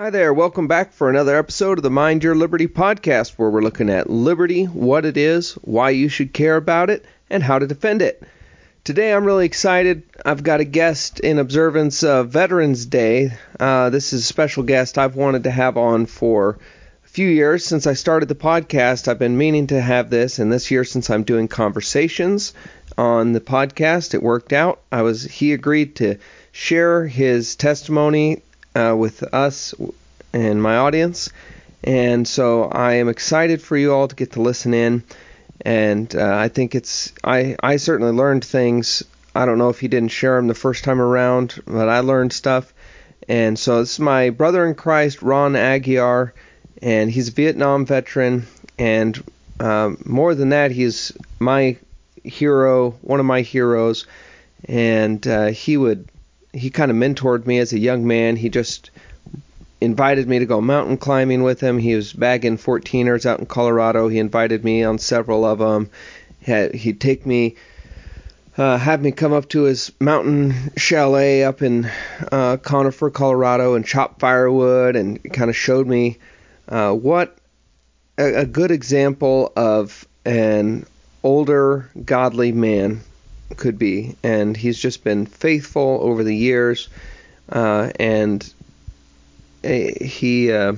Hi there, welcome back for another episode of the Mind Your Liberty podcast, where we're looking at liberty, what it is, why you should care about it, and how to defend it. Today I'm really excited. I've got a guest in observance of Veterans Day. Uh, this is a special guest I've wanted to have on for a few years since I started the podcast. I've been meaning to have this, and this year since I'm doing conversations on the podcast, it worked out. I was he agreed to share his testimony uh, with us and my audience. And so I am excited for you all to get to listen in. And uh, I think it's I I certainly learned things. I don't know if he didn't share them the first time around, but I learned stuff. And so this is my brother in Christ, Ron Aguiar, and he's a Vietnam veteran. And um, more than that, he's my hero, one of my heroes. And uh, he would he kind of mentored me as a young man. He just invited me to go mountain climbing with him. He was bagging 14ers out in Colorado. He invited me on several of them. He'd take me, uh, have me come up to his mountain chalet up in uh, Conifer, Colorado, and chop firewood, and kind of showed me uh, what a, a good example of an older, godly man could be. And he's just been faithful over the years, uh, and he uh,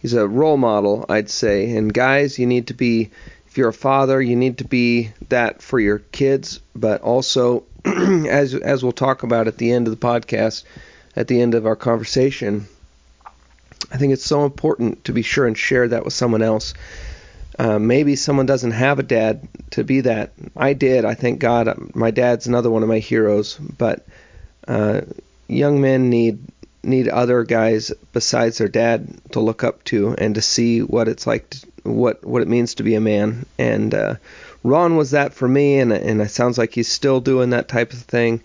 he's a role model, I'd say. And guys, you need to be if you're a father, you need to be that for your kids, but also as as we'll talk about at the end of the podcast, at the end of our conversation, I think it's so important to be sure and share that with someone else. Uh, maybe someone doesn't have a dad to be that. I did. I thank God. My dad's another one of my heroes. But uh, young men need need other guys besides their dad to look up to and to see what it's like, to, what what it means to be a man. And uh, Ron was that for me, and and it sounds like he's still doing that type of thing.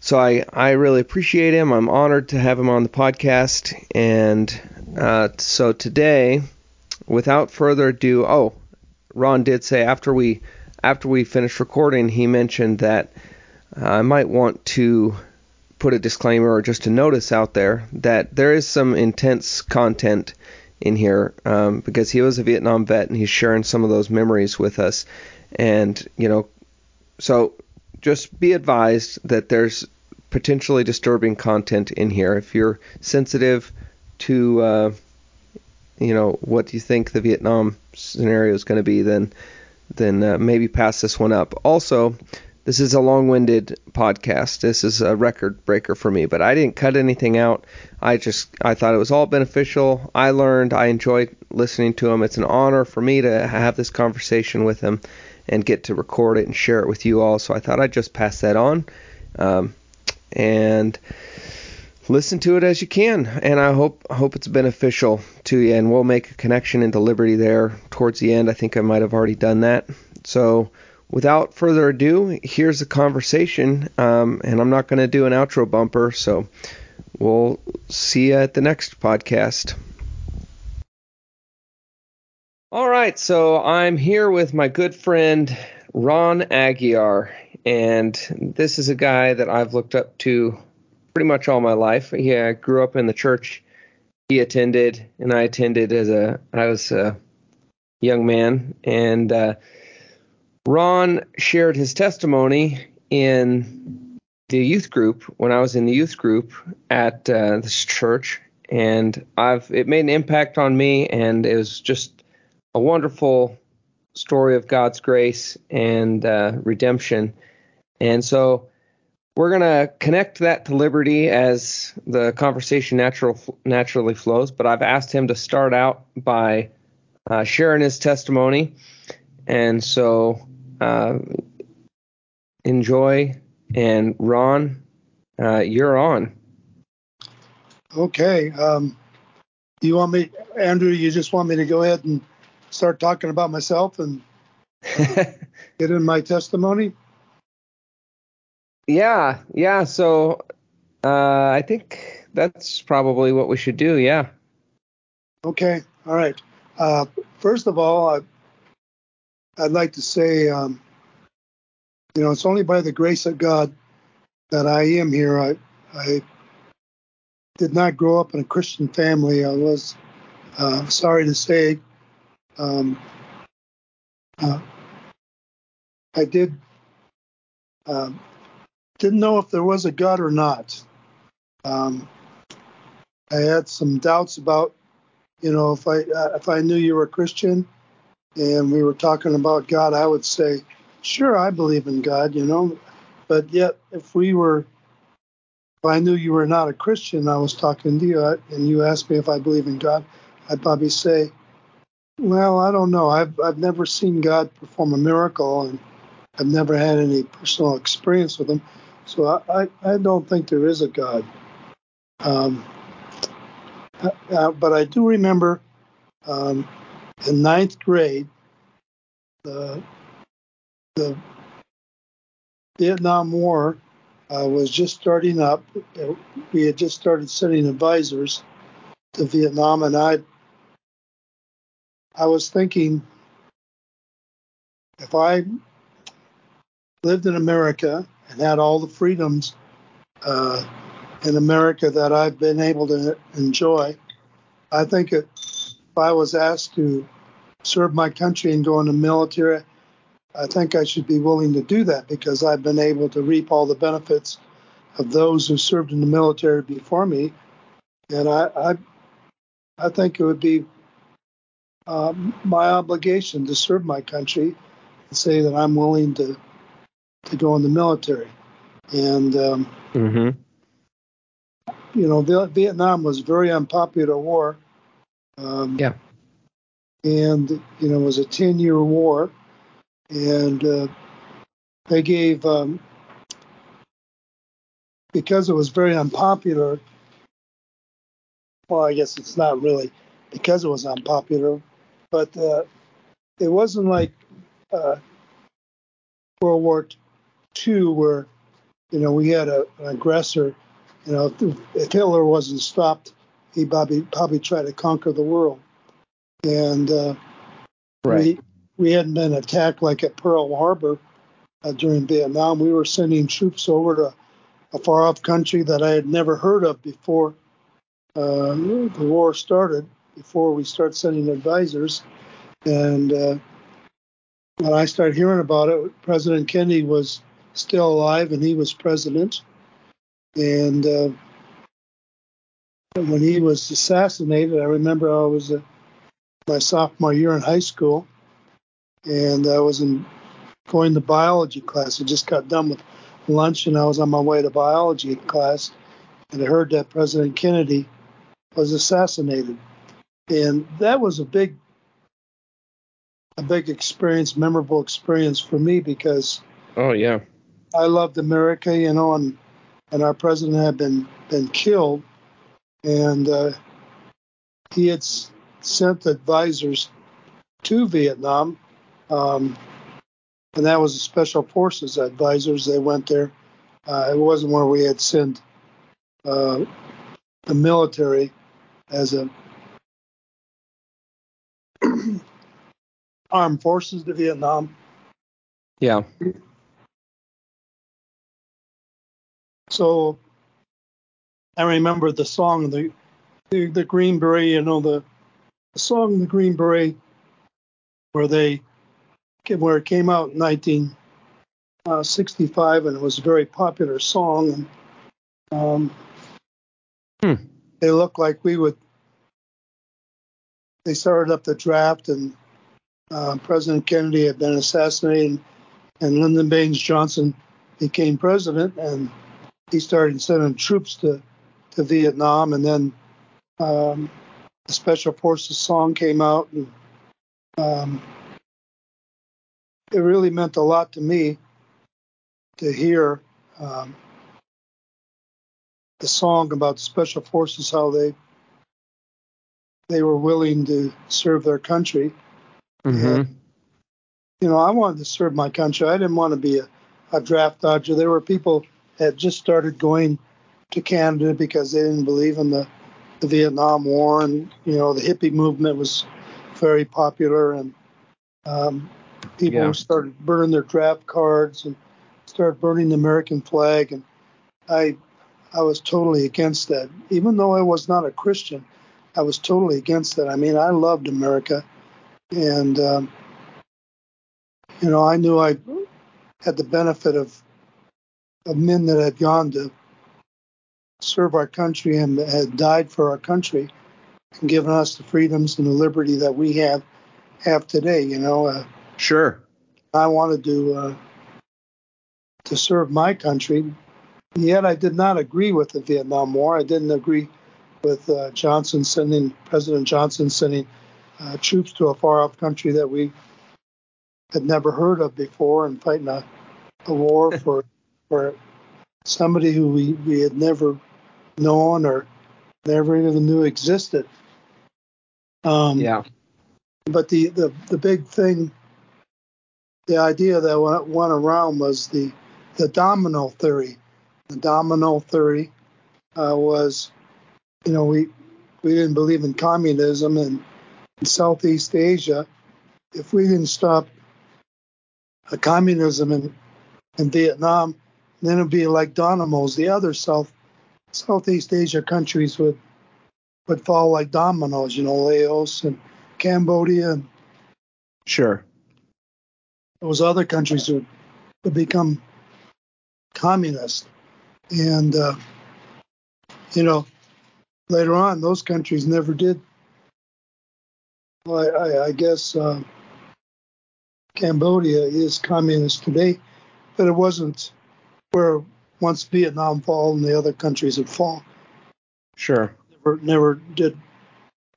So I I really appreciate him. I'm honored to have him on the podcast. And uh, so today, without further ado, oh, Ron did say after we after we finished recording, he mentioned that I might want to put a disclaimer or just a notice out there that there is some intense content in here um, because he was a Vietnam vet and he's sharing some of those memories with us. And, you know, so just be advised that there's potentially disturbing content in here. If you're sensitive to, uh, you know, what do you think the Vietnam scenario is going to be, then then uh, maybe pass this one up. Also, this is a long-winded podcast. This is a record breaker for me, but I didn't cut anything out. I just I thought it was all beneficial. I learned. I enjoyed listening to him. It's an honor for me to have this conversation with him and get to record it and share it with you all. So I thought I'd just pass that on. Um, and listen to it as you can and i hope hope it's beneficial to you and we'll make a connection into liberty there towards the end i think i might have already done that so without further ado, here's the conversation, um, and I'm not going to do an outro bumper, so we'll see you at the next podcast. All right, so I'm here with my good friend Ron Aguiar, and this is a guy that I've looked up to pretty much all my life. Yeah, I grew up in the church he attended, and I attended as a I was a young man, and uh, Ron shared his testimony in the youth group when I was in the youth group at uh, this church, and I've it made an impact on me, and it was just a wonderful story of God's grace and uh, redemption. And so we're gonna connect that to liberty as the conversation natural naturally flows. But I've asked him to start out by uh, sharing his testimony, and so uh, enjoy. And Ron, uh, you're on. Okay. Um, you want me, Andrew? You just want me to go ahead and start talking about myself and get in my testimony? Yeah, yeah. So uh, I think that's probably what we should do. Yeah. Okay. All right. Uh, first of all, I, I'd like to say, um, you know, it's only by the grace of God that I am here. I, I did not grow up in a Christian family. I was uh, sorry to say. Um, uh, I did uh, didn't know if there was a God or not. Um, I had some doubts about, you know, if I uh, if I knew you were a Christian, and we were talking about God, I would say, sure, I believe in God, you know, but yet if we were if I knew you were not a Christian, I was talking to you, uh, and you asked me if I believe in God, I'd probably say, well, I don't know. I've I've never seen God perform a miracle, and I've never had any personal experience with Him, so I I, I don't think there is a God. Um, uh, uh but I do remember um, in ninth grade, the the Vietnam War uh, was just starting up. We had just started sending advisors to Vietnam, and I I was thinking if I lived in America and had all the freedoms uh, in America that I've been able to enjoy, I think it, if I was asked to serve my country and go in the military, I think I should be willing to do that because I've been able to reap all the benefits of those who served in the military before me, and I I, I think it would be um, my obligation to serve my country and say that I'm willing to to go in the military. And um, mm-hmm. you know, Vietnam was a very unpopular war. Um, yeah. And you know, it was a ten-year war, and uh, they gave um, because it was very unpopular. Well, I guess it's not really because it was unpopular, but uh, it wasn't like uh, World War II where you know we had a, an aggressor. You know, if, if Hitler wasn't stopped, he probably probably tried to conquer the world. And uh, right. we we hadn't been attacked like at Pearl Harbor uh, during Vietnam. We were sending troops over to a far off country that I had never heard of before uh, the war started, before we started sending advisors. And uh, when I started hearing about it, President Kennedy was still alive and he was president. And uh, when he was assassinated, I remember I was uh, my sophomore year in high school, and I was in going to biology class. I just got done with lunch, and I was on my way to biology class, and I heard that President Kennedy was assassinated, and that was a big, a big experience, memorable experience for me because. Oh yeah. I loved America, you know, and and our president had been been killed, and uh, he had sent advisors to Vietnam, um, and that was the Special Forces advisors. They went there. Uh, it wasn't where we had sent uh, the military as a armed forces to Vietnam. Yeah. So I remember the song, the the, the Green Beret, you know, the, the song, the Green Beret, where they where it came out in 1965, and it was a very popular song. And um, hmm. they looked like we would. They started up the draft, and uh, President Kennedy had been assassinated, and Lyndon Baines Johnson became president, and he started sending troops to to Vietnam, and then um, the Special Forces song came out, and um, it really meant a lot to me to hear um, the song about the Special Forces, how they they were willing to serve their country. Mm-hmm. And, you know, I wanted to serve my country. I didn't want to be a, a draft dodger. There were people that just started going to Canada because they didn't believe in the, the Vietnam War, and you know, the hippie movement was very popular, and um, people Yeah. started burning their draft cards and started burning the American flag. And I, I was totally against that. Even though I was not a Christian, I was totally against that. I mean, I loved America, and um, you know, I knew I had the benefit of of men that had gone to serve our country and had died for our country and given us the freedoms and the liberty that we have have today. You know, uh, Sure. I wanted to uh, to serve my country, yet I did not agree with the Vietnam War. I didn't agree with uh, Johnson sending President Johnson sending uh, troops to a far off country that we had never heard of before and fighting a, a war for for somebody who we, we had never known or never even knew existed. Um, Yeah. but the, the, the big thing, the idea that went, went around was the, the domino theory. The domino theory uh, was, you know, we, we didn't believe in communism and in Southeast Asia. If we didn't stop communism in, in Vietnam, then it'd be like dominoes. The other South Southeast Asia countries would would fall like dominoes. You know, Laos and Cambodia and Sure. those other countries would, would become communist. And, uh, you know, later on, those countries never did. Well, I, I, I guess uh, Cambodia is communist today, but it wasn't where once Vietnam fall and the other countries had fall. Sure. Never, never did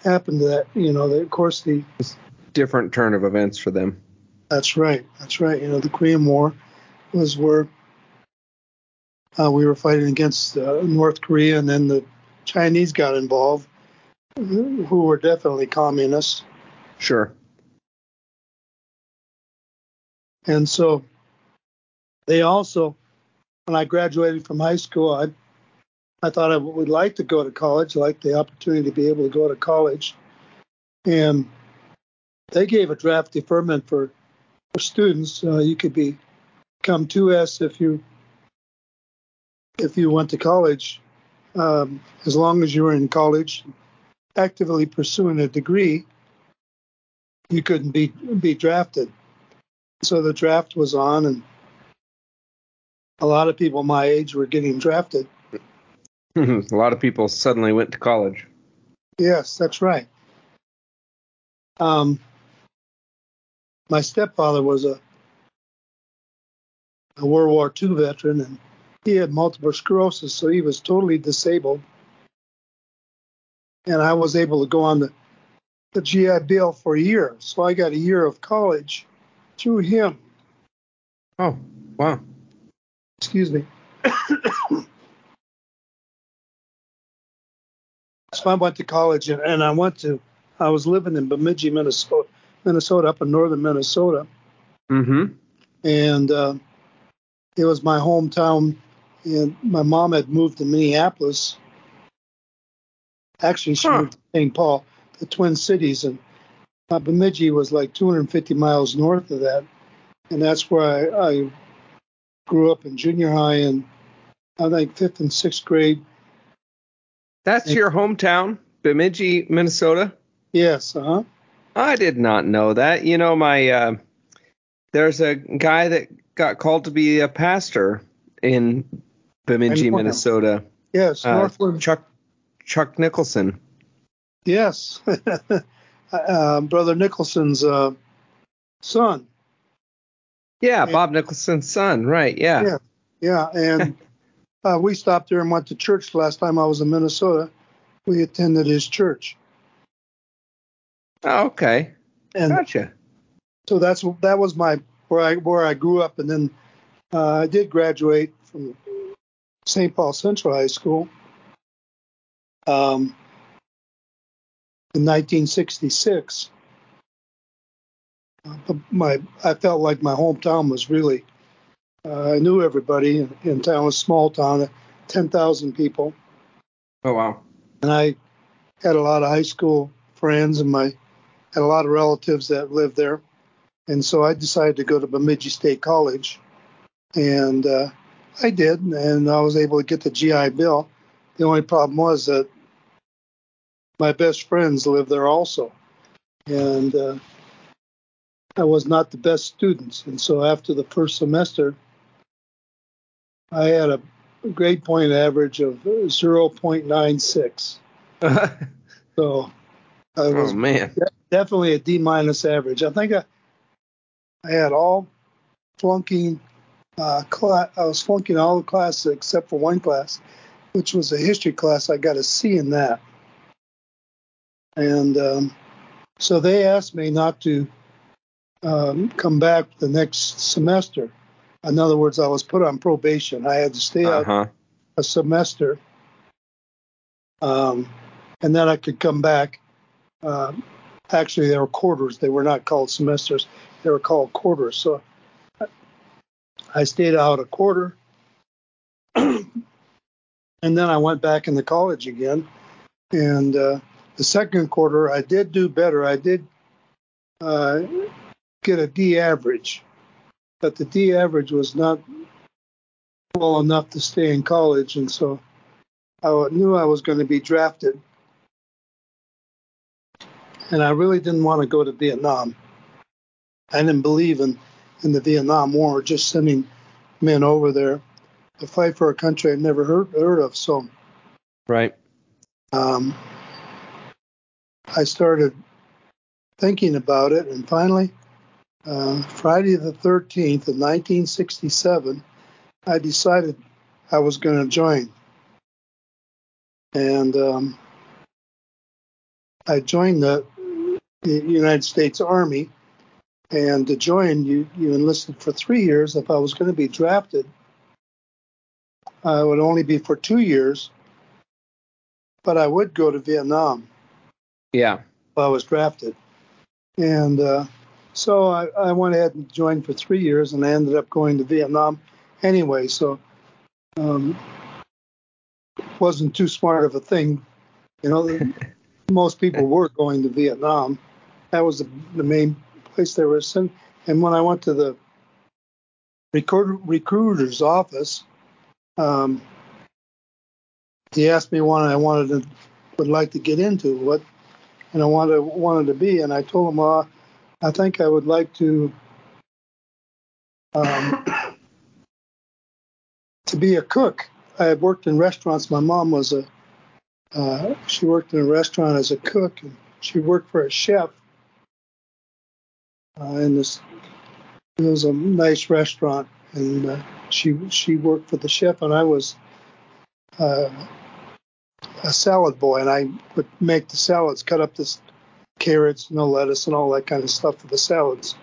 happen to that. You know, the, of course, the Different turn of events for them. That's right. That's right. You know, the Korean War was where uh, we were fighting against uh, North Korea, and then the Chinese got involved, who were definitely communists. Sure. And so they also, when I graduated from high school, I I thought I would like to go to college, like the opportunity to be able to go to college, and they gave a draft deferment for, for students. Uh, you could be become 2S if you if you went to college, um, as long as you were in college, actively pursuing a degree, you couldn't be be drafted. So the draft was on, and a lot of people my age were getting drafted. a lot of people suddenly went to college. Yes, that's right. Um, my stepfather was a, a World War II veteran, and he had multiple sclerosis, so he was totally disabled. And I was able to go on the, the GI Bill for a year, so I got a year of college through him. Oh, wow. Excuse me. so I went to college, and, and I went to, I was living in Bemidji, Minnesota, Minnesota, up in northern Minnesota, Mm-hmm. and uh, it was my hometown. And my mom had moved to Minneapolis. Actually, she Huh. moved to St. Paul, the Twin Cities, and uh, Bemidji was like 250 miles north of that, and that's where I, I grew up in junior high and I think fifth and sixth grade. That's your hometown, Bemidji, Minnesota. Yes, uh huh. I did not know that. You know, my uh, there's a guy that got called to be a pastor in Bemidji, I know him. Minnesota. Yes, Uh, Northwood. Chuck Chuck Nicholson. Yes, uh, Brother Nicholson's uh, son. Yeah, Yeah. Bob Nicholson's son. Right. Yeah. Yeah. Yeah, and uh, we stopped there and went to church last time I was in Minnesota. We attended his church, Oh, okay. and Gotcha. so that's that was my where I where I grew up, and then uh, I did graduate from St. Paul Central High School um, in 1966. Uh, but my I felt like my hometown was really uh, I knew everybody in, in town. A small town, uh, 10,000 people, Oh wow. and I had a lot of high school friends, and my had a lot of relatives that lived there. And so I decided to go to Bemidji State College, and uh, I did, and I was able to get the GI Bill. The only problem was that my best friends lived there also, and uh, I was not the best student. And so after the first semester, I had a grade point average of 0.96. so I was oh man, definitely a D minus average. I think I, I had all flunking uh, class. I was flunking all the classes except for one class, which was a history class. I got a C in that, and um, so they asked me not to um, come back the next semester. In other words, I was put on probation. I had to stay uh-huh. out a semester, um, and then I could come back. Um, actually, they were quarters. They were not called semesters. They were called quarters. So I stayed out a quarter, and then I went back into college again. And uh, the second quarter, I did do better. I did uh, get a D average, but the D average was not well enough to stay in college, and so I knew I was going to be drafted. And I really didn't want to go to Vietnam. I didn't believe in, in the Vietnam War, just sending men over there to fight for a country I'd never heard, heard of. So, right. Um, I started thinking about it, and finally, uh, Friday the 13th of 1967, I decided I was going to join. And um, I joined the, the, United States Army. And to join, you, you enlisted for three years. If I was going to be drafted, I would only be for two years, but I would go to Vietnam. Yeah. If I was drafted. And uh, so I, I, went ahead and joined for three years, and I ended up going to Vietnam anyway. So um, wasn't too smart of a thing. You know, most people were going to Vietnam. That was the, the main place they were sent. And when I went to the recruiter, recruiter's office, um, he asked me what I wanted to would like to get into, what and I wanted wanted to be, and I told him, well, I think I would like to um, to be a cook. I had worked in restaurants. My mom was a uh, she worked in a restaurant as a cook, and she worked for a chef. Uh, and this it was a nice restaurant, and uh, she she worked for the chef, and I was uh, a salad boy, and I would make the salads, cut up the carrots, no lettuce, and all that kind of stuff for the salads.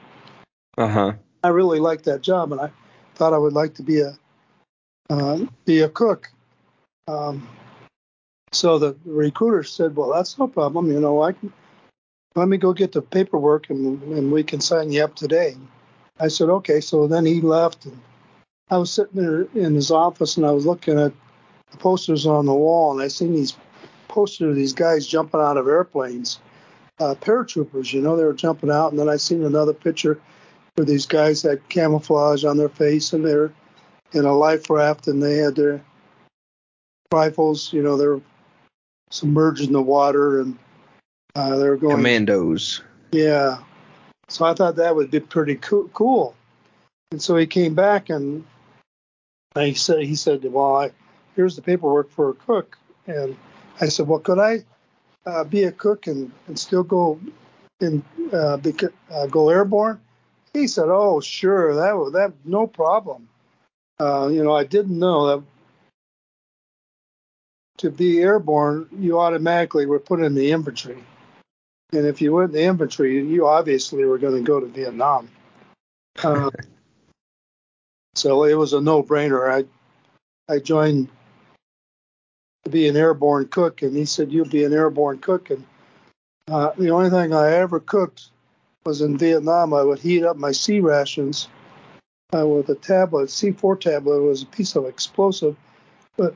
Uh huh. I really liked that job, and I thought I would like to be a uh, be a cook. Um, so the recruiter said, "Well, that's no problem. You know, I can let me go get the paperwork and and we can sign you up today." I said, "Okay." So then he left, and I was sitting there in his office, and I was looking at the posters on the wall, and I seen these posters of these guys jumping out of airplanes, uh, paratroopers. You know, they were jumping out, and then I seen another picture where these guys had camouflage on their face, and they're in a life raft, and they had their rifles. You know, they're submerged in the water, and uh, they're going commandos. Yeah, so I thought that would be pretty co- cool. And so he came back and he said, he said, well, I, here's the paperwork for a cook. And I said, well, could I uh, be a cook and, and still go in uh, uh, go airborne? He said, oh, sure, that that no problem. Uh, you know, I didn't know that to be airborne, you automatically were put in the infantry. And if you went in the infantry, you obviously were going to go to Vietnam. Uh, so it was a no-brainer. I I joined to be an airborne cook, and he said, "You'll be an airborne cook." And uh, the only thing I ever cooked was in Vietnam. I would heat up my C rations uh, with a tablet, C4 tablet. It was a piece of explosive, but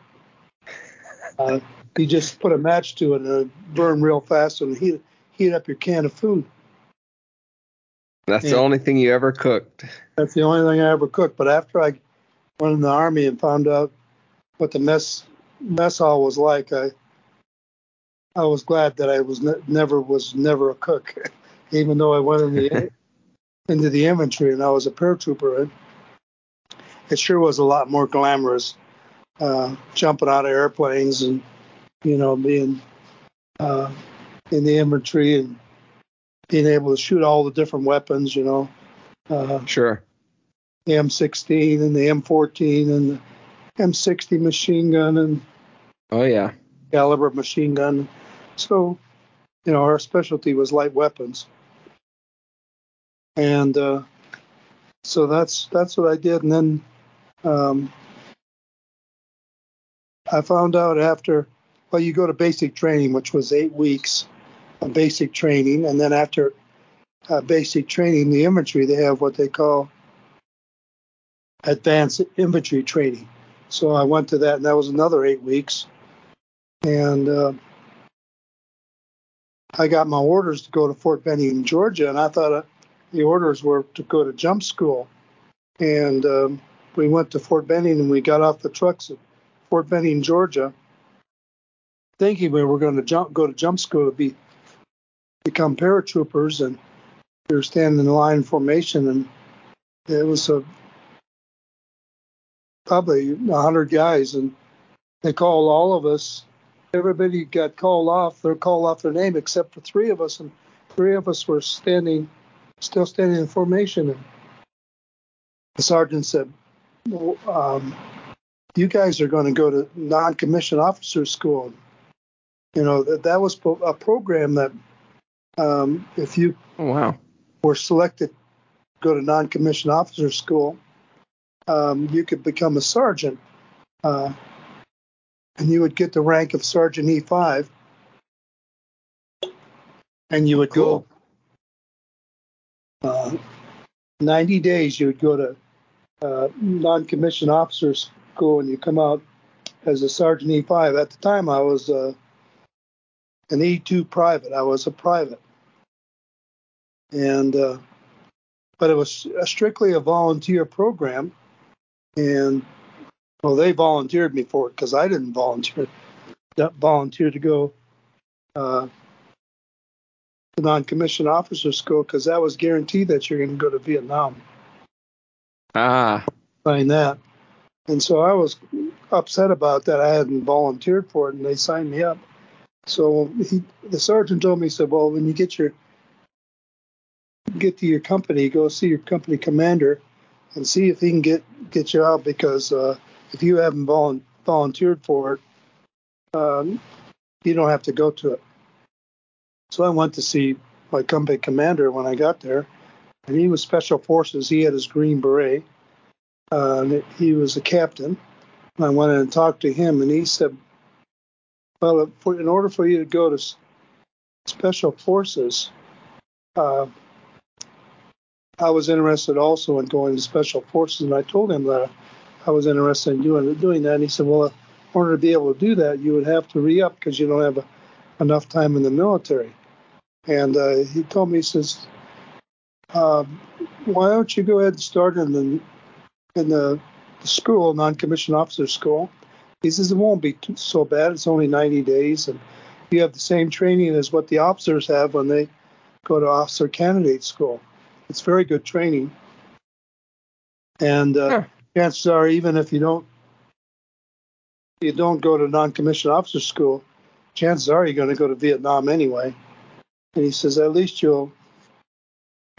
uh, you just put a match to it and it burned real fast and heat heat up your can of food. That's and the only thing you ever cooked. That's the only thing I ever cooked. But after I went in the army and found out what the mess mess hall was like, I I was glad that I was ne- never was never a cook, even though I went in the into the infantry and I was a paratrooper. It, it sure was a lot more glamorous, uh, jumping out of airplanes and you know being uh, in the infantry and being able to shoot all the different weapons. You know, uh, sure. The M16 and the M14 and the M60 machine gun and oh yeah, caliber machine gun. So, you know, our specialty was light weapons, and uh, so that's that's what I did. And then um, I found out after, well, you go to basic training, which was eight weeks of basic training, and then after uh, basic training, the infantry they have what they call advanced infantry training. So I went to that, and that was another eight weeks. And uh, I got my orders to go to Fort Benning, Georgia, and I thought uh, the orders were to go to jump school. And um, we went to Fort Benning, and we got off the trucks at Fort Benning, Georgia, thinking we were going to jump, go to jump school to be become paratroopers. And we were standing in line formation, and it was a probably hundred guys, and they called all of us. Everybody got called off. They're called off their name except for three of us, and three of us were standing, still standing in formation. And the sergeant said, um, "You guys are going to go to non-commissioned officer school." You know that that was a program that um, if you oh, wow were selected go to non-commissioned officer school, um, you could become a sergeant, uh, and you would get the rank of Sergeant E5, and you would cool. go uh, 90 days. You would go to uh, non-commissioned officer school, and you come out as a Sergeant E5. At the time, I was uh, an E2 private. I was a private, and uh, but it was strictly a volunteer program and well, they volunteered me for it because I didn't volunteer volunteer to go uh, to non-commissioned officer school because that was guaranteed that you're going to go to Vietnam. Ah, find that, and so I was upset about that. I hadn't volunteered for it, and they signed me up. So he, the sergeant told me, he said, "Well, when you get your get to your company, go see your company commander and see if he can get get you out because uh, if you haven't volunteered for it, um, you don't have to go to it. So I went to see my company commander when I got there, and he was special forces. He had his green beret. Uh, he was a captain. I went in and talked to him, and he said, "Well, in order for you to go to special forces, uh, I was interested also in going to special forces, and I told him that I was interested in doing doing that. And he said, "Well, in order to be able to do that, you would have to re-up because you don't have a, enough time in the military." And uh, he told me, he says, uh, "Why don't you go ahead and start in the in the, the school, non-commissioned officer school?" He says, "It won't be too, so bad. It's only 90 days, and you have the same training as what the officers have when they go to officer candidate school." It's very good training. And uh, chances are, even if you don't you don't go to non-commissioned officer school, chances are you're going to go to Vietnam anyway. And he says at least you'll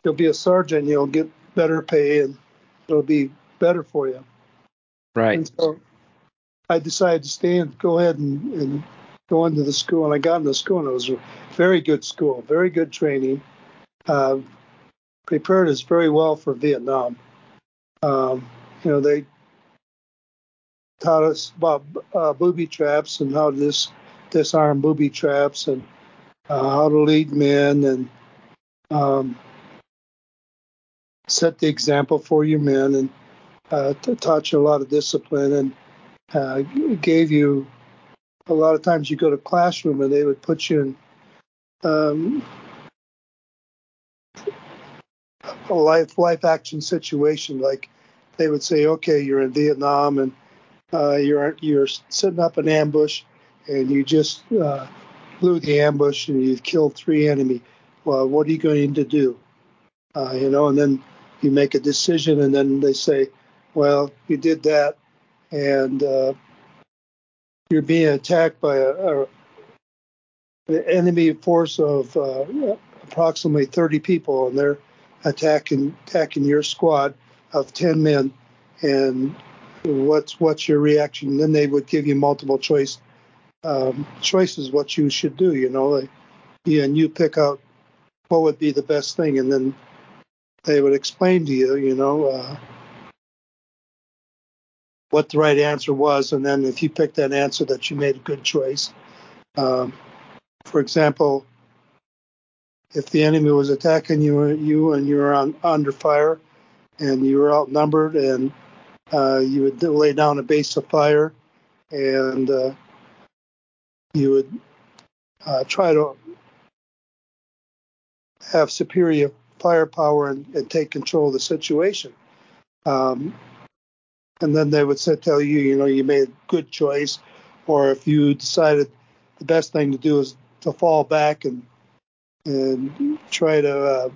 you'll be a sergeant, you'll get better pay, and it'll be better for you. Right. And so I decided to stay and go ahead and, and go into the school, and I got into the school, and it was a very good school, very good training. Uh, prepared us very well for Vietnam. Um, you know, they taught us about uh, booby traps and how to dis- disarm booby traps and uh, how to lead men and um, set the example for your men and uh, taught you a lot of discipline and uh, gave you a lot of times you go to classroom and they would put you in um, a life life action situation like they would say, okay, you're in Vietnam and uh, you're you're setting up an ambush, and you just uh, blew the ambush and you've killed three enemy. Well, what are you going to do? Uh, you know, and then you make a decision, and then they say, well, you did that, and uh, you're being attacked by a, a an enemy force of uh, approximately 30 people, and they're attacking attacking your squad of 10 men. And what's what's your reaction? Then they would give you multiple choice um, choices what you should do. You know, like, and you pick out what would be the best thing, and then they would explain to you, you know, uh, what the right answer was, and then if you picked that answer, that you made a good choice. Um, for example, if the enemy was attacking you, you and you were on, under fire, and you were outnumbered, and uh, you would lay down a base of fire, and uh, you would uh, try to have superior firepower and, and, take control of the situation. Um, and then they would say, tell you, you know, you made a good choice, or if you decided the best thing to do is to fall back and and try to uh,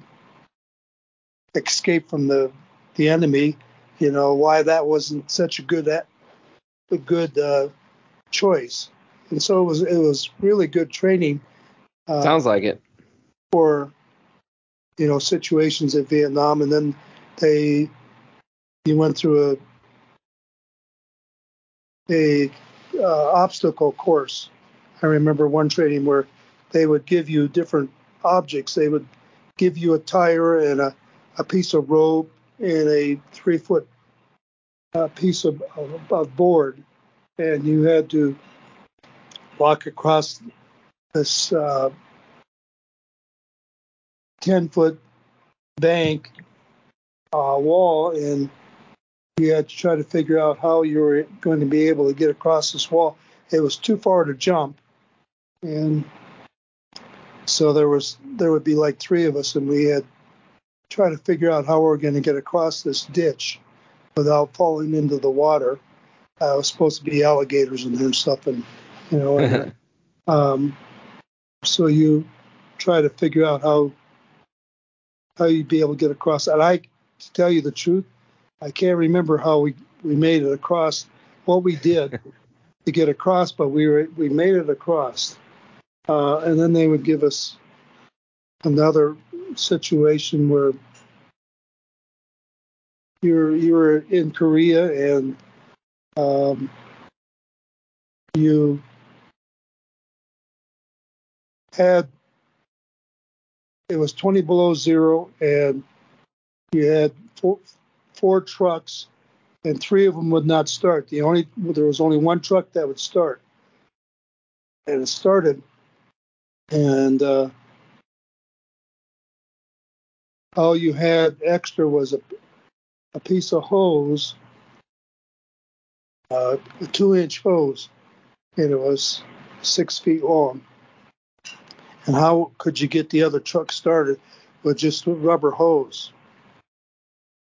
escape from the the enemy, you know, why that wasn't such a good a good uh, choice. And so it was it was really good training. Uh, Sounds like it for you know situations in Vietnam, and then they you went through a a uh, obstacle course. I remember one training where they would give you different objects. They would give you a tire and a, a piece of rope and a three foot uh, piece of, of, of board, and you had to walk across this uh, 10 foot bank uh, wall and you had to try to figure out how you were going to be able to get across this wall. It was too far to jump, and so there was there would be like three of us, and we had try to figure out how we are going to get across this ditch without falling into the water. Uh, it was supposed to be alligators in there and stuff, and you know, and, um, so you try to figure out how how you'd be able to get across. And I, to tell you the truth, I can't remember how we, we made it across, what we did to get across, but we were we made it across. Uh, and then they would give us another situation where you're you were in Korea and um, you had it was 20 below zero and you had four, four trucks, and three of them would not start. The only there was only one truck that would start, and it started, and uh, all you had extra was a, a piece of hose, uh, a two-inch hose, and it was six feet long. And how could you get the other truck started with just a rubber hose?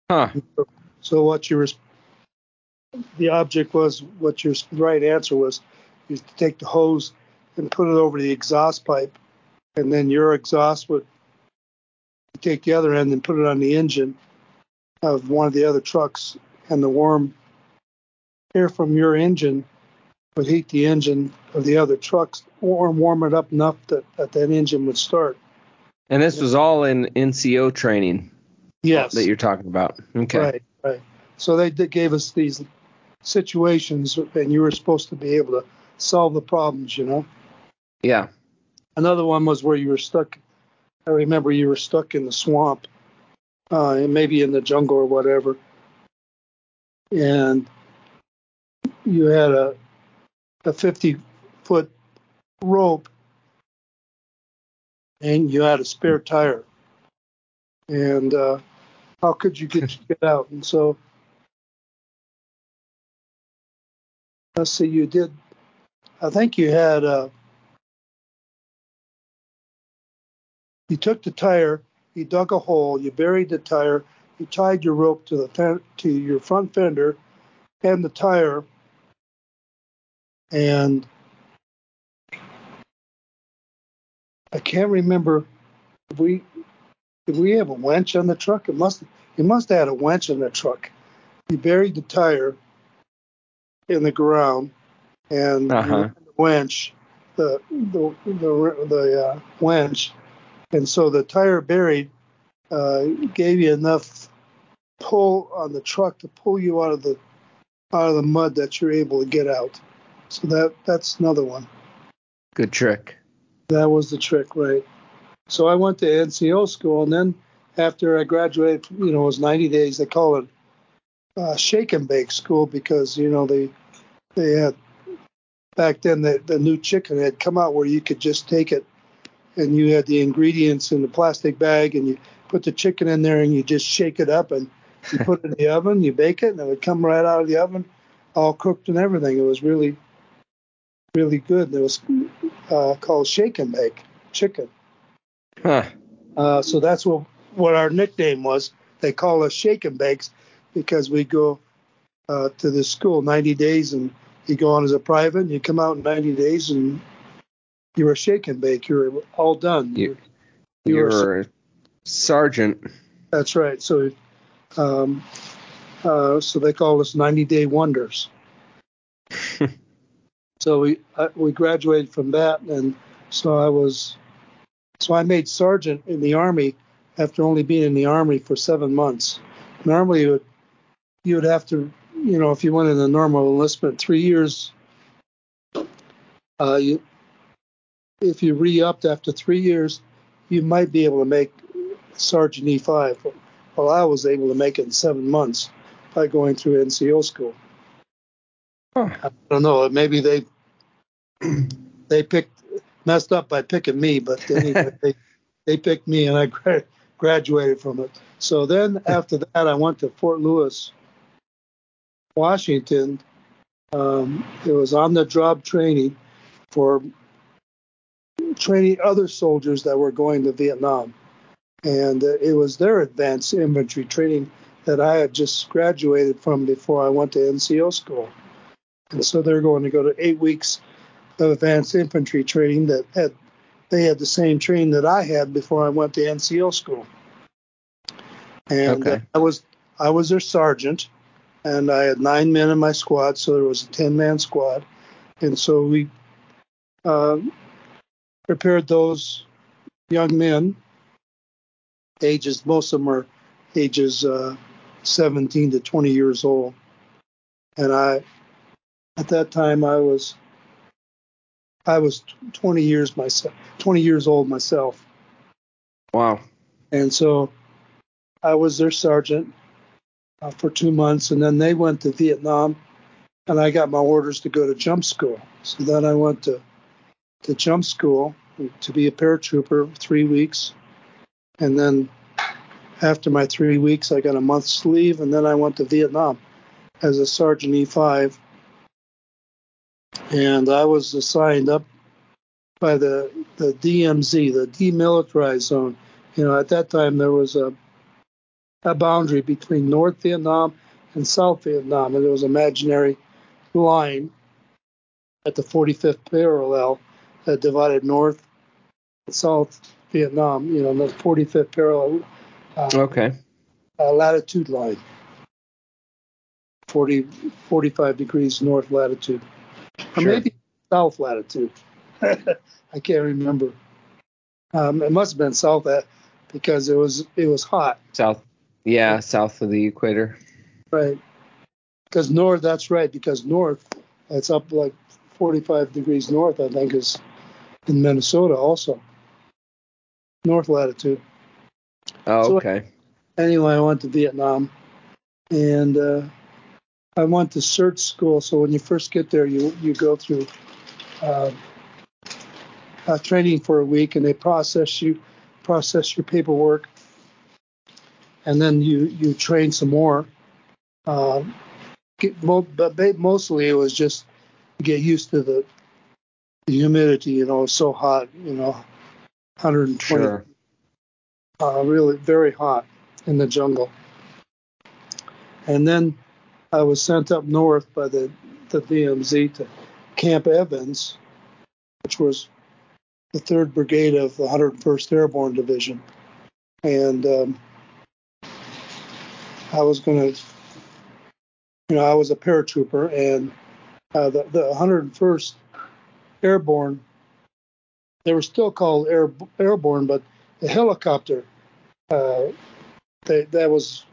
Huh. So what your the object was what your right answer was is to take the hose and put it over the exhaust pipe, and then your exhaust would take the other end and put it on the engine of one of the other trucks, and the warm air from your engine would heat the engine of the other trucks or warm it up enough that, that that engine would start. And this was all in NCO training. Yes. That you're talking about. Okay. Right, right. So they gave us these situations, and you were supposed to be able to solve the problems, you know? Yeah. Another one was where you were stuck. I remember you were stuck in the swamp, uh, and maybe in the jungle or whatever. And you had a, a 50 foot rope, and you had a spare tire. And uh, how could you get get out? And so, let's see, you did. I think you had. Uh, you took the tire, you dug a hole, you buried the tire, you tied your rope to the to your front fender and the tire, and I can't remember if we did we have a winch on the truck. It must you must have had a winch on the truck. You buried the tire in the ground, and Uh-huh. the winch, the the the, the uh, winch, and so the tire buried uh, gave you enough pull on the truck to pull you out of the out of the mud that you're able to get out. So that that's another one. Good trick. That was the trick, right? So I went to NCO school, and then after I graduated, you know, it was 90 days. They call it uh, shake and bake school because you know they they had back then the, the new chicken had come out where you could just take it and you had the ingredients in the plastic bag and you put the chicken in there and you just shake it up and you put it in the oven, you bake it, and it would come right out of the oven, all cooked and everything. It was really really good. It was uh, called shake and bake chicken. Huh. Uh, so that's what what our nickname was. They call us shake and bakes because we go uh, to the school 90 days and you go on as a private and you come out in 90 days and you're a shake and bake. You're all done. You- You were- You're a sergeant. That's right. So, um, uh, so they call us 90 Day Wonders. so we I, we graduated from that, and so I was, so I made sergeant in the army after only being in the army for seven months. Normally, you would you would have to, you know, if you went in the normal enlistment, three years. Uh, you, if you re-upped after three years, you might be able to make Sergeant E5. Well, I was able to make it in seven months by going through NCO school. Huh. I don't know. Maybe they they picked messed up by picking me, but anyway, they they picked me and I gra- graduated from it. So then after that, I went to Fort Lewis, Washington. Um, it was on the job training for training other soldiers that were going to Vietnam and uh, it was their advanced infantry training that I had just graduated from before I went to NCO school. And so they're going to go to eight weeks of advanced infantry training that had they had the same training that I had before I went to NCO school. And Okay. uh, I was I was their sergeant, and I had nine men in my squad, so there was a ten man squad, and so we uh, prepared those young men ages, most of them are ages uh, 17 to 20 years old. And I, at that time, I was, I was 20 years myself, 20 years old myself. Wow. And so I was their sergeant uh, for two months. And then they went to Vietnam and I got my orders to go to jump school. So then I went to, to jump school to be a paratrooper three weeks. And then after my three weeks, I got a month's leave, and then I went to Vietnam as a Sergeant E5. And I was assigned up by the, the DMZ, the Demilitarized Zone. You know, at that time there was a, a boundary between North Vietnam and South Vietnam, and there was an imaginary line at the 45th parallel that divided North and South Vietnam. You know, the 45th parallel uh, Okay. uh, latitude line 40 45 degrees north latitude or Sure. maybe south latitude i can't remember um, it must have been south at because it was it was hot South. Yeah, south of the equator. right because north that's right because north it's up like 45 degrees north i think is in minnesota also north latitude Oh, So- okay. anyway, I went to Vietnam, and uh, I went to search school. So when you first get there, you you go through uh, uh, training for a week, and they process you, process your paperwork, and then you you train some more. Uh, get, mo- but mostly it was just get used to the, the humidity. You know, so hot. You know, 120 Sure. uh, really very hot in the jungle. And then I was sent up north by the, the DMZ to Camp Evans, which was the 3rd Brigade of the 101st Airborne Division. And um, I was going to, you know, I was a paratrooper, and uh, the, the 101st Airborne, they were still called air, airborne, but the helicopter, uh, they, that was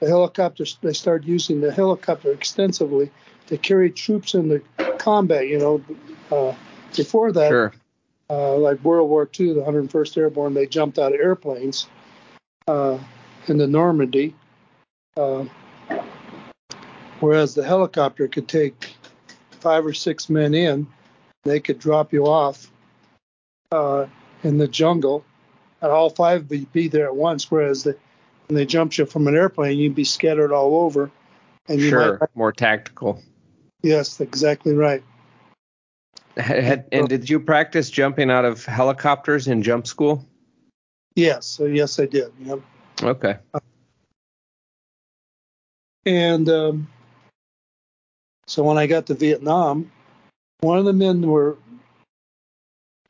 the helicopters. They started using the helicopter extensively to carry troops into combat. You know, uh, before that, Sure. uh, like World War II, the 101st Airborne, they jumped out of airplanes uh, the Normandy, uh, whereas the helicopter could take five or six men in. They could drop you off uh, in the jungle, and all five would be there at once. Whereas the, when they jumped you from an airplane, you'd be scattered all over. And you Sure. might, More tactical. yes, exactly right. Had, and did you practice jumping out of helicopters in jump school? Yes, so yes, I did. Yep. Okay. And um, so when I got to Vietnam, one of the men were,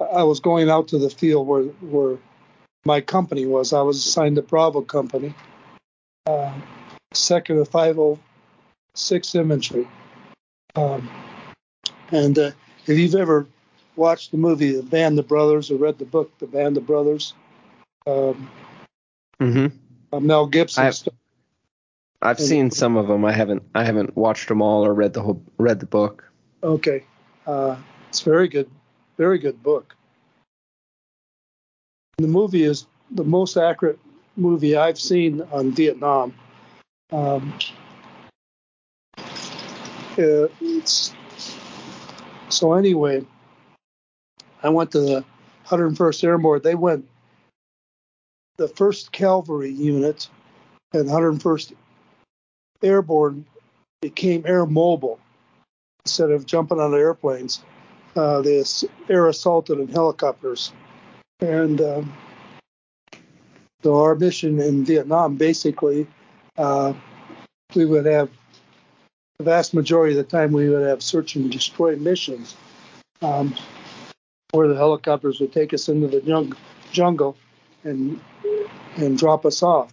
I was going out to the field where, where my company was. I was assigned to Bravo Company, uh, second of 506 Infantry. Um, and uh, if you've ever watched the movie The Band of Brothers or read the book The Band of Brothers, um, hmm uh, Mel Gibson, I've- I've seen some of them. I haven't. I haven't watched them all or read the whole read the book. Okay. Uh, it's very good, very good book. The movie is the most accurate movie I've seen on Vietnam. Um, it's, so anyway, I went to the 101st Airborne. They went the first Cavalry unit and 101st Airborne became air mobile instead of jumping on airplanes, uh, they air assaulted in helicopters. And um, so our mission in Vietnam, basically, uh, we would have the vast majority of the time we would have search and destroy missions, um, where the helicopters would take us into the jung- jungle and and drop us off,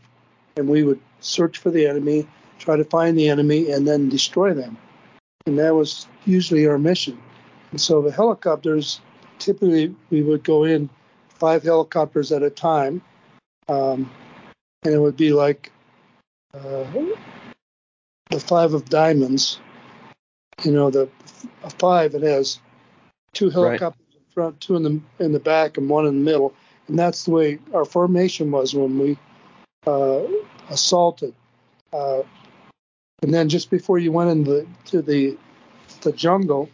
and we would search for the enemy, try to find the enemy, and then destroy them and that was usually our mission. And so the helicopters, typically we would go in five helicopters at a time, um, and it would be like uh, the five of diamonds. You know, the a five it has two helicopters in front, two in the in the back, and one in the middle, and that's the way our formation was when we uh, assaulted. Uh, and then just before you went into to the the jungle,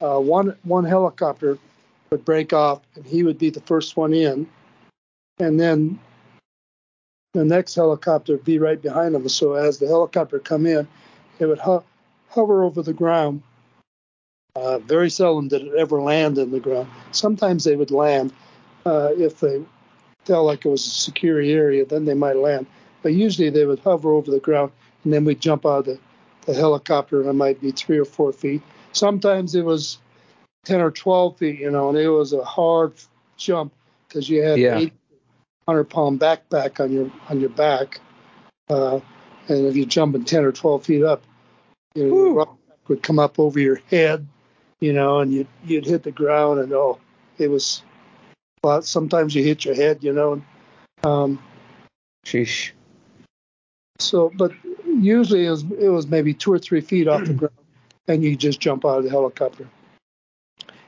uh, one one helicopter would break off, and he would be the first one in, and then the next helicopter would be right behind him. So as the helicopter come in, it would ho- hover over the ground. Uh, very seldom did it ever land in the ground. Sometimes they would land uh, if they felt like it was a secure area. Then they might land, but usually they would hover over the ground and then we'd jump out of the, the helicopter and it might be three or four feet. Sometimes it was 10 or 12 feet, you know, and it was a hard jump because you had Yeah. 800 pound backpack on your on your back. Uh, and if you're jumping 10 or 12 feet up, you know, the rock would come up over your head, you know, and you'd, you'd hit the ground and oh, it was, well, sometimes you hit your head, you know. Um, Sheesh. So, but usually it was, it was maybe two or three feet off the ground, and you just jump out of the helicopter.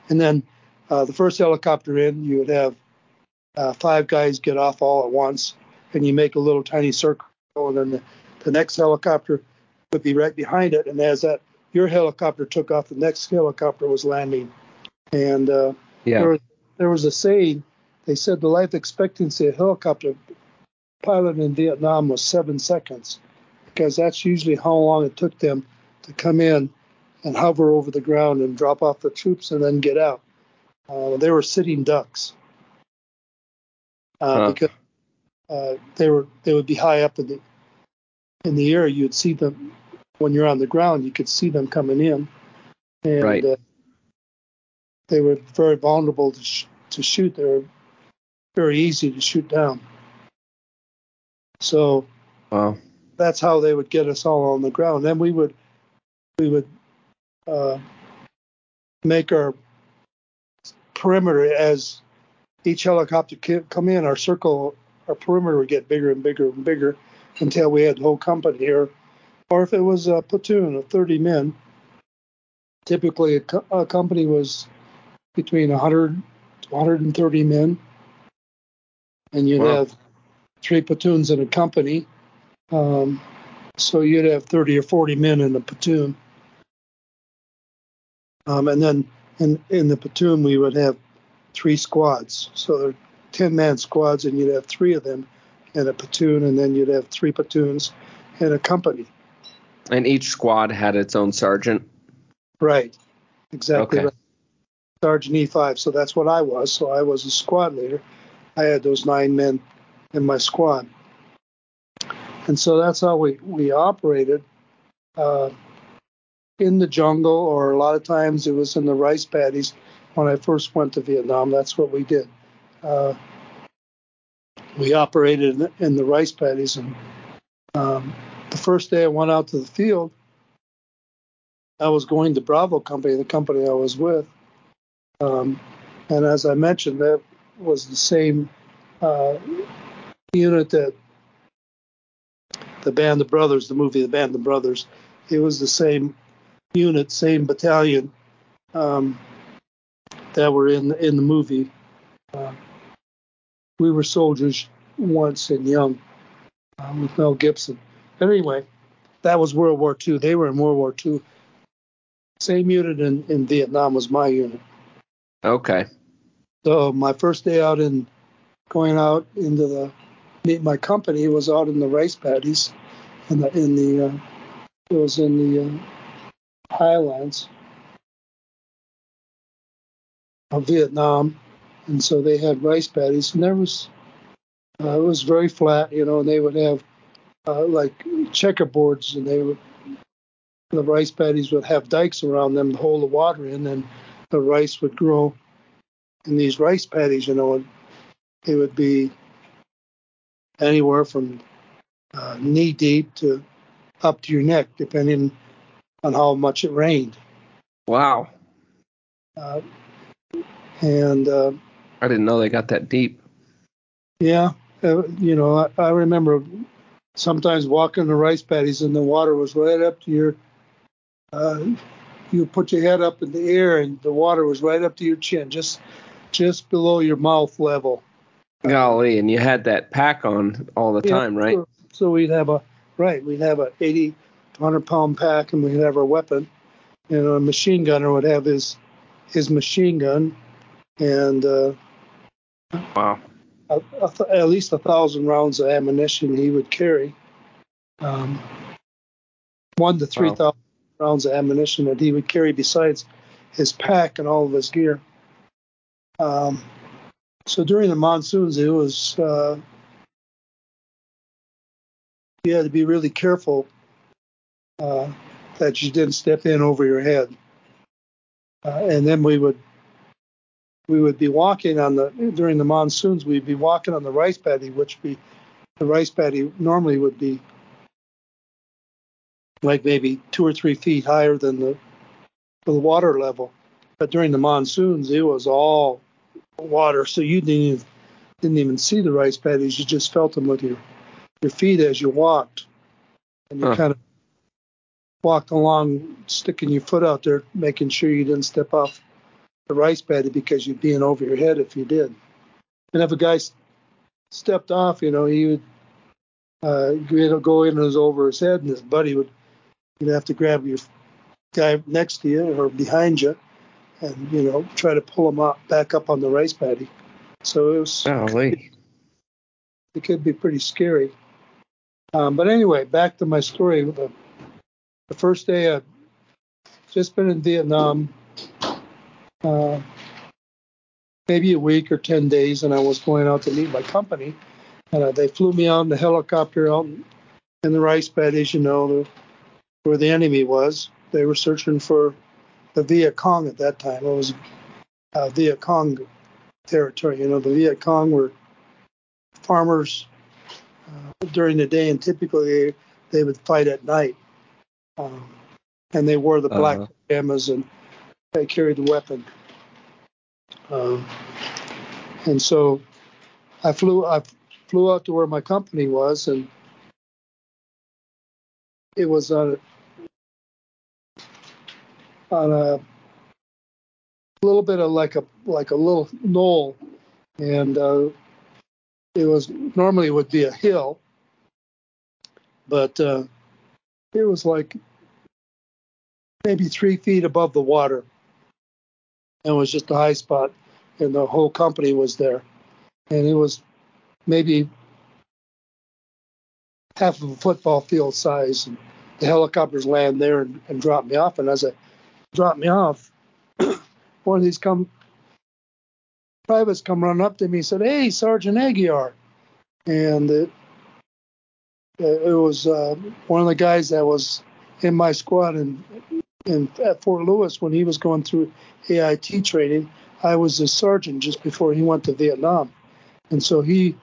And then uh, the first helicopter in, you would have uh, five guys get off all at once, and you make a little tiny circle, and then the, the next helicopter would be right behind it. And as that your helicopter took off, the next helicopter was landing. And uh, Yeah. there, was, there was a saying. They said the life expectancy of a helicopter pilot in Vietnam was seven seconds, because that's usually how long it took them to come in and hover over the ground and drop off the troops and then get out. Uh, they were sitting ducks uh, Huh. because uh, they were they would be high up in the in the air, you'd see them when you're on the ground. You could see them coming in, and Right. uh, they were very vulnerable to sh- to shoot. They were very easy to shoot down. So Wow. That's how they would get us all on the ground. Then we would we would uh, make our perimeter as each helicopter come in. Our circle, our perimeter would get bigger and bigger and bigger until we had the whole company. here. or if it was a platoon of 30 men, typically a, co- a company was between 100 to 130 men, and you'd Wow. have three platoons in a company. Um, so you'd have 30 or 40 men in a platoon. Um, and then in, in the platoon, we would have three squads. So they're 10 man squads, and you'd have three of them in a platoon, and then you'd have three platoons in a company. And each squad had its own sergeant. Right. Exactly Okay. right. Sergeant E5. So that's what I was. So I was a squad leader. I had those nine men in my squad. And so that's how we, we operated uh, in the jungle, or a lot of times it was in the rice paddies. When I first went to Vietnam, that's what we did. Uh, we operated in, the rice paddies. And um, the first day I went out to the field, I was going to Bravo Company, the company I was with. Um, and as I mentioned, that was the same uh, unit that the Band of Brothers, the movie The Band of Brothers, it was the same unit, same battalion um, that were in in the movie. Uh, we were soldiers once and young uh, with Mel Gibson. But Anyway, that was World War II. They were in World War II. Same unit in, in Vietnam was my unit. Okay. So my first day out in going out into the my company was out in the rice paddies in the in the uh, it was in the uh, highlands of Vietnam, and so they had rice paddies, and there was uh, it was very flat, you know, and they would have uh, like checkerboards, and they would the rice paddies would have dikes around them to hold the water in, and the rice would grow in these rice paddies, you know, and it would be anywhere from uh, knee deep to up to your neck, depending on how much it rained. Wow. Uh, and uh, I didn't know they got that deep. yeah, uh, you know, I, I remember sometimes walking the rice paddies and the water was right up to your. Uh, you put your head up in the air and the water was right up to your chin, just just below your mouth level. Golly, and you had that pack on all the Yeah, time, right? So, so we'd have a right, we'd have a 80 to 100 pound pack, and we'd have our weapon. And a machine gunner would have his his machine gun, and uh, Wow. a, a th- at least a thousand rounds of ammunition he would carry. Um, one to three thousand Wow. rounds of ammunition that he would carry besides his pack and all of his gear. Um, so during the monsoons, it was uh, you had to be really careful uh, that you didn't step in over your head. Uh, and then we would we would be walking on the during the monsoons. We'd be walking on the rice paddy, which be the rice paddy normally would be like maybe two or three feet higher than the the water level. But during the monsoons, it was all water, so you didn't even, didn't even see the rice paddies. You just felt them with your your feet as you walked, and you Huh. kind of walked along, sticking your foot out there, making sure you didn't step off the rice paddy because you'd be in over your head if you did. And if a guy stepped off, you know, he would uh, go in and was over his head, and his buddy would you'd have to grab your guy next to you or behind you, and you know, try to pull them up back up on the rice paddy. So it was Golly. it could be pretty scary. Um, but anyway, back to my story. The, the first day I'd just been in Vietnam, uh, maybe a week or 10 days, and I was going out to meet my company. And uh, they flew me on the helicopter out in in the rice paddies, you know, where the enemy was. They were searching for the Viet Cong at that time. It was uh, Viet Cong territory. You know, the Viet Cong were farmers uh, during the day, and typically they, would fight at night. Um, and they wore the black uh-huh. pajamas and they carried the weapon. Um, and so I flew I flew out to where my company was, and it was on on a little bit of like a like a little knoll, and uh, it was normally would be a hill, but uh, it was like maybe three feet above the water, and it was just a high spot, and the whole company was there, and it was maybe half of a football field size, and the helicopters land there and, and drop me off, and as it dropped me off, one of these come privates come running up to me and said, "Hey, Sergeant Aguiar," and it it was uh, one of the guys that was in my squad and in at Fort Lewis when he was going through AIT training. I was a sergeant just before he went to Vietnam, and so he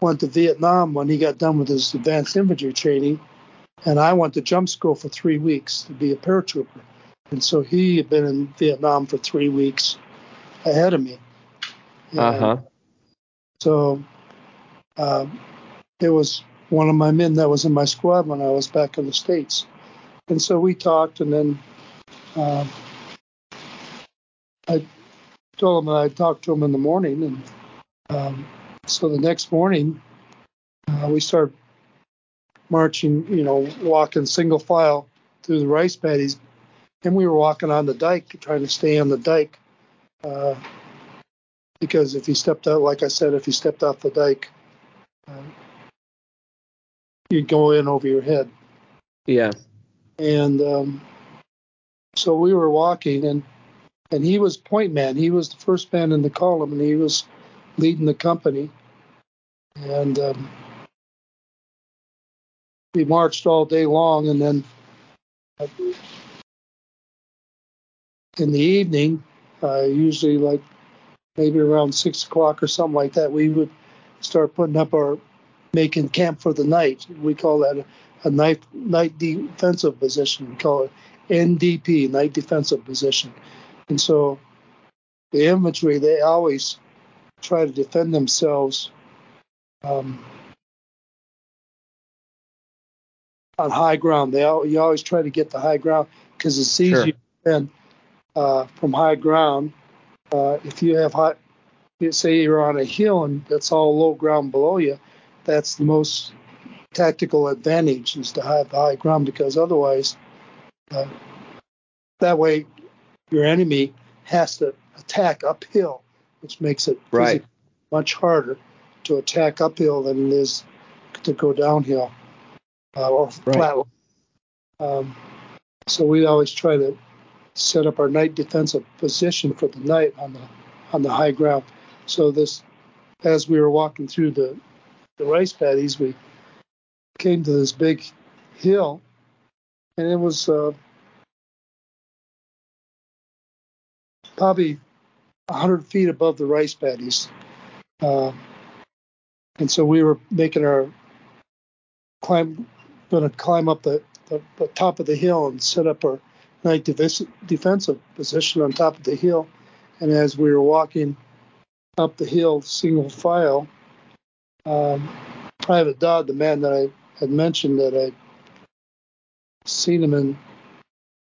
went to Vietnam when he got done with his advanced infantry training, and I went to jump school for three weeks to be a paratrooper. And so he had been in Vietnam for three weeks ahead of me. Uh huh. So uh, it was one of my men that was in my squad when I was back in the States. And so we talked, and then uh, I told him that I'd talk to him in the morning. And um, so the next morning, uh, we started marching, you know, walking single file through the rice paddies and we were walking on the dike, trying to stay on the dike, uh, because if you stepped out, like I said, if you stepped off the dike, uh, you'd go in over your head. Yeah. And um, so we were walking, and and he was point man. He was the first man in the column, and he was leading the company. And um, we marched all day long, and then uh, in the evening, uh, usually like maybe around six o'clock or something like that, we would start putting up our making camp for the night. We call that a, a night night defensive position. We call it NDP, night defensive position. And so the infantry, they always try to defend themselves um, on high ground. They you always try to get the high ground because it's easier sure. to defend uh, from high ground. Uh, if you have high, say you're on a hill and that's all low ground below you, that's the most tactical advantage is to have high ground because otherwise, uh, that way your enemy has to attack uphill, which makes it right. much harder to attack uphill than it is to go downhill uh, or right. flat. Um, so we always try to set up our night defensive position for the night on the on the high ground. So this, as we were walking through the the rice paddies, we came to this big hill, and it was uh, probably 100 feet above the rice paddies. Uh, and so we were making our climb, going to climb up the, the, the top of the hill and set up our night defensive position on top of the hill. And as we were walking up the hill, single file, um, Private Dodd, the man that I had mentioned that I'd seen him in,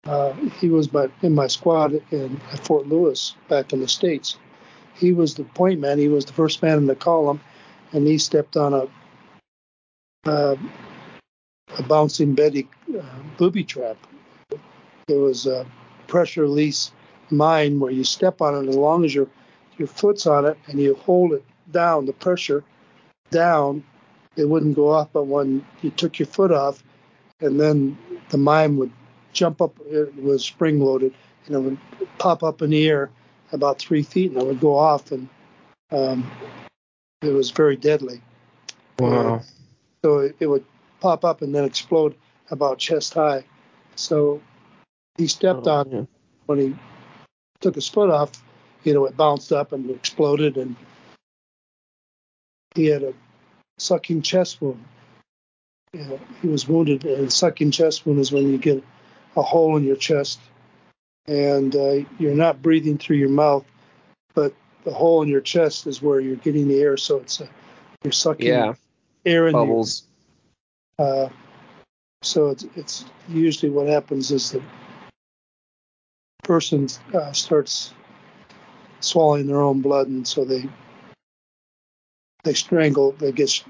uh, he was my, in my squad in, at Fort Lewis back in the States. He was the point man. He was the first man in the column, and he stepped on a uh, a bouncing Betty uh, booby trap there was a pressure release mine where you step on it as long as your your foot's on it and you hold it down, the pressure down, it wouldn't go off. But when you took your foot off, and then the mine would jump up, it was spring loaded, and it would pop up in the air about three feet, and it would go off, and um, it was very deadly. Wow. so it, it would pop up and then explode about chest high. So he stepped Oh, on yeah. when he took his foot off. You know, it bounced up and exploded, and he had a sucking chest wound. You know, he was wounded, and a sucking chest wound is when you get a hole in your chest, and uh, you're not breathing through your mouth, but the hole in your chest is where you're getting the air. So it's a, you're sucking Yeah. air in the Bubbles. uh, so it's, it's usually what happens is the person uh, starts swallowing their own blood, and so they they strangle. They get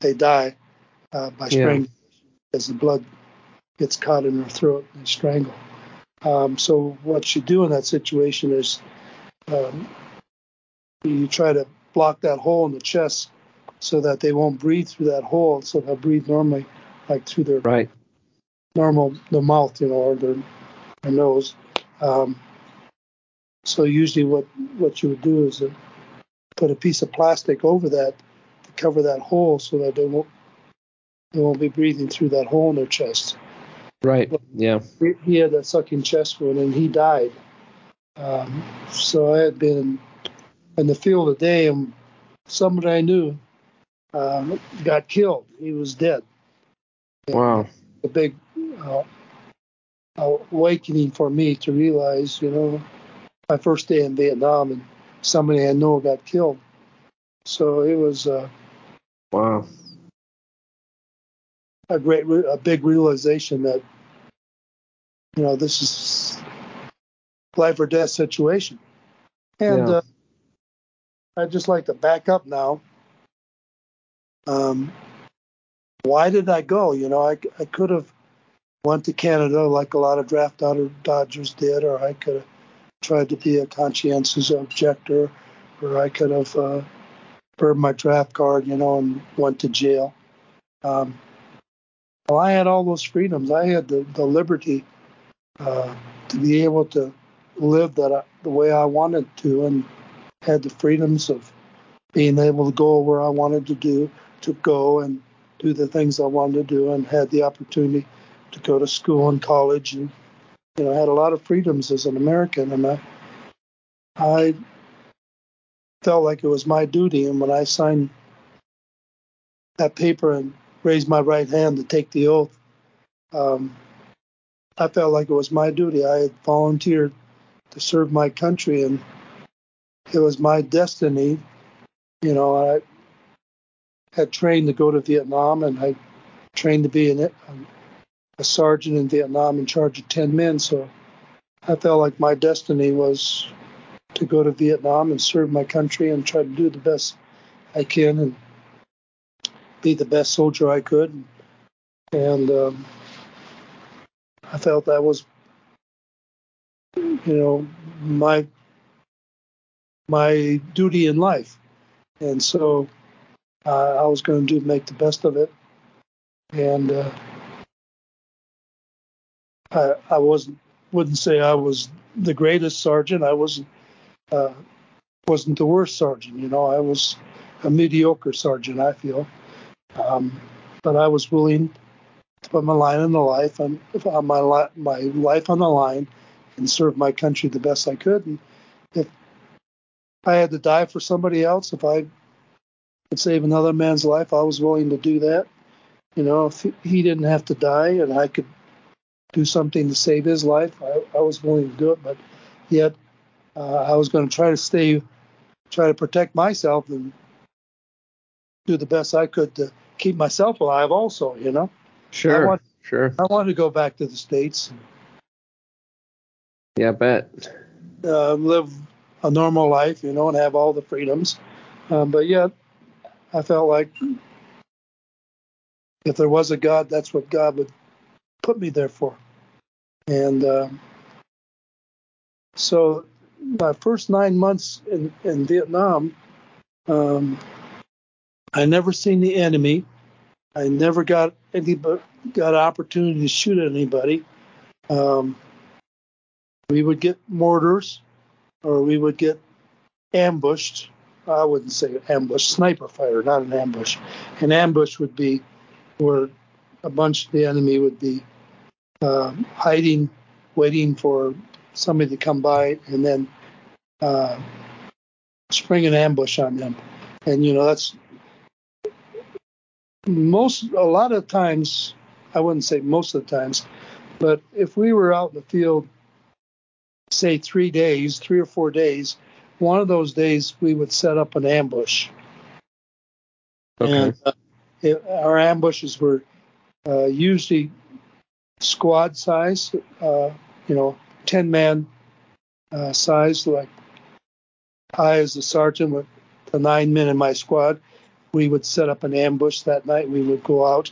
they die uh, by Yeah. as the blood gets caught in their throat and they strangle. Um, so what you do in that situation is um, you try to block that hole in the chest so that they won't breathe through that hole, so they'll breathe normally, like through their Right. normal the mouth, you know, or their, their nose. Um, so usually, what what you would do is uh, put a piece of plastic over that to cover that hole, so that they won't they won't be breathing through that hole in their chest. Right. Yeah. He- had that sucking chest wound, and he died. Um, so I had been in the field a day, and somebody I knew uh, got killed. He was dead. Wow. a big uh, awakening for me to realize, you know, my first day in Vietnam and somebody I know got killed. So it was uh, Wow. a great, re- a big realization that, you know, this is life or death situation. And Yeah. uh, I'd just like to back up now. Um, why did I go? You know, I, I could have went to Canada like a lot of draft Dodgers did, or I could have tried to be a conscientious objector, or I could have uh, burned my draft card, you know, and went to jail. Um, well, I had all those freedoms. I had the, the liberty uh, to be able to live that I, the way I wanted to, and had the freedoms of being able to go where I wanted to do, to go and do the things I wanted to do, and had the opportunity to go to school and college, and you know, had a lot of freedoms as an American, and I, I felt like it was my duty. And when I signed that paper and raised my right hand to take the oath, um, I felt like it was my duty. I had volunteered to serve my country, and it was my destiny. You know, I had trained to go to Vietnam, and I trained to be an, a sergeant in Vietnam in charge of 10 men. So I felt like my destiny was to go to Vietnam and serve my country and try to do the best I can and be the best soldier I could. And um, I felt that was, you know, my my duty in life. And so uh, I was going to do make the best of it. And uh, I, I wasn't wouldn't say I was the greatest sergeant. I wasn't uh, wasn't the worst sergeant. You know, I was a mediocre sergeant. I feel, um, but I was willing to put my line on the life on, on my li- my life on the line and serve my country the best I could. And if I had to die for somebody else, if I could save another man's life, I was willing to do that. You know, if he didn't have to die and I could do something to save his life, I, I was willing to do it. But yet, uh, I was going to try to stay, try to protect myself and do the best I could to keep myself alive. Also, you know, Sure. want- sure. I wanted to go back to the states, Yeah, I bet. uh, live a normal life, you know, and have all the freedoms. Um, but yet, I felt like if there was a God, that's what God would put me there for. And um, so, my first nine months in, in Vietnam, um, I never seen the enemy. I never got any got opportunity to shoot at anybody. Um, we would get mortars, or we would get ambushed. I wouldn't say ambush, sniper fire, not an ambush. An ambush would be where a bunch of the enemy would be uh, hiding, waiting for somebody to come by, and then uh, spring an ambush on them. And you know that's most a lot of times. I wouldn't say most of the times, but if we were out in the field, say three days, three or four days, one of those days we would set up an ambush. Okay. And uh, it, our ambushes were uh, usually squad size, uh, you know, 10 man uh, size. Like I, as a sergeant, with the nine men in my squad, we would set up an ambush that night. We would go out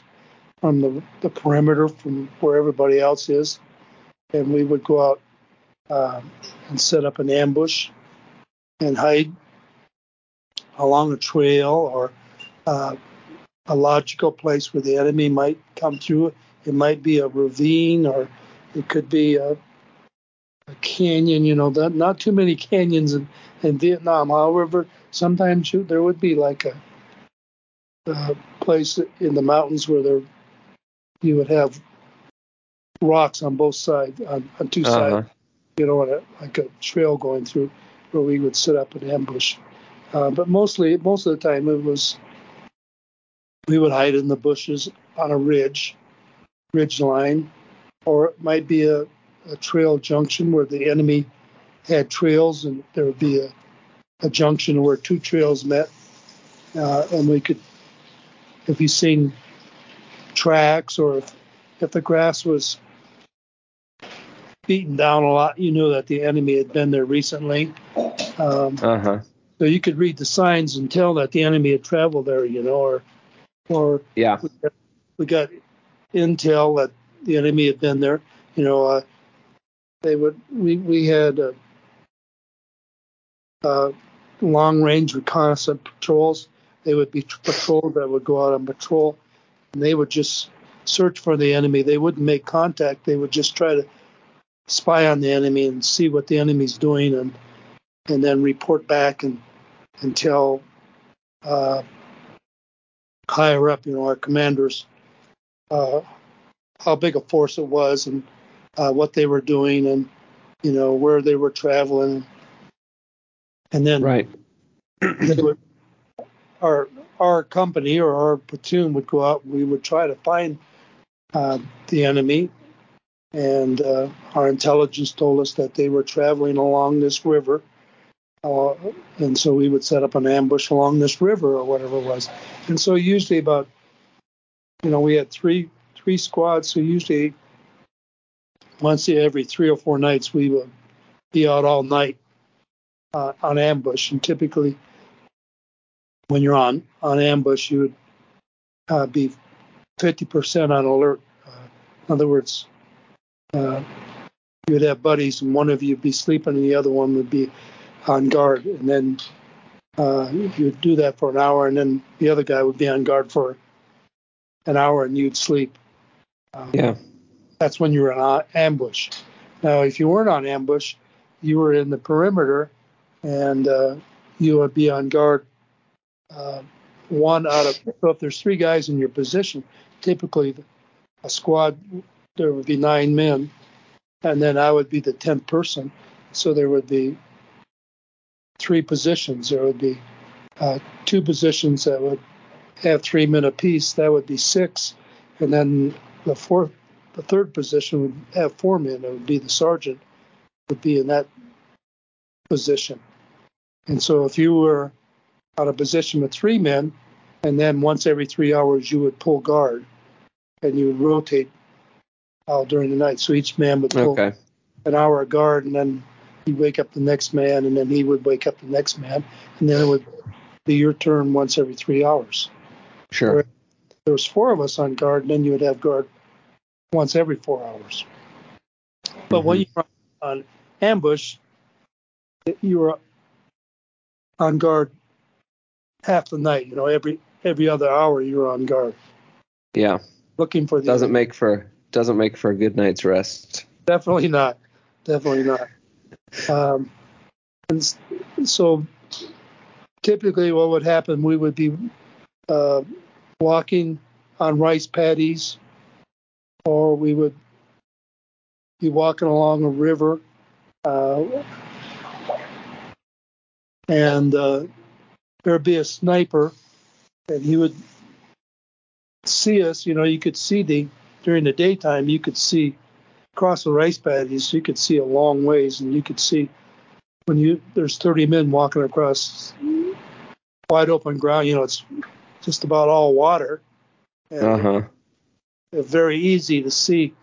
from the, the perimeter from where everybody else is, and we would go out um, and set up an ambush and hide along a trail or uh, a logical place where the enemy might come through. It might be a ravine or it could be a, a canyon. You know, that, not too many canyons in, in Vietnam. However, sometimes you, there would be like a, a place in the mountains where there you would have rocks on both sides, on, on 2 Uh-huh. sides. You know, a, like a trail going through where we would set up an ambush. Uh, but mostly, most of the time, it was we would hide in the bushes on a ridge, ridge line, or it might be a, a trail junction where the enemy had trails, and there would be a, a junction where two trails met, uh, and we could, if you seen tracks or if, if the grass was beaten down a lot, you knew that the enemy had been there recently. Um, Uh huh. so you could read the signs and tell that the enemy had traveled there, you know, or or Yeah. we got, we got intel that the enemy had been there. You know, uh, they would we we had uh, uh, long range reconnaissance patrols. They would be patrols that would go out on patrol, and they would just search for the enemy. They wouldn't make contact. They would just try to spy on the enemy and see what the enemy's doing, and and then report back and and tell uh, higher up, you know, our commanders, how big a force it was and uh, what they were doing and you know where they were traveling, and then Right. would, our our company or our platoon would go out. We would try to find uh, the enemy, and uh, our intelligence told us that they were traveling along this river. Uh, and so we would set up an ambush along this river or whatever it was. And so usually about, you know, we had three three squads. So usually once every three or four nights we would be out all night uh, on ambush. And typically when you're on on ambush, you would uh, be 50% on alert. Uh, in other words, uh, you would have buddies, and one of you would be sleeping, and the other one would be on guard. And then uh, you would do that for an hour, and then the other guy would be on guard for an hour, and you'd sleep. Um, Yeah. That's when you were on ambush. Now, if you weren't on ambush, you were in the perimeter, and uh, you would be on guard. Uh, one out of so if there's three guys in your position, typically a squad there would be nine men, and then I would be the tenth person. So there would be three positions. There would be uh, two positions that would have three men apiece. That would be six, and then the fourth, the third position would have four men. It would be the sergeant would be in that position. And so if you were on a position with three men, and then once every three hours you would pull guard, and you would rotate uh, during the night. So each man would pull Okay. an hour of guard, and then he'd wake up the next man, and then he would wake up the next man, and then it would be your turn once every three hours. Sure. There was four of us on guard, and then you would have guard once every four hours. But when you were on ambush, you were on guard half the night. You know, every every other hour you were on guard, Yeah. looking for the Doesn't enemy. make for doesn't make for a good night's rest. Definitely not. Definitely not. Um, and so typically, what would happen? We would be uh, walking on rice paddies, or we would be walking along a river, uh, and uh, there'd be a sniper, and he would see us. You know, you could see the during the daytime, you could see across the rice paddies, you could see a long ways, and you could see when you there's 30 men walking across wide open ground. You know, it's just about all water. Uh huh. Very easy to see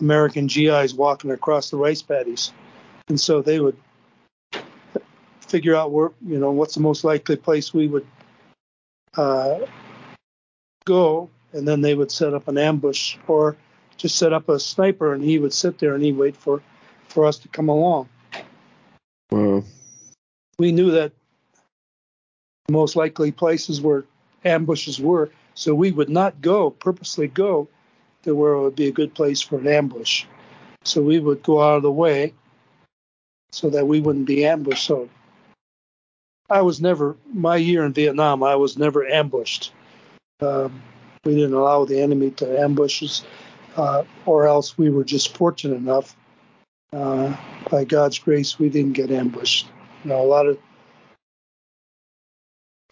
American GIs walking across the rice paddies, and so they would figure out where you know what's the most likely place we would uh, go, and then they would set up an ambush or just set up a sniper, and he would sit there and he'd wait for for us to come along. Wow. We knew that the most likely places where ambushes were, so we would not go purposely go to where it would be a good place for an ambush. So we would go out of the way so that we wouldn't be ambushed. So I was never my year in Vietnam. I was never ambushed. Um, we didn't allow the enemy to ambush us, uh, or else we were just fortunate enough. Uh, by God's grace, we didn't get ambushed. You know, a lot of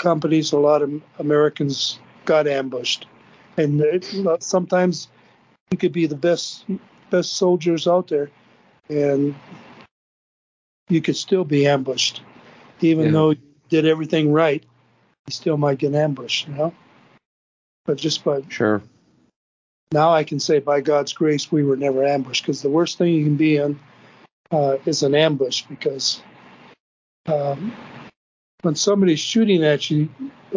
companies, a lot of Americans got ambushed, and it, sometimes you could be the best best soldiers out there, and you could still be ambushed, even Yeah. though you did everything right. You still might get ambushed, you know. But just by Sure. now, I can say by God's grace, we were never ambushed. Because the worst thing you can be in uh, is an ambush, because um, when somebody's shooting at you,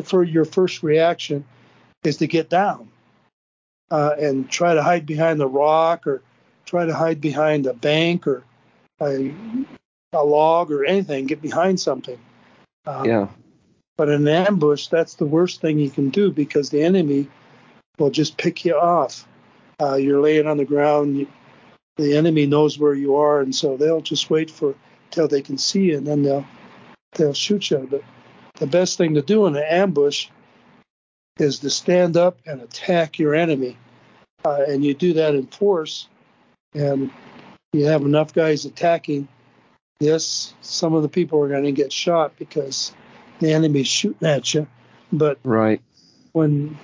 for your first reaction is to get down uh, and try to hide behind the rock or try to hide behind a bank or a, a log or anything, get behind something. Um, Yeah. But in an ambush, that's the worst thing you can do because the enemy will just pick you off. Uh, you're laying on the ground. You, the enemy knows where you are, and so they'll just wait for till they can see you, and then they'll they'll shoot you. But the best thing to do in an ambush is to stand up and attack your enemy, uh, and you do that in force, and you have enough guys attacking. Yes, some of the people are going to get shot because the enemy's shooting at you, but Right. when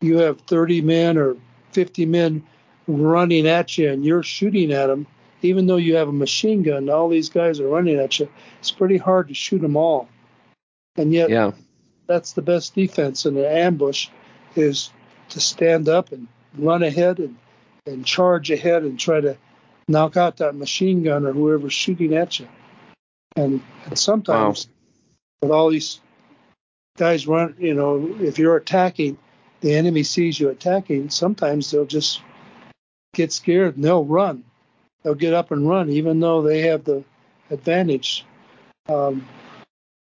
you have 30 men or 50 men running at you and you're shooting at them, even though you have a machine gun, all these guys are running at you. It's pretty hard to shoot them all. And yet, Yeah. that's the best defense in an ambush is to stand up and run ahead and, and charge ahead and try to knock out that machine gun or whoever's shooting at you. And, and sometimes with all these guys run, you know, if you're attacking, the enemy sees you attacking, sometimes they'll just get scared and they'll run. They'll get up and run, even though they have the advantage. Um,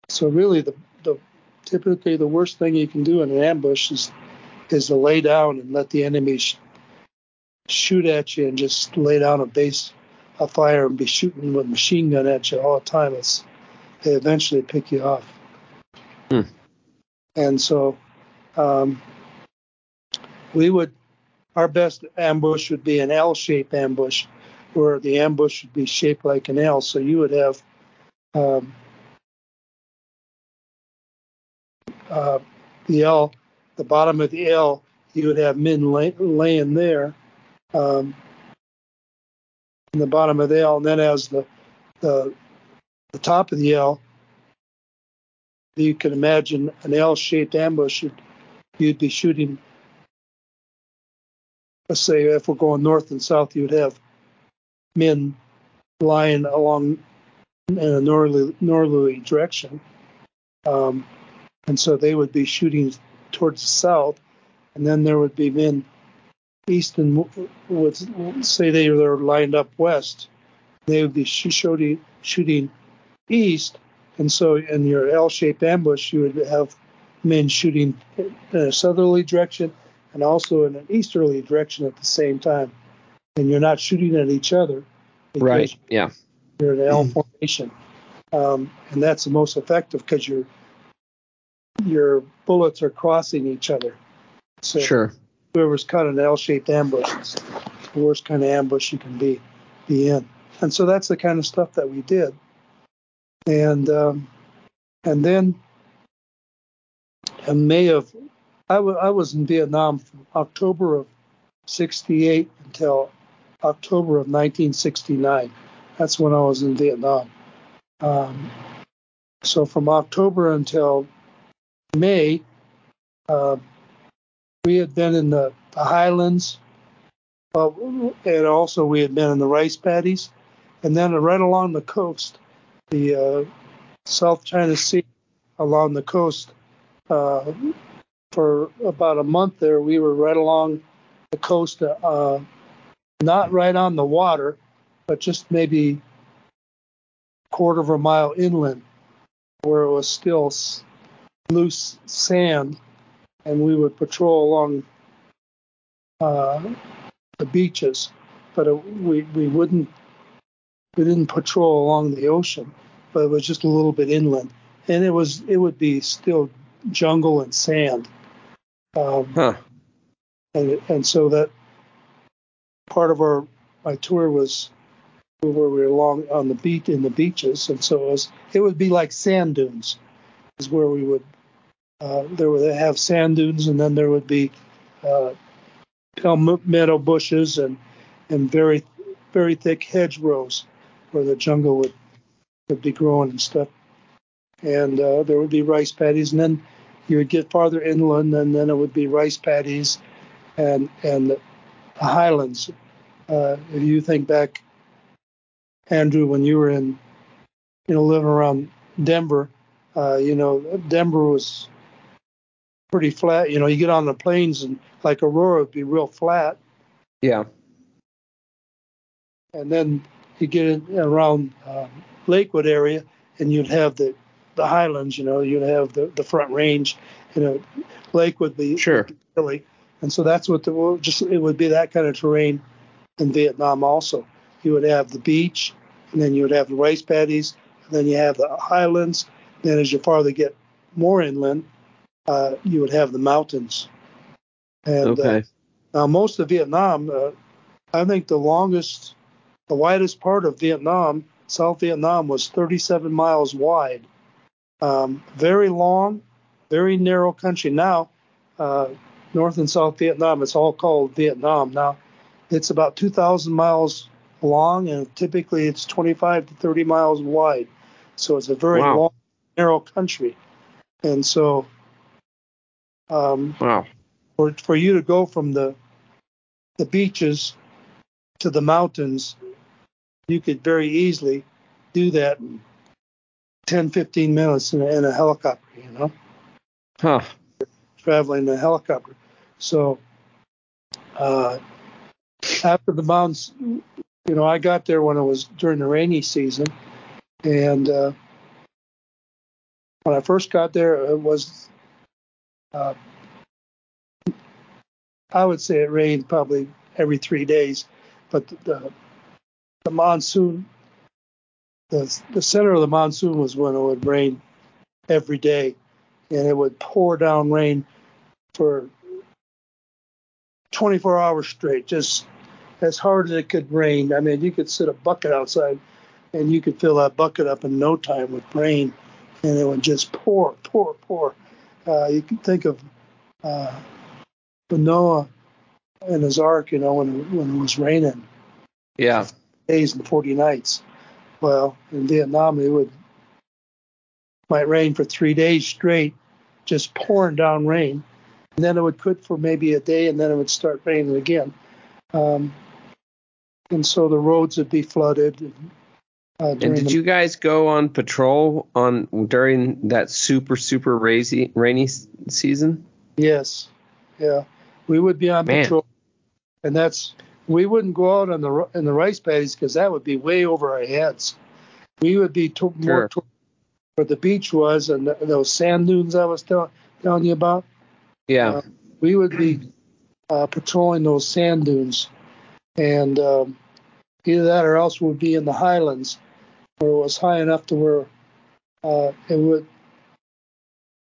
so really, the, the typically the worst thing you can do in an ambush is is to lay down and let the enemy sh- shoot at you and just lay down a base of fire and be shooting with machine gun at you all the time. It's they eventually pick you off. Hmm. And so um, we would our best ambush would be an L-shaped ambush, where the ambush would be shaped like an L. So you would have um, uh, the L, the bottom of the L, you would have men lay, laying there, um, in the bottom of the L, and then as the the the top of the L, you can imagine an L-shaped ambush. You'd, you'd be shooting. Let's say if we're going north and south, you'd have men lying along in a northerly, northerly direction. Um, and so they would be shooting towards the south, and then there would be men east and would say they were lined up west. They would be shooting, shooting east, and so in your L-shaped ambush, you would have men shooting in a southerly direction and also in an easterly direction at the same time. And you're not shooting at each other. Right. Yeah. you're in an L formation, um, and that's the most effective because your your bullets are crossing each other. So Sure. Whoever's caught was kind of an L-shaped ambush. It's the worst kind of ambush you can be be in. And so that's the kind of stuff that we did. And um, and then in May of I, w- I was in Vietnam from October of 68 until October of 1969. That's when I was in Vietnam. Um, so from October until May, uh, we had been in the, the highlands, uh, and also we had been in the rice paddies, and then right along the coast, the uh, South China Sea, along the coast. Uh, for about a month there, we were right along the coast, uh, not right on the water, but just maybe quarter of a mile inland, where it was still loose sand, and we would patrol along uh, the beaches, but it, we we wouldn't we didn't patrol along the ocean, but it was just a little bit inland, and it was it would be still jungle and sand. Um, huh. And and so that part of our my tour was where we were along on the beach in the beaches, and so it was it would be like sand dunes, is where we would uh, there would have sand dunes, and then there would be uh, palmetto bushes and and very very thick hedgerows where the jungle would would be growing and stuff. And uh, there would be rice paddies, and then you would get farther inland, and then it would be rice paddies and and highlands. Uh, if you think back, Andrew, when you were in, you know, living around Denver, uh, you know, Denver was pretty flat. You know, you get on the plains and like Aurora would be real flat. Yeah. And then you get around uh, Lakewood area, and you'd have the the highlands. You know, you'd have the, the Front Range. You know, Lake would be sure hilly, and so that's what the just it would be that kind of terrain in Vietnam. Also, you would have the beach, and then you would have the rice paddies, and then you have the highlands. Then as you farther get more inland, uh, you would have the mountains. And okay. uh, now most of Vietnam, uh, I think the longest, the widest part of Vietnam, South Vietnam, was 37 miles wide. Um, very long, very narrow country. Now, uh, North and South Vietnam, it's all called Vietnam. Now, it's about 2,000 miles long, and typically it's 25 to 30 miles wide. So it's a very wow. long, narrow country. And so, um, wow, for for you to go from the the beaches to the mountains, you could very easily do that in 10, 15 minutes in a, in a helicopter, you know? Huh. Traveling in a helicopter. So, uh, after the mountains, you know, I got there when it was during the rainy season. And uh, when I first got there, it was, uh, I would say it rained probably every three days, but the, the, the monsoon, the, the center of the monsoon was when it would rain every day, and it would pour down rain for 24 hours straight, just as hard as it could rain. I mean, you could sit a bucket outside and you could fill that bucket up in no time with rain, and it would just pour, pour, pour. Uh, you can think of uh, Noah and his ark, you know, when when it was raining. Yeah. Days and 40 nights. Well, in Vietnam, it would might rain for three days straight, just pouring down rain, and then it would quit for maybe a day, and then it would start raining again. Um, and so the roads would be flooded. Uh, and did the, you guys go on patrol on during that super super rainy rainy season? Yes, yeah, we would be on Man. patrol, and that's we wouldn't go out on the in the rice paddies because that would be way over our heads. We would be to, sure. more toward where the beach was and the, those sand dunes I was tell, telling you about. Yeah, uh, we would be uh, patrolling those sand dunes, and um, either that or else we'd be in the highlands where it was high enough to where uh, it would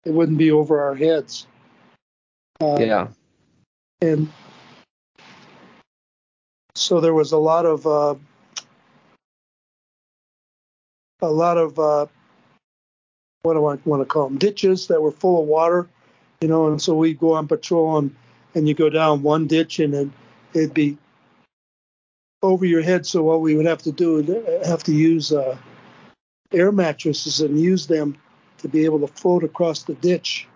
it wouldn't be over our heads. Uh, yeah. And so there was a lot of uh, a lot of uh, what do I want to call them ditches that were full of water, you know, and so we'd go on patrol and and you go down one ditch and then it'd be over your head. So what we would have to do is have to use uh, air mattresses and use them to be able to float across the ditch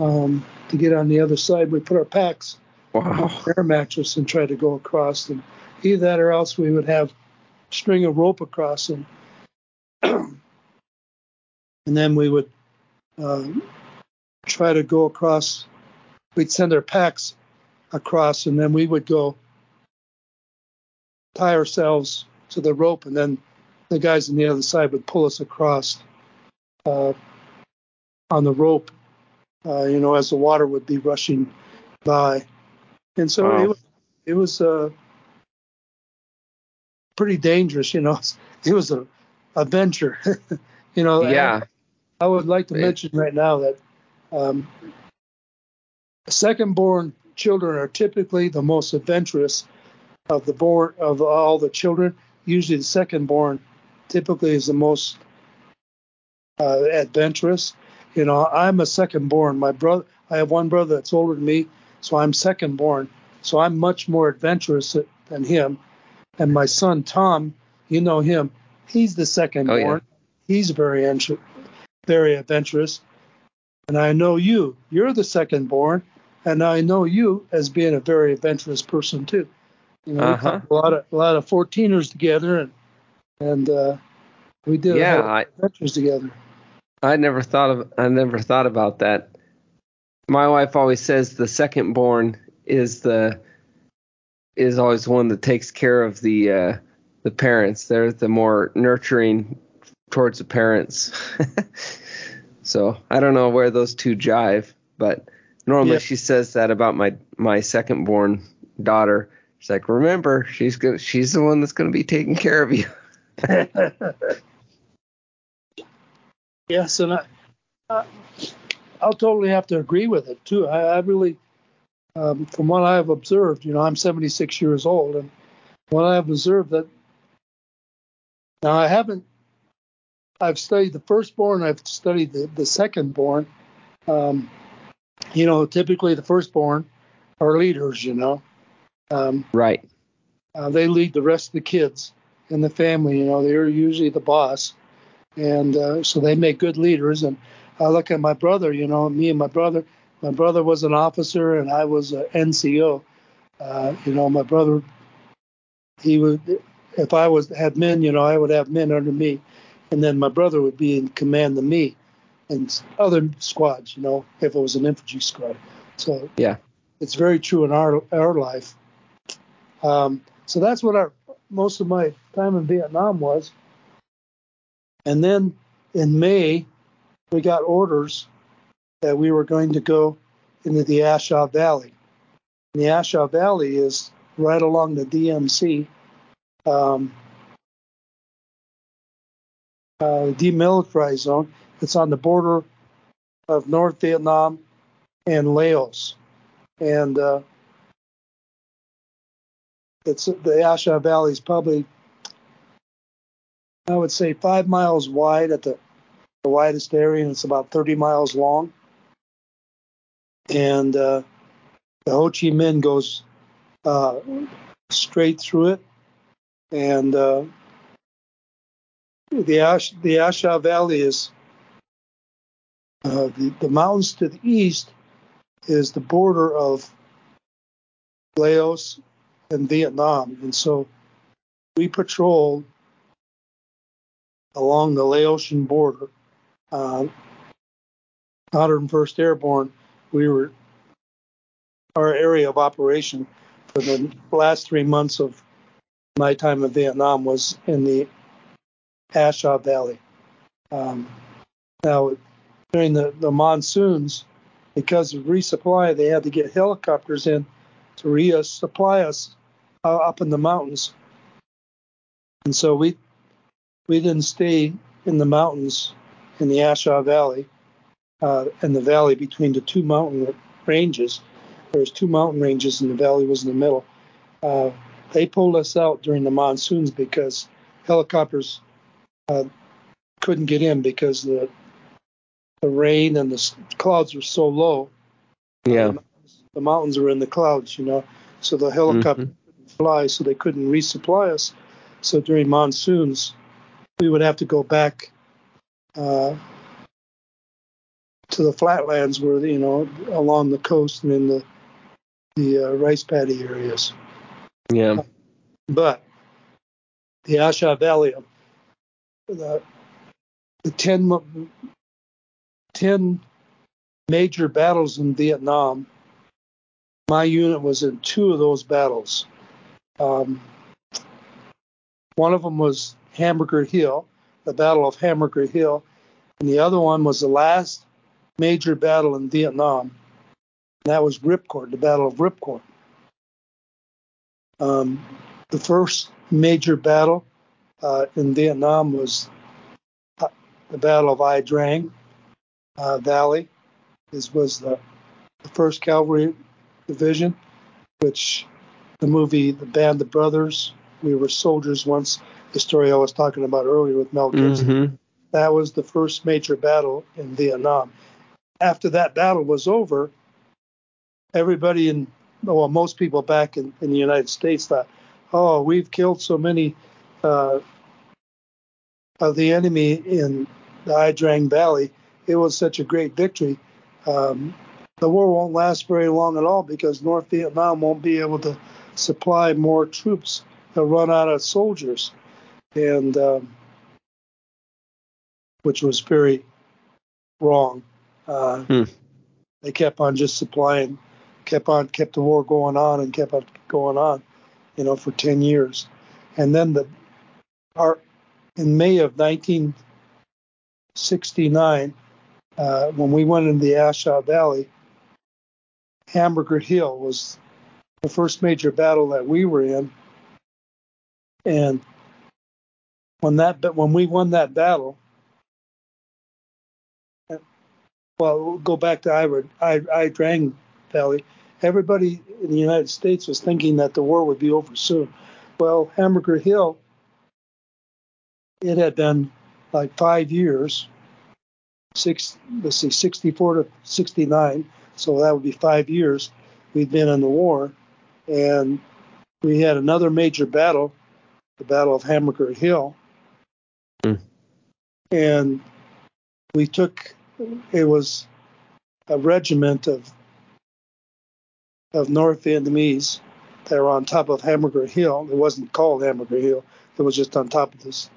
um, to get on the other side. We put our packs Wow. air mattress and try to go across. And either that or else we would have string of rope across and and then we would uh, try to go across. We'd send our packs across, and then we would go tie ourselves to the rope, and then the guys on the other side would pull us across uh, on the rope. Uh, you know, as the water would be rushing by, and so Wow. it was it was uh, pretty dangerous. You know, it was a adventure. you know, Yeah. I would like to mention right now that um, second-born children are typically the most adventurous of the born of all the children. Usually, the second-born typically is the most uh, adventurous. You know, I'm a second-born. My brother, I have one brother that's older than me, so I'm second-born. So I'm much more adventurous than him. And my son Tom, you know him, he's the second-born. Oh, yeah. He's very very adventurous. And I know you. You're the second born, and I know you as being a very adventurous person too. You know, Uh-huh. a lot of a lot of 14ers together, and and uh, we did Yeah, a lot of I, adventures together. I never thought of I never thought about that. My wife always says the second born is the is always one that takes care of the uh, the parents. They're the more nurturing towards the parents. so I don't know where those two jive, but normally Yeah. she says that about my my second born daughter. She's like, remember, she's gonna she's the one that's gonna be taking care of you. yes, and I, I I'll totally have to agree with it too. I, I really, um, from what I've observed, you know, I'm 76 years old, and what I've observed that now I haven't. I've studied the firstborn. I've studied the, the secondborn. Um, you know, typically the firstborn are leaders. You know, um, Right. uh, they lead the rest of the kids in the family. You know, they're usually the boss, and uh, so they make good leaders. And I look at my brother. You know, me and my brother. My brother was an officer, and I was an NCO. Uh, you know, my brother. He would, if I was had men, you know, I would have men under me, and then my brother would be in command of me, and other squads. You know, if it was an infantry squad. So Yeah. it's very true in our our life. Um, so that's what our most of my time in Vietnam was. And then in May, we got orders that we were going to go into the A Shau Valley. And the A Shau Valley is right along the DMZ. Um, uh, demilitarized zone. It's on the border of North Vietnam and Laos. And uh, it's the A Shau Valley is probably, I would say, five miles wide at the, the widest area, and it's about 30 miles long. And uh, the Ho Chi Minh goes uh, straight through it, and uh, the Ash the A Shau Valley is uh, the the mountains to the east is the border of Laos and Vietnam, and so we patrol along the Laotian border. Uh, 101st Airborne, we were our area of operation for the last three months of my time in Vietnam was in the A Shau Valley. Um, now, during the, the monsoons, because of resupply, they had to get helicopters in to resupply us uh, up in the mountains. And so we we didn't stay in the mountains in the A Shau Valley, uh, in the valley between the two mountain ranges. There was two mountain ranges, and the valley was in the middle. Uh, they pulled us out during the monsoons because helicopters uh, couldn't get in because the the rain and the clouds were so low. Yeah. The, the mountains were in the clouds, you know, so the helicopter Mhm. couldn't fly, so they couldn't resupply us. So during monsoons, we would have to go back uh, to the flatlands where you know along the coast and in the the uh, rice paddy areas. Yeah. But the A Shau Valley, the, the 10, 10 major battles in Vietnam, my unit was in two of those battles. Um, one of them was Hamburger Hill, the Battle of Hamburger Hill, and the other one was the last major battle in Vietnam. That was Ripcord, the Battle of Ripcord. Um, the first major battle uh, in Vietnam was uh, the Battle of Ia Drang uh, Valley. This was the, the first Cavalry Division, which the movie The Band of Brothers, We Were Soldiers Once, the story I was talking about earlier with Mel Gibson. Mm-hmm. That was the first major battle in Vietnam. After that battle was over, everybody in, well, most people back in, in the United States thought, oh, we've killed so many uh, of the enemy in the Ia Drang Valley. It was such a great victory. Um, the war won't last very long at all because North Vietnam won't be able to supply more troops. They'll run out of soldiers. And um, which was very wrong. Uh, Hmm. They kept on just supplying, kept on, kept the war going on and kept on going on, you know, for 10 years. And then the, our, in May of 1969, uh, when we went into the A Shau Valley, Hamburger Hill was the first major battle that we were in. And when that, when we won that battle, well, we'll go back to Ivor, I, Ia Drang Valley. Everybody in the United States was thinking that the war would be over soon. Well, Hamburger Hill, it had been like five years, six, let's see, 64 to 69. So that would be five years we'd been in the war. And we had another major battle, the Battle of Hamburger Hill. Hmm. And we took it was a regiment of of North Vietnamese that were on top of Hamburger Hill. It wasn't called Hamburger Hill. It was just on top of this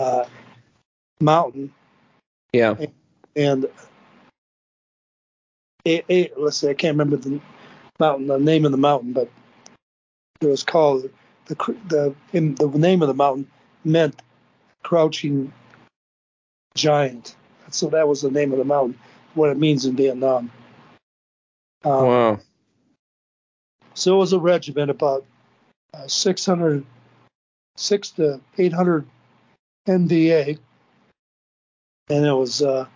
uh, mountain. Yeah. And it, let's see, I can't remember the mountain, the name of the mountain, but it was called the the in the name of the mountain meant crouching giant. So that was the name of the mountain, what it means in Vietnam. Um, Wow. So it was a regiment about uh, 600, six to 800 NVA, and it was uh,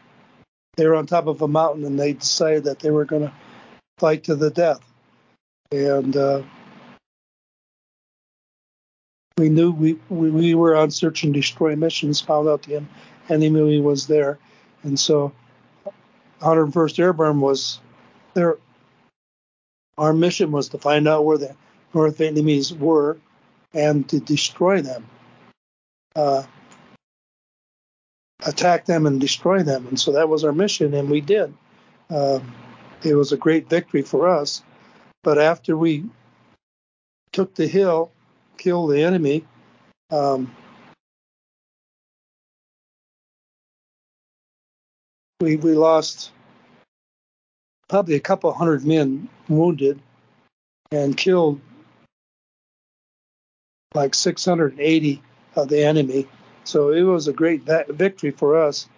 they were on top of a mountain, and they decided that they were going to fight to the death, and uh, we knew we, we we were on search and destroy missions. Found out the en- enemy was there, and so 101st Airborne was there. Our mission was to find out where the North Vietnamese were and to destroy them, uh, attack them and destroy them. And so that was our mission, and we did. Um, it was a great victory for us. But after we took the hill, killed the enemy, um, we we lost probably a couple hundred men wounded and killed like 680 of the enemy. So it was a great victory for us.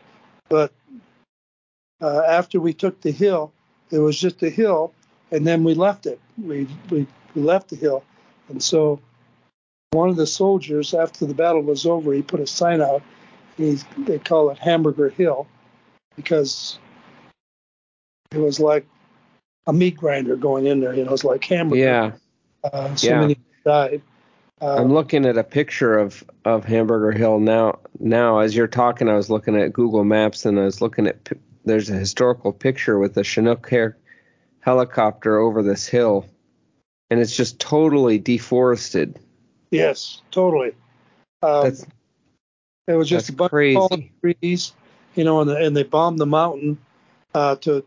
But uh, after we took the hill, it was just a hill, and then we left it. We, we we left the hill, and so one of the soldiers, after the battle was over, he put a sign out. He, they call it Hamburger Hill because it was like a meat grinder going in there. You know, it's like hamburger. Yeah. Uh, so Yeah. many died. Uh, I'm looking at a picture of, of Hamburger Hill now. Now, as you're talking, I was looking at Google Maps and I was looking at there's a historical picture with a Chinook helicopter over this hill, and it's just totally deforested. yes, totally. Um, That's it was just a bunch crazy. of fallen trees, you know, and, the, and they bombed the mountain uh, to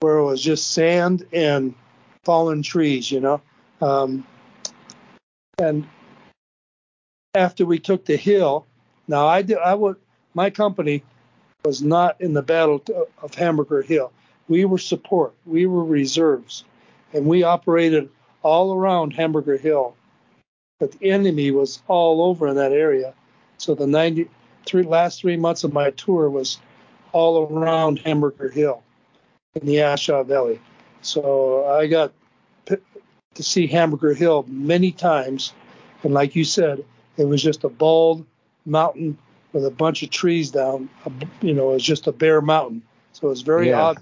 where it was just sand and fallen trees, you know. Um, and after we took the hill, now I did, I would, my company was not in the battle of Hamburger Hill. We were support, we were reserves, and we operated all around Hamburger Hill. But the enemy was all over in that area. So the 90, three, last three months of my tour was all around Hamburger Hill in the A Shau Valley. So I got to see Hamburger Hill many times. And like you said, it was just a bald mountain with a bunch of trees down. You know, it was just a bare mountain. So it was very Yeah. odd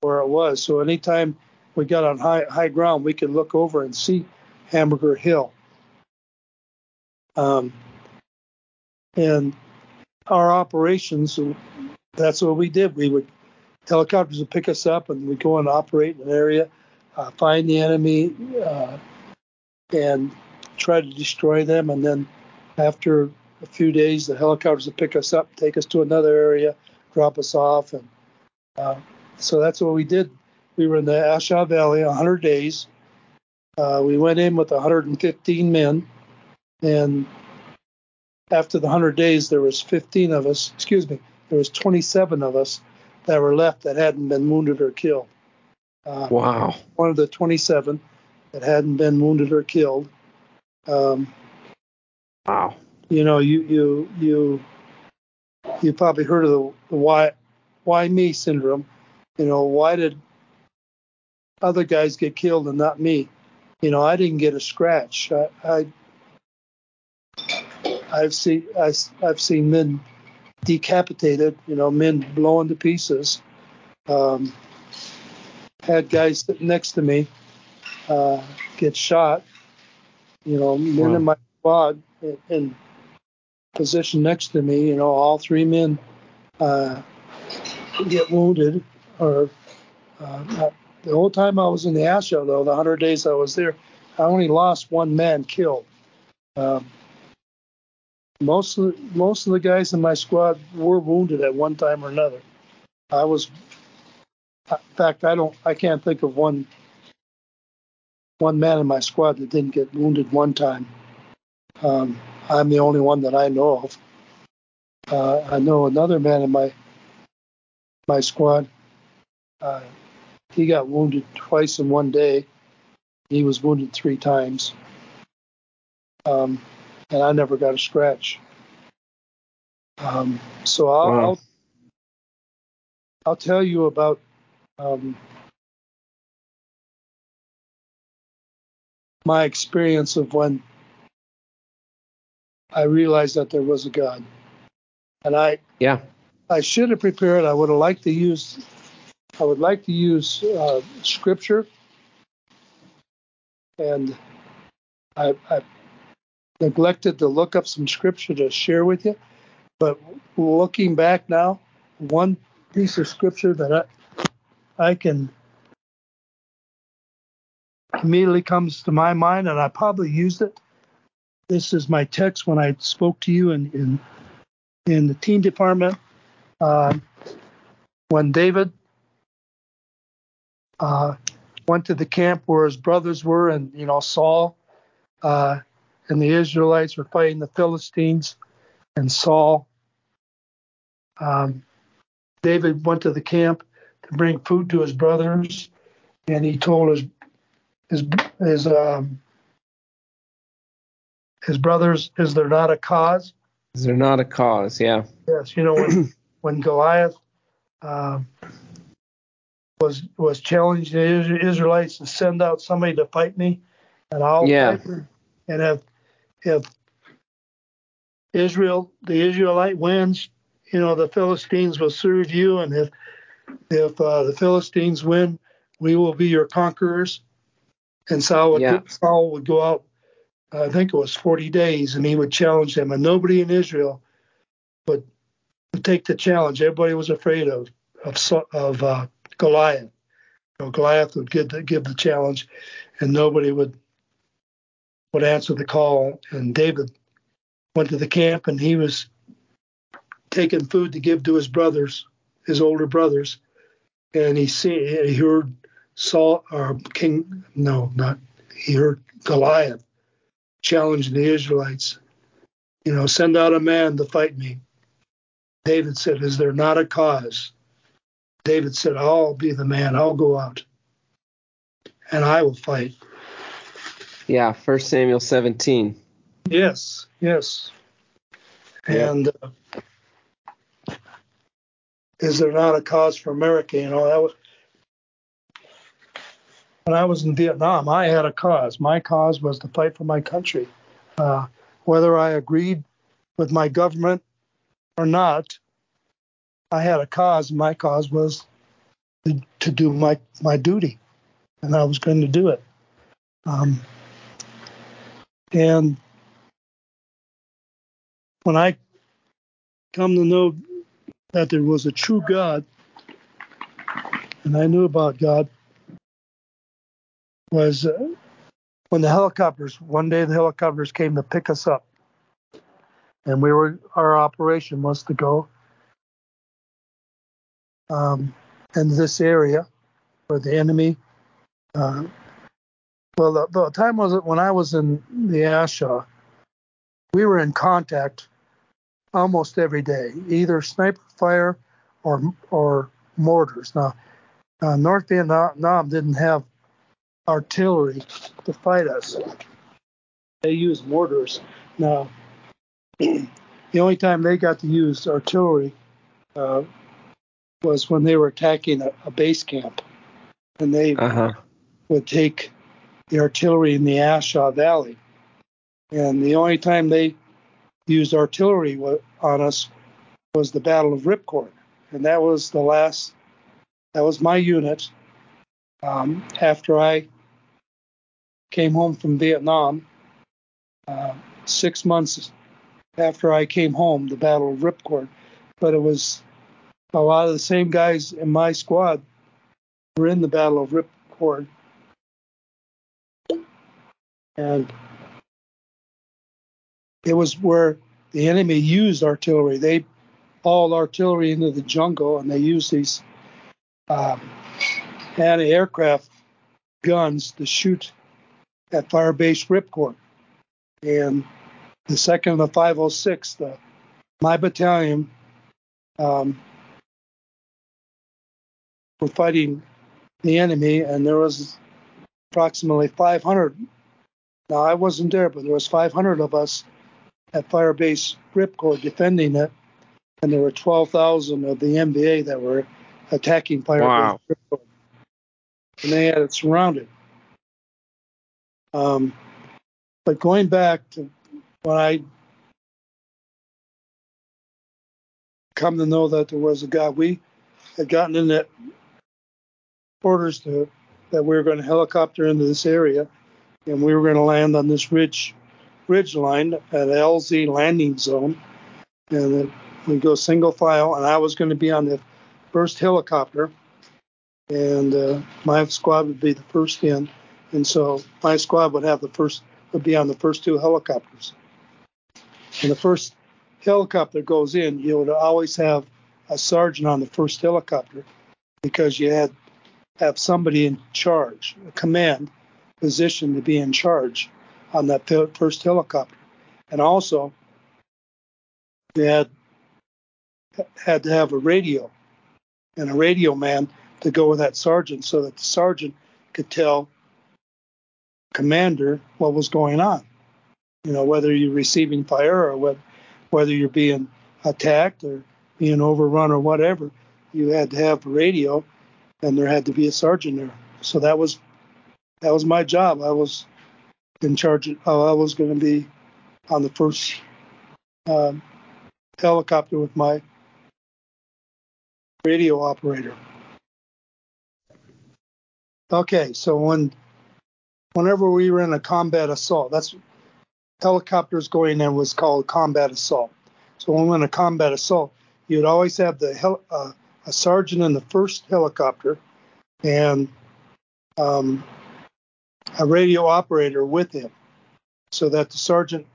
where it was. So anytime we got on high, high ground, we could look over and see Hamburger Hill. Um, and our operations, that's what we did. We would helicopters would pick us up, and we'd go and operate in an area, uh, find the enemy, uh, and try to destroy them. And then after a few days, the helicopters would pick us up, take us to another area, drop us off, and uh, so that's what we did. We were in the A Shau Valley 100 days. Uh, we went in with 115 men, and after the 100 days, there was 15 of us. Excuse me, there was 27 of us that were left that hadn't been wounded or killed. Uh, Wow. One of the 27 that hadn't been wounded or killed. Um, Wow. you know, you you you you probably heard of the, the why why me syndrome. You know, why did other guys get killed and not me? You know, I didn't get a scratch. I, I I've seen I, I've seen men decapitated. You know, men blown to pieces. Um, had guys sitting next to me uh, get shot. You know, men Wow. in my squad in, in position next to me. You know, all three men uh, get wounded. Or uh, the whole time I was in the A Shau, though, the 100 days I was there, I only lost one man killed. Um, most of the, most of the guys in my squad were wounded at one time or another. I was, in fact, I don't, I can't think of one one man in my squad that didn't get wounded one time. Um, I'm the only one that I know of. Uh, I know another man in my my squad. Uh, he got wounded twice in one day. He was wounded three times, um, and I never got a scratch. Um, so I'll, Wow. I'll I'll tell you about um, my experience of when I realized that there was a God. And I Yeah. I should have prepared. I would have liked to use I would like to use uh, scripture, and I, I neglected to look up some scripture to share with you. But looking back now, one piece of scripture that I I can immediately comes to my mind, and I probably used it. This is my text when I spoke to you in in, in the teen department. Uh, when David uh, went to the camp where his brothers were, and you know Saul uh, and the Israelites were fighting the Philistines, and Saul. Um, David went to the camp bring food to his brothers, and he told his his his um, his brothers, "Is there not a cause?" Is there not a cause? Yeah. Yes, you know when when Goliath um, was was challenging the Israelites to send out somebody to fight me, and I'll Yeah. And if if Israel, the Israelite wins, you know the Philistines will serve you, and if if uh, the Philistines win, we will be your conquerors. And Saul would, Yeah. Saul would go out, I think it was 40 days, and he would challenge them. And nobody in Israel would, would take the challenge. Everybody was afraid of of, of uh, Goliath. You know, Goliath would give the, give the challenge, and nobody would would answer the call. And David went to the camp, and he was taking food to give to his brothers, his older brothers, and he see he heard Saul or King no not he heard Goliath challenging the Israelites. You know, send out a man to fight me. David said, "Is there not a cause?" David said, "I'll be the man. I'll go out, and I will fight." Yeah, First Samuel 17. Yes, yes. And uh, is there not a cause for America? You know, that was when I was in Vietnam. I had a cause. My cause was to fight for my country, uh, whether I agreed with my government or not. I had a cause. My cause was to, to do my my duty, and I was going to do it. Um, and when I come to know that there was a true God, and I knew about God, was uh, when the helicopters, one day the helicopters came to pick us up. And we were, our operation was to go um, in this area where the enemy, uh, well, the, the time was when I was in the A Shau, we were in contact almost every day, either sniper fire or or mortars. Now, uh, North Vietnam didn't have artillery to fight us. They used mortars. Now, the only time they got to use artillery uh, was when they were attacking a, a base camp, and they Uh huh. would take the artillery in the A Shau Valley. And the only time they used artillery on us was the Battle of Ripcord, and that was the last. That was my unit. Um, after I came home from Vietnam, uh, six months after I came home, the Battle of Ripcord. But it was a lot of the same guys in my squad were in the Battle of Ripcord. And it was where the enemy used artillery. They hauled artillery into the jungle and they used these um, anti aircraft guns to shoot at fire Firebase Ripcord. And the 2nd and the 506, the, my battalion, um, were fighting the enemy, and there was approximately 500. Now I wasn't there, but there was 500 of us at Firebase Ripcord defending it, and there were 12,000 of the NVA that were attacking Firebase Wow. Ripcord, and they had it surrounded. Um, but going back to when I come to know that there was a God, we had gotten in that orders to that we were going to helicopter into this area, and we were going to land on this ridge ridge line at LZ landing zone, and we go single file, and I was going to be on the first helicopter, and uh, my squad would be the first in, and so my squad would have the first would be on the first two helicopters. When the first helicopter goes in, you would always have a sergeant on the first helicopter because you had have somebody in charge, a command position to be in charge on that first helicopter, and also you had had to have a radio and a radio man to go with that sergeant so that the sergeant could tell commander what was going on. You know, whether you're receiving fire or what, whether you're being attacked or being overrun or whatever, you had to have a radio and there had to be a sergeant there. So that was that was my job. I was in charge. Of, I was going to be on the first um, helicopter with my radio operator. Okay, so when whenever we were in a combat assault, that's helicopters going in was called combat assault. So when we went a combat assault, you'd always have the hel- uh, a sergeant in the first helicopter and um, a radio operator with him, so that the sergeant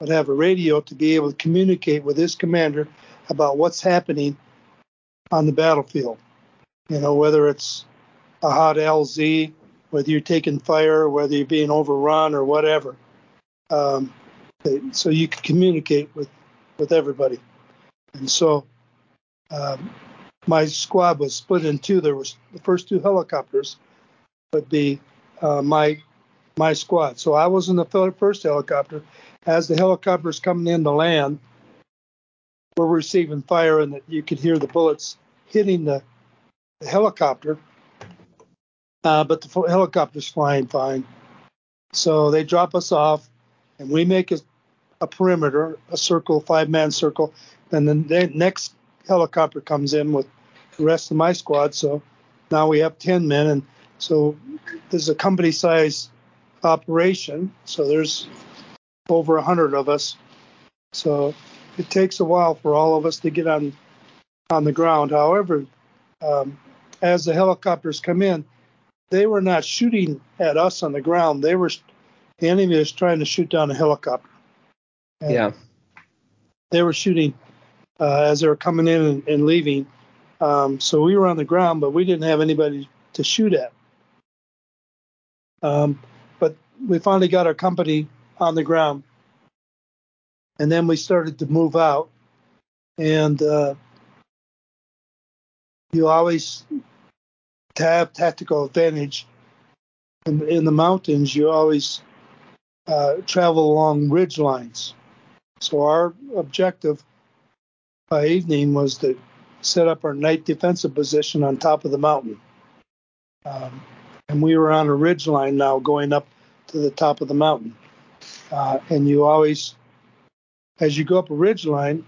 would have a radio to be able to communicate with his commander about what's happening on the battlefield. You know, whether it's a hot LZ, whether you're taking fire, whether you're being overrun or whatever. Um, so you could communicate with, with everybody. And so um, my squad was split in two. There was the first two helicopters would be uh, my my squad. So I was in the first helicopter. As the helicopters coming in to land, we're receiving fire, and you could hear the bullets hitting the, the helicopter. Uh, but the helicopter's flying fine. So they drop us off, and we make a, a perimeter, a circle, five man circle. And then the next helicopter comes in with the rest of my squad. So now we have 10 men. And so this is a company size operation. So there's over 100 of us. So it takes a while for all of us to get on on the ground. However, um, as the helicopters come in, they were not shooting at us on the ground. They were the enemy was trying to shoot down a helicopter. And yeah. They were shooting uh, as they were coming in and, and leaving. Um, so we were on the ground, but we didn't have anybody to shoot at. Um, but we finally got our company on the ground, and then we started to move out. And uh, you always have tactical advantage in, in the mountains. You always uh, travel along ridge lines. So our objective by evening was to set up our night defensive position on top of the mountain. Um, and we were on a ridge line now going up to the top of the mountain. Uh, and you always, as you go up a ridge line,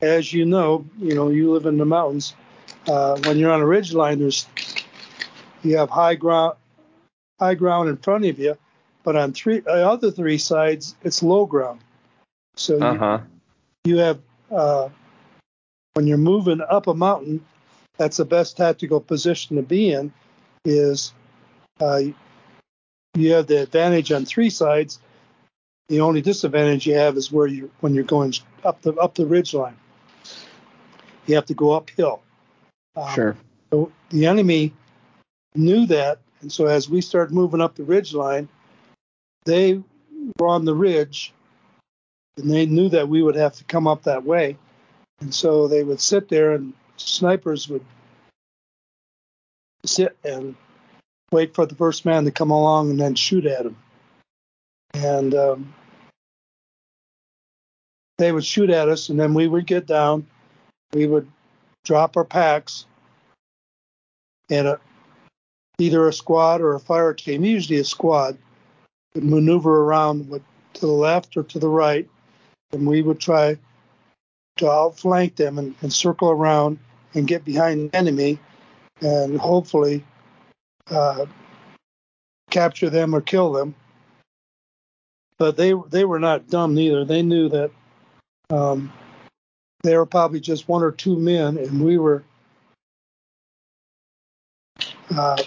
as you know, you know, you live in the mountains. Uh, when you're on a ridge line, there's you have high ground, high ground in front of you, but on three uh, other three sides, it's low ground. So uh-huh. you, you have uh, when you're moving up a mountain, that's the best tactical position to be in. Is uh, you have the advantage on three sides. The only disadvantage you have is where you when you're going up the up the ridge line. You have to go uphill. Um, sure. So the enemy knew that, and so as we started moving up the ridge line, they were on the ridge, and they knew that we would have to come up that way. And so they would sit there, and snipers would sit and wait for the first man to come along and then shoot at him. And um, they would shoot at us, and then we would get down. We would drop our packs, and a, either a squad or a fire team, usually a squad, would maneuver around to the left or to the right, and we would try to outflank them and, and circle around and get behind the enemy and hopefully uh, capture them or kill them. But they they were not dumb neither. They knew that um, they were probably just one or two men, and we were uh,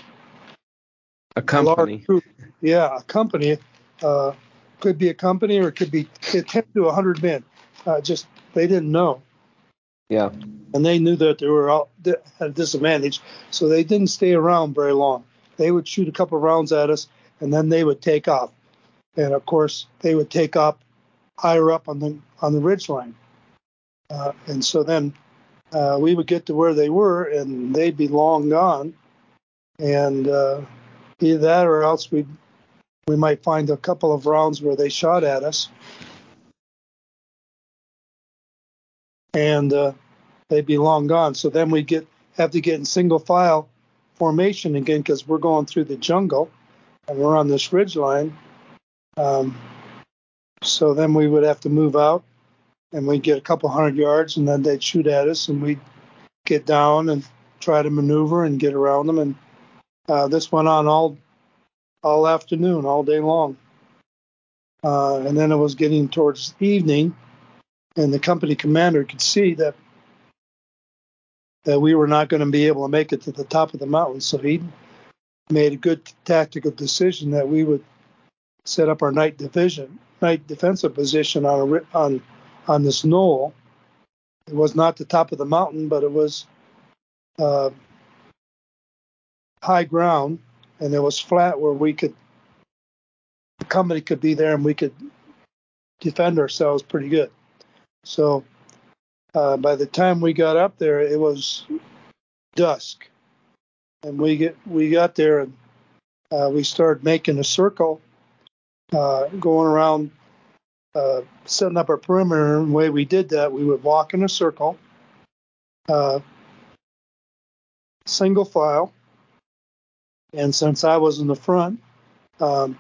a company. A yeah, a company. Uh, could be a company or it could be 10 to 100 men. Uh, just they didn't know. Yeah. And they knew that they were all, at a disadvantage, so they didn't stay around very long. They would shoot a couple rounds at us, and then they would take off. And of course, they would take off higher up on the on the ridge line. Uh, and so then uh, we would get to where they were, and they'd be long gone. And uh, either that, or else we we might find a couple of rounds where they shot at us, and uh, they'd be long gone. So then we get have to get in single file formation again because we're going through the jungle and we're on this ridge line. Um, so then we would have to move out and we'd get a couple hundred yards and then they'd shoot at us and we'd get down and try to maneuver and get around them and uh, this went on all all afternoon, all day long. Uh, and then it was getting towards evening, and the company commander could see that that we were not going to be able to make it to the top of the mountain. So he made a good tactical decision that we would set up our night division, night defensive position on a, on on this knoll. It was not the top of the mountain, but it was uh, high ground, and it was flat where we could the company could be there and we could defend ourselves pretty good. So uh, by the time we got up there, it was dusk, and we get we got there and uh, we started making a circle, uh, going around, uh, setting up our perimeter. And the way we did that, we would walk in a circle, uh, single file, and since I was in the front, um,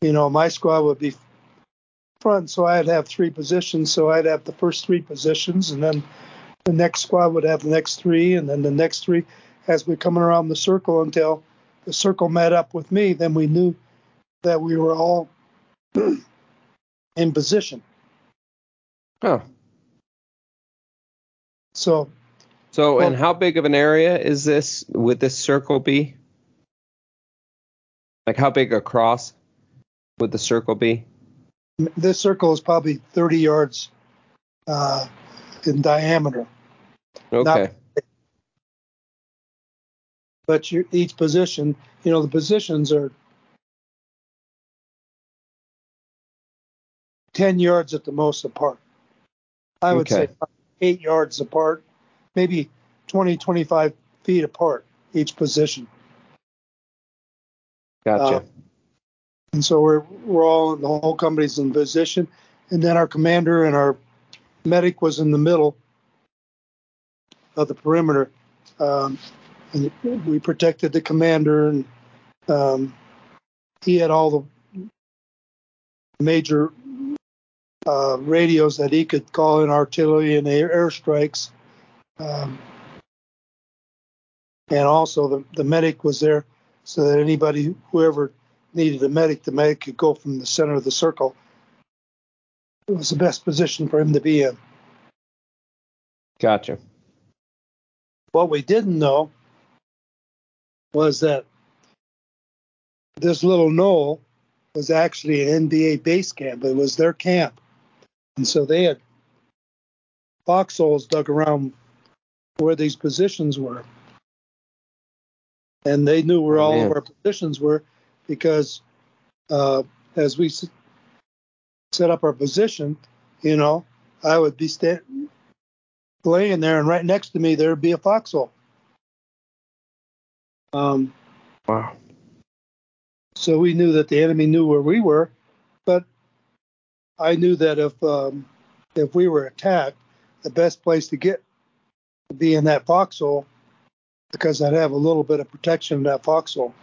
you know, my squad would be front, so I'd have three positions. So I'd have the first three positions, and then the next squad would have the next three, and then the next three as we're coming around the circle until the circle met up with me. Then we knew that we were all in position. Oh. So. So, well, and how big of an area is this? Would this circle be? Like, how big across would the circle be? This circle is probably 30 yards uh, in diameter. Okay. Not, but you, each position, you know, the positions are 10 yards at the most apart. I would okay. say eight yards apart, maybe 20, 25 feet apart each position. Gotcha. Uh, and so we're we're all in the whole company's in position, and then our commander and our medic was in the middle of the perimeter, um, and we protected the commander, and um, he had all the major uh, radios that he could call in artillery and air airstrikes. Um, and also the, the medic was there so that anybody, whoever needed a medic, the medic could go from the center of the circle. It was the best position for him to be in. Gotcha. What we didn't know was that this little knoll was actually an NVA base camp. It was their camp. And so they had foxholes dug around where these positions were. And they knew where oh, all man. of our positions were because uh, as we set up our position, you know, I would be sta- laying there, and right next to me there would be a foxhole. Um, wow. So we knew that the enemy knew where we were, but I knew that if um, if we were attacked, the best place to get would be in that foxhole because I'd have a little bit of protection in that foxhole.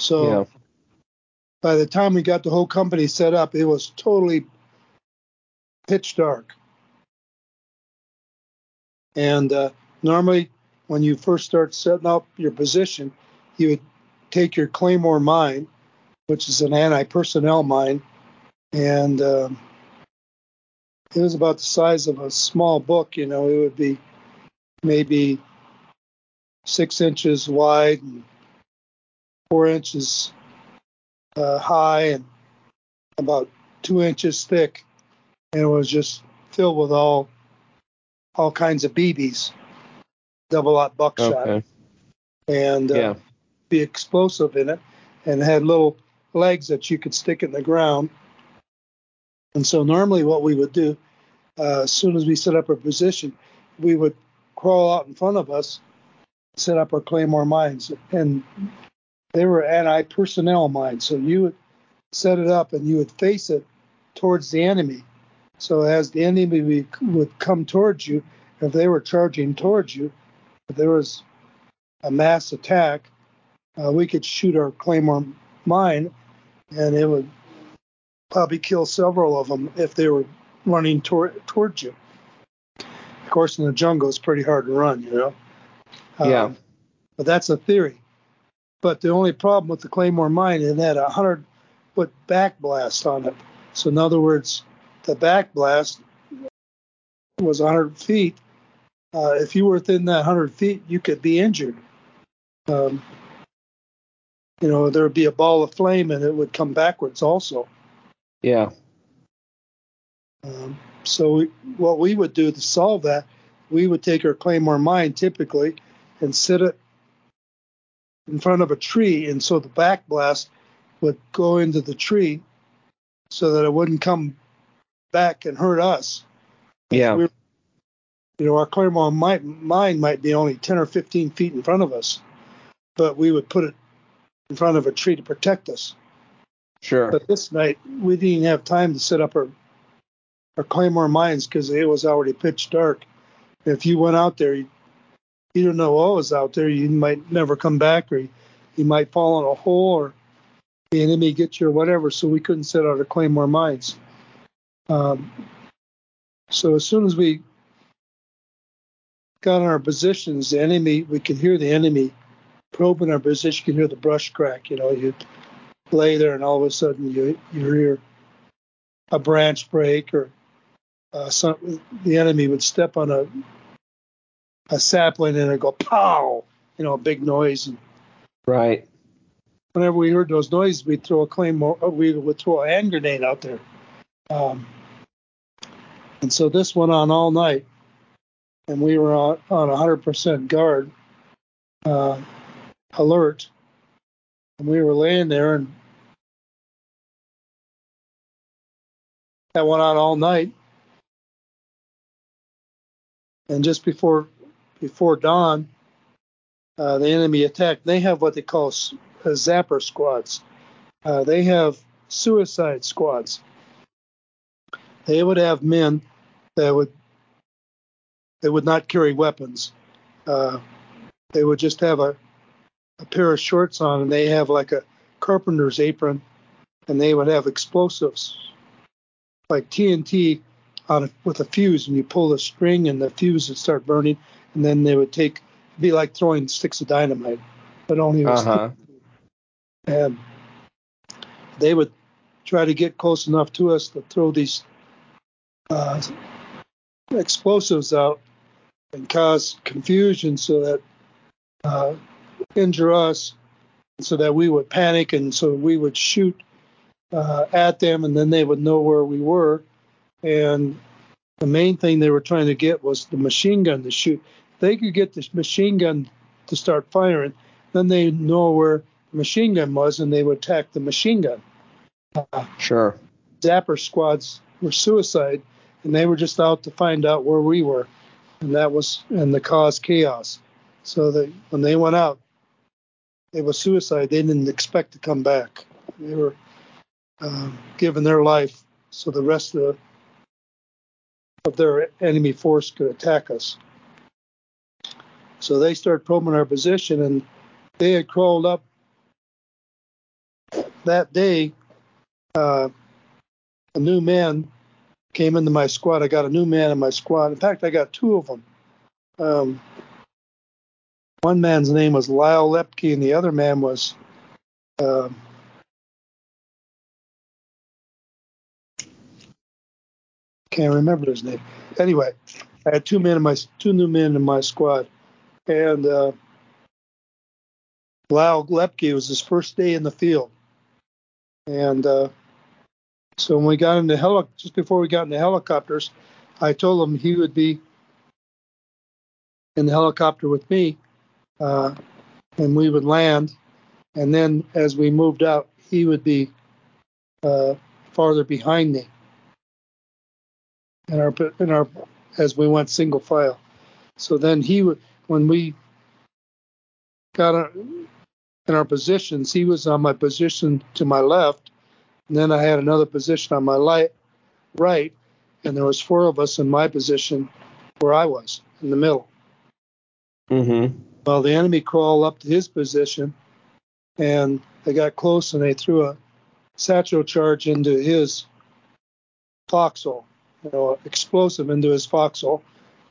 So yeah. by the time we got the whole company set up, it was totally pitch dark. And uh, normally, when you first start setting up your position, you would take your Claymore mine, which is an anti-personnel mine, and uh, it was about the size of a small book. You know, it would be maybe six inches wide and four inches uh, high and about two inches thick, and it was just filled with all all kinds of BBs, double aught buckshot, okay. and uh, yeah. be explosive in it, and had little legs that you could stick in the ground. And so normally, what we would do, uh, as soon as we set up our position, we would crawl out in front of us, set up our claymore mines, and they were anti-personnel mines. So you would set it up and you would face it towards the enemy. So as the enemy would come towards you, if they were charging towards you, if there was a mass attack, uh, we could shoot our claymore mine, and it would probably kill several of them if they were running tor- towards you. Of course, in the jungle, it's pretty hard to run, you know. Um, Yeah. But that's a theory. But the only problem with the Claymore mine, is it had a 100 foot back blast on it. So, in other words, the back blast was 100 feet. Uh, if you were within that 100 feet, you could be injured. Um, you know, there would be a ball of flame and it would come backwards also. Yeah. Um, so we, what we would do to solve that, we would take our claymore mine typically and sit it in front of a tree, and so the back blast would go into the tree, so that it wouldn't come back and hurt us. Yeah. We- you know, our claymore might, mine might be only 10 or 15 feet in front of us, but we would put it in front of a tree to protect us. Sure. But this night, we didn't have time to set up our our claymore mines because it was already pitch dark. If you went out there, you, you don't know what was out there. You might never come back, or you, might fall in a hole, or the enemy get you, or whatever. So we couldn't set out to claim our mines. Um, so as soon as we got in our positions, the enemy, we could hear the enemy probing our position. You could hear the brush crack. You know, you lay there, and all of a sudden you you hear a branch break, or uh, some the enemy would step on a a sapling and it go pow, you know, a big noise. And Right. whenever we heard those noises, we'd throw a claymore, uh, we would throw a hand grenade out there. Um, and so this went on all night, and we were on, on 100% guard, uh, alert, and we were laying there, and that went on all night. And just before before dawn, uh, the enemy attacked. They have what they call uh, sapper squads. Uh, they have suicide squads. They would have men that would they would not carry weapons. Uh, they would just have a, a pair of shorts on, and they have like a carpenter's apron, and they would have explosives like TNT on a, with a fuse, and you pull the string, and the fuse would start burning, and then they would take be like throwing sticks of dynamite, but only Uh with huh. and they would try to get close enough to us to throw these uh, explosives out and cause confusion so that uh, injure us so that we would panic and so we would shoot uh, at them and then they would know where we were and the main thing they were trying to get was the machine gun to shoot. If they could get this machine gun to start firing then they know where the machine gun was and they would attack the machine gun. Sure. sapper squads were suicide and they were just out to find out where we were. And that was and the cause chaos. So that when they went out it was suicide. They didn't expect to come back. They were um, giving their life so the rest of, the, of their enemy force could attack us so they started probing our position and they had crawled up that day uh, a new man came into my squad. I got a new man in my squad. In fact, I got two of them. Um, one man's name was Lyle Lepke, and the other man was um, can't remember his name. Anyway, I had two men in my two new men in my squad, and uh, Lyle Lepke was his first day in the field, and uh, so when we got into heli- just before we got into helicopters, I told him he would be in the helicopter with me, uh, and we would land. And then as we moved out, he would be uh, farther behind me. In our in our as we went single file. So then he when we got our, in our positions, he was on my position to my left, and then I had another position on my light, right, and there was four of us in my position where I was in the middle. Mm-hmm. Well, the enemy crawled up to his position, and they got close, and they threw a satchel charge into his foxhole, you know, explosive into his foxhole,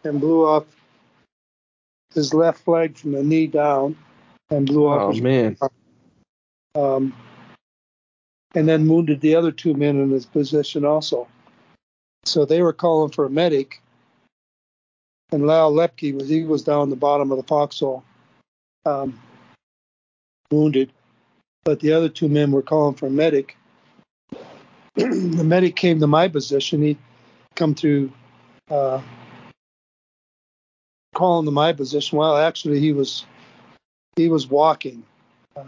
and blew off his left leg from the knee down and blew oh, off his man. um, and then wounded the other two men in his position also. So they were calling for a medic, and Lyle Lepke was he was down the bottom of the foxhole, um, wounded, but the other two men were calling for a medic. the medic came to my position. He come through uh, calling to my position. Well, actually, he was he was walking. Uh,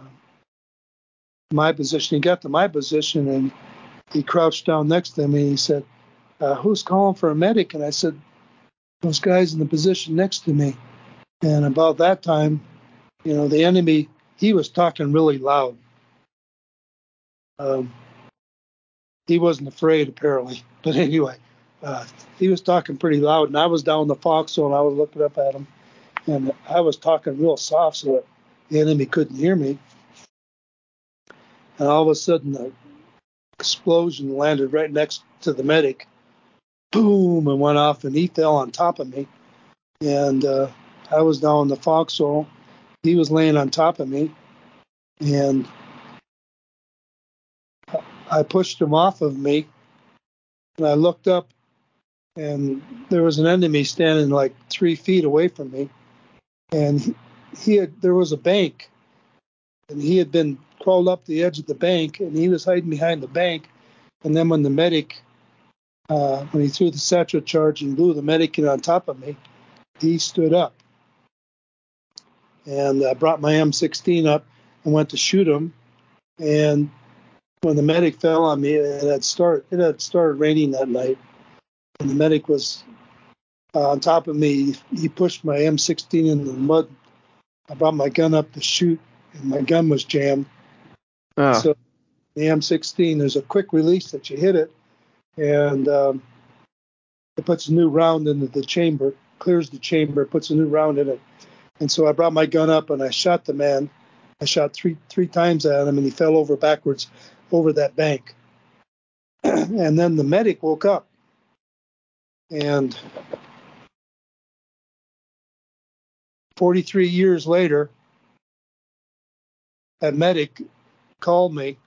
my position. He got to my position and he crouched down next to me. He said, uh, "Who's calling for a medic?" And I said, "Those guys in the position next to me." And about that time, you know, the enemy he was talking really loud. Um, he wasn't afraid apparently, but anyway, uh, he was talking pretty loud, and I was down the foxhole and I was looking up at him, and I was talking real soft so that the enemy couldn't hear me and all of a sudden the explosion landed right next to the medic. Boom, and went off, and he fell on top of me. And uh, I was down in the foxhole. He was laying on top of me, and I pushed him off of me. And I looked up, and there was an enemy standing like three feet away from me. And he had there was a bank, and he had been crawled up the edge of the bank, and he was hiding behind the bank. And then when the medic, uh, when he threw the satchel charge and blew the medic in on top of me, he stood up. And I brought my M16 up and went to shoot him. And when the medic fell on me, it had started it had started raining that night, and the medic was uh, on top of me. He pushed my M16 in the mud. I brought my gun up to shoot, and my gun was jammed. Oh. So the M16, there's a quick release that you hit it, and um, it puts a new round into the chamber, clears the chamber, puts a new round in it. And so I brought my gun up and I shot the man. I shot three three times at him, and he fell over backwards over that bank. and then the medic woke up, and 43 years later, a medic called me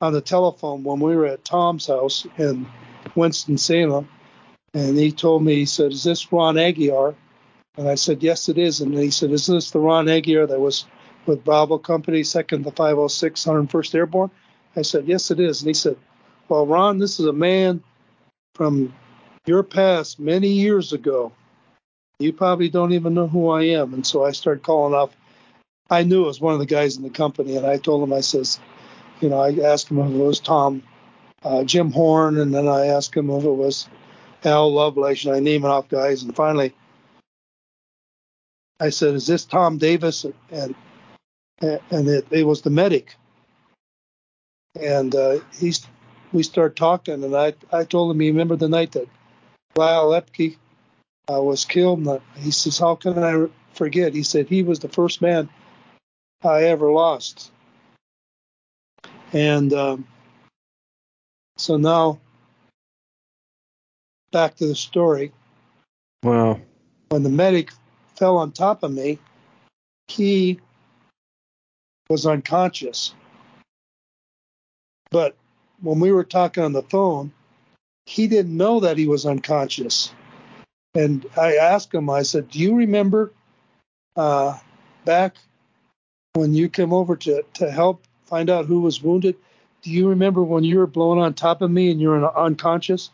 on the telephone when we were at Tom's house in Winston-Salem, and he told me, he said, "Is this Ron Aguiar?" And I said, "Yes, it is." And he said, "Is this the Ron Aguiar that was with Bravo Company, second to 506, 101st Airborne?" I said, "Yes, it is." And he said, "Well, Ron, this is a man from your past many years ago. You probably don't even know who I am." And so I started calling off I knew it was one of the guys in the company, and I told him, I says, you know, I asked him if it was Tom, uh, Jim Horn, and then I asked him if it was Al Lovelace, and I named off guys, and finally, I said, "Is this Tom Davis?" And and it, it was the medic, and uh, he's we start talking, and I I told him, "You remember the night that Lyle Lepke uh, was killed?" And he says, "How can I forget?" He said he was the first man I ever lost. And um, so now, back to the story. Wow. When the medic fell on top of me, he was unconscious. But when we were talking on the phone, he didn't know that he was unconscious. And I asked him, I said, Do you remember uh, back when you came over to, to help find out who was wounded, do you remember when you were blown on top of me and you were unconscious?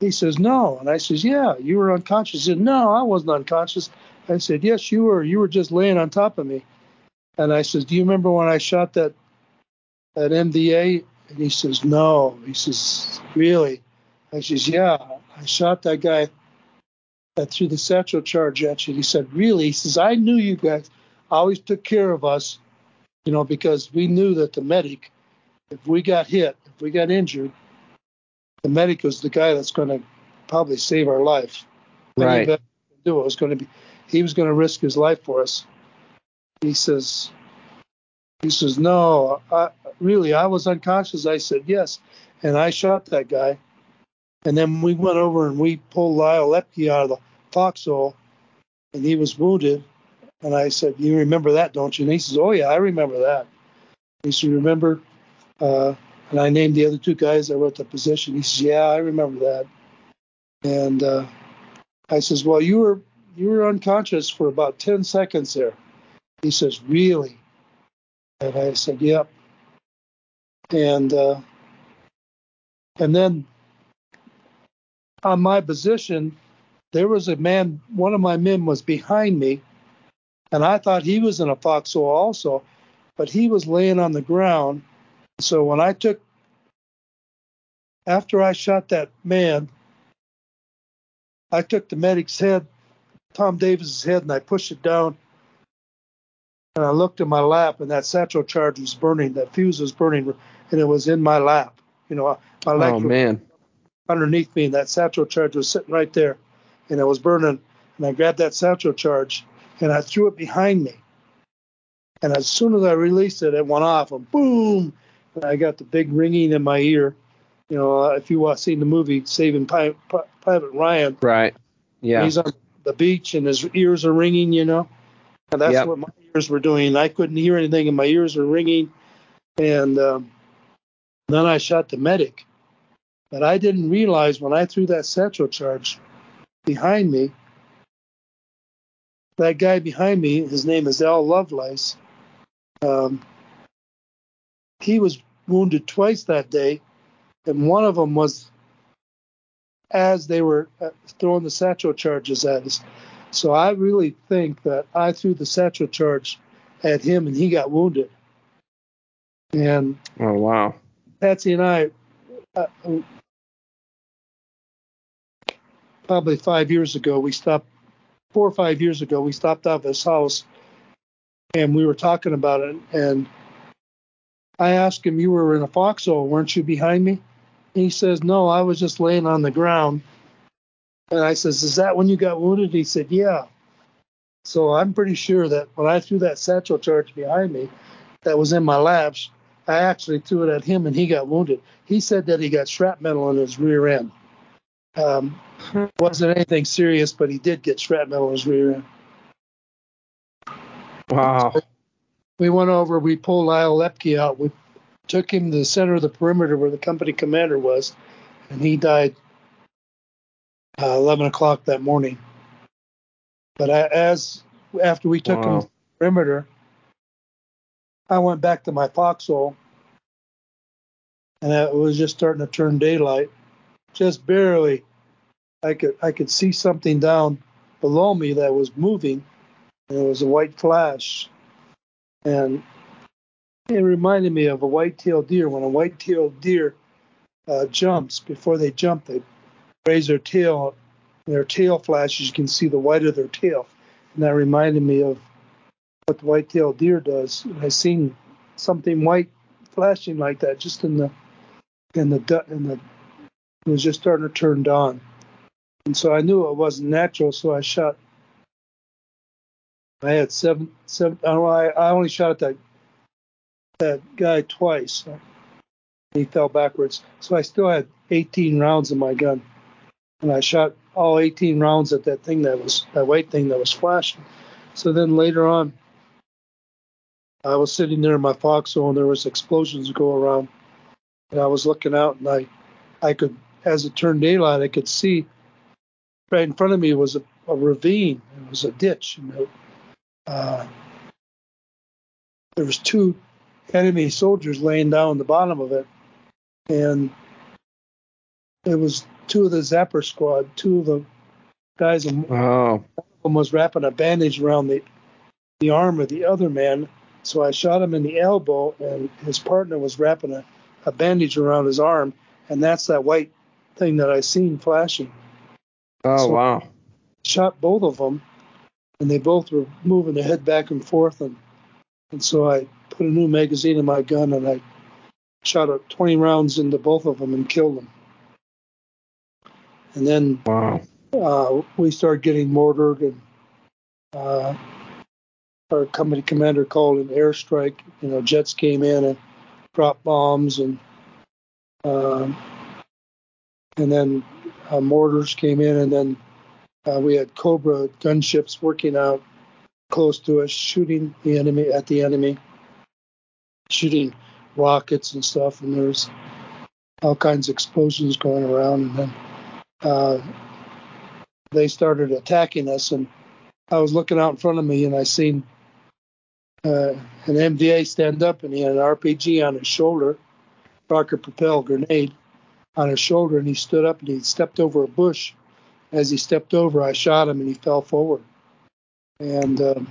He says, No. And I says, Yeah, you were unconscious. He said, No, I wasn't unconscious. I said, Yes, you were. You were just laying on top of me. And I says, Do you remember when I shot that that NVA? And he says, No. He says, Really? I says, Yeah, I shot that guy uh, that threw the satchel charge at you. He said, Really? He says, I knew you guys always took care of us, you know, because we knew that the medic, if we got hit, if we got injured, the medic was the guy that's going to probably save our life. Right. Do it was going to be, he was going to risk his life for us. He says, he says, no, I, really, I was unconscious. I said yes, and I shot that guy. And then we went over and we pulled Lyle Lepke out of the foxhole and he was wounded. And I said, "You remember that, don't you?" And he says, "Oh yeah, I remember that." He said, "Remember?" Uh, and I named the other two guys that were at the position. He says, "Yeah, I remember that." And uh, I says, "Well, you were you were unconscious for about ten seconds there." He says, "Really?" And I said, "Yep." And uh, and then on my position, there was a man. One of my men was behind me, and I thought he was in a foxhole also, but he was laying on the ground. So when I took after I shot that man, I took the medic's head, Tom Davis's head, and I pushed it down. And I looked in my lap, and that satchel charge was burning. That fuse was burning, and it was in my lap. You know, my leg Oh man. underneath me, and that satchel charge was sitting right there, and it was burning. And I grabbed that satchel charge, and I threw it behind me. And as soon as I released it, it went off, and boom! And I got the big ringing in my ear. You know, uh, if you have seen the movie Saving Private Ryan, Right. Yeah. he's on the beach and his ears are ringing, you know. And that's Yep. what my ears were doing. I couldn't hear anything, and my ears were ringing. And um, then I shot the medic. But I didn't realize when I threw that satchel charge behind me, that guy behind me, his name is Al Lovelace, um, he was wounded twice that day, and one of them was as they were uh, throwing the satchel charges at us. So I really think that I threw the satchel charge at him and he got wounded. And Oh wow. Patsy and I, uh, probably five years ago, we stopped, four or five years ago, we stopped off his house and we were talking about it. And I asked him, You were in a foxhole, weren't you behind me? And he says, No, I was just laying on the ground. And I says, Is that when you got wounded? He said, Yeah. So I'm pretty sure that when I threw that satchel charge behind me that was in my laps, I actually threw it at him and he got wounded. He said that he got shrapnel on his rear end. Um, wasn't anything serious, but he did get shrapnel in his rear end. Wow. We went over, we pulled Lyle Lepke out. We took him to the center of the perimeter where the company commander was, and he died uh, 11 o'clock that morning. But I, as after we took him to the perimeter, I went back to my foxhole, and it was just starting to turn daylight, just barely. I could I could see something down below me that was moving, and it was a white flash, and it reminded me of a white-tailed deer. When a white-tailed deer uh, jumps, before they jump, they raise their tail. Their tail flashes. You can see the white of their tail, and that reminded me of what the white-tailed deer does. I seen something white flashing like that just in the in the in the. It was just starting to turn dawn, and so I knew it wasn't natural. So I shot. I had seven seven. I, know, I, I only shot at that that guy twice. He fell backwards. So I still had 18 rounds in my gun. And I shot all 18 rounds at that thing that was, that white thing that was flashing. So then later on, I was sitting there in my foxhole and there was explosions go around. And I was looking out and I, I could, as it turned daylight, I could see right in front of me was a, a ravine. It was a ditch. And uh, there was two enemy soldiers laying down in the bottom of it, and it was two of the Sapper squad. Two of the guys, oh. one Oh. of them was wrapping a bandage around the the arm of the other man. So I shot him in the elbow, and his partner was wrapping a, a bandage around his arm, and that's that white thing that I seen flashing. Oh So- wow. Shot both of them, and they both were moving their head back and forth, and and so I put a new magazine in my gun, and I shot a 20 rounds into both of them and killed them. And then Wow. uh, we started getting mortared, and uh, our company commander called an airstrike. You know, jets came in and dropped bombs, and um, and then uh, mortars came in, and then Uh, we had Cobra gunships working out close to us, shooting the enemy at the enemy, shooting rockets and stuff, and there's all kinds of explosions going around. And then uh, they started attacking us, and I was looking out in front of me, and I seen uh, an NVA stand up, and he had an RPG on his shoulder, rocket propelled grenade on his shoulder, and he stood up and he stepped over a bush. As he stepped over, I shot him, and he fell forward. And um,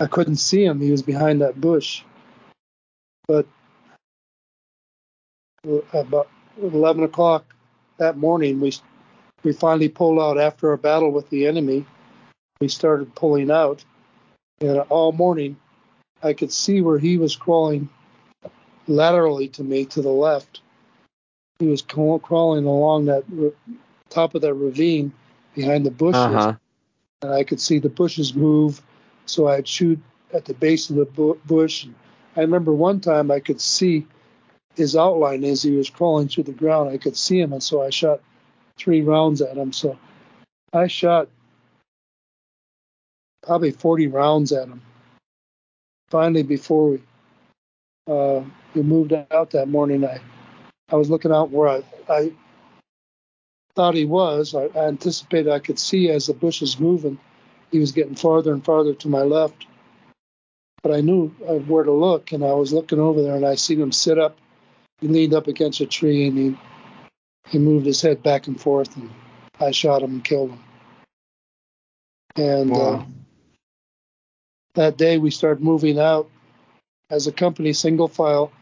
I couldn't see him; he was behind that bush. But about 11 o'clock that morning, we we finally pulled out after our battle with the enemy. We started pulling out, and all morning I could see where he was crawling laterally to me to the left. He was crawling along that top of that ravine behind the bushes, uh-huh. and I could see the bushes move. So I'd shoot at the base of the bush. I remember one time I could see his outline as he was crawling through the ground. I could see him, and so I shot three rounds at him. So I shot probably 40 rounds at him. Finally, before we uh, we moved out that morning, I I was looking out where I, I thought he was. I, I anticipated I could see as the bushes moving, he was getting farther and farther to my left. But I knew uh, where to look, and I was looking over there, and I seen him sit up. He leaned up against a tree, and he he moved his head back and forth, and I shot him and killed him. And uh, wow. uh, that day we started moving out as a company, single file,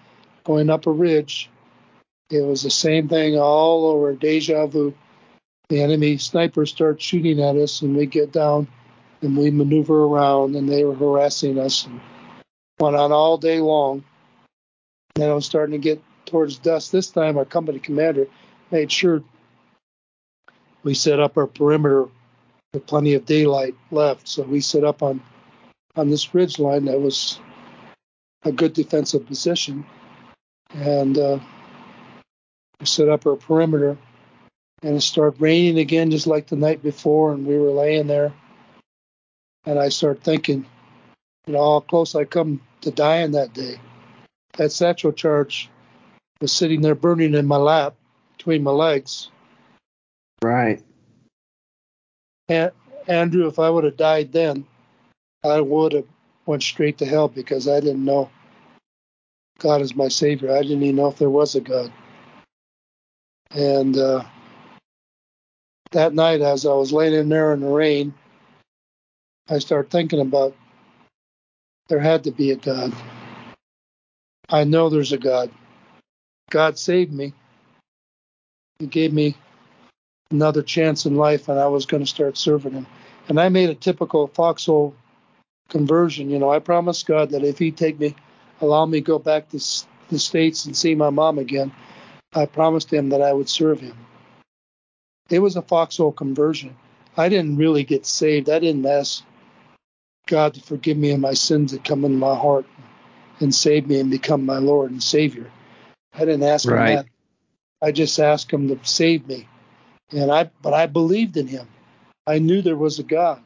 going up a ridge. It was the same thing all over, deja vu. The enemy snipers start shooting at us, and we get down and we maneuver around, and they were harassing us and went on all day long. Then it was starting to get towards dusk. This time, our company commander made sure we set up our perimeter with plenty of daylight left. So we set up on on this ridge line that was a good defensive position, and uh, we set up our perimeter. And it started raining again, just like the night before, and we were laying there. And I started thinking, you know, how close I come to dying that day. That satchel charge was sitting there burning in my lap between my legs. Right. And Andrew, if I would have died then, I would have went straight to hell because I didn't know God is my Savior. I didn't even know if there was a God. And uh, that night, as I was laying in there in the rain, I started thinking about there had to be a God. I know there's a God. God saved me. He gave me another chance in life, and I was going to start serving Him. And I made a typical foxhole conversion. You know, I promised God that if He'd take me, allow me to go back to the States and see my mom again, I promised Him that I would serve Him. It was a foxhole conversion. I didn't really get saved. I didn't ask God to forgive me of my sins that come in my heart and save me and become my Lord and Savior. I didn't ask right. Him that. I just asked him to save me. And I but I believed in him. I knew there was a God.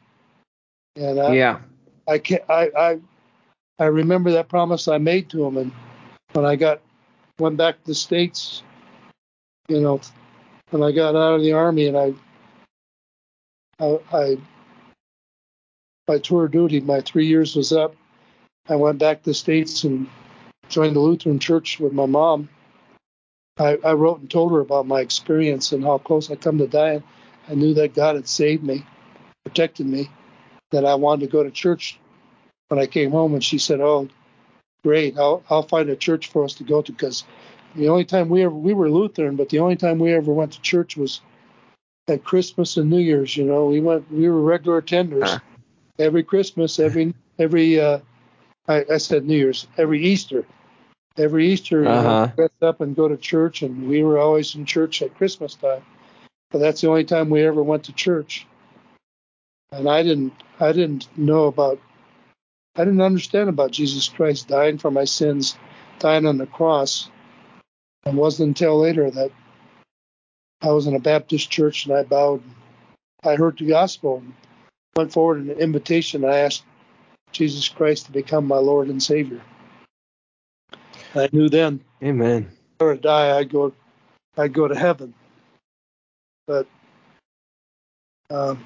And I yeah. I can I I I remember that promise I made to him and when I got went back to the States, you know, when I got out of the army and I I, I my tour of duty, my three years was up. I went back to the States and joined the Lutheran church with my mom I, I wrote and told her about my experience and how close I come to dying. I knew that God had saved me, protected me, that I wanted to go to church when I came home. And she said, "Oh, great! I'll I'll find a church for us to go to because the only time we ever we were Lutheran, but the only time we ever went to church was at Christmas and New Year's. You know, we went we were regular attenders huh. every Christmas, every every uh, I, I said New Year's, every Easter every Easter, uh-huh. you uh-huh. dress up and go to church, and we were always in church at Christmas time. But that's the only time we ever went to church. And I didn't, I didn't know about, I didn't understand about Jesus Christ dying for my sins, dying on the cross. It wasn't until later that I was in a Baptist church and I bowed I heard the gospel, went forward in an invitation. I asked Jesus Christ to become my Lord and Savior. I knew then, Amen. if I were to die, I'd go, I'd go to heaven. But um,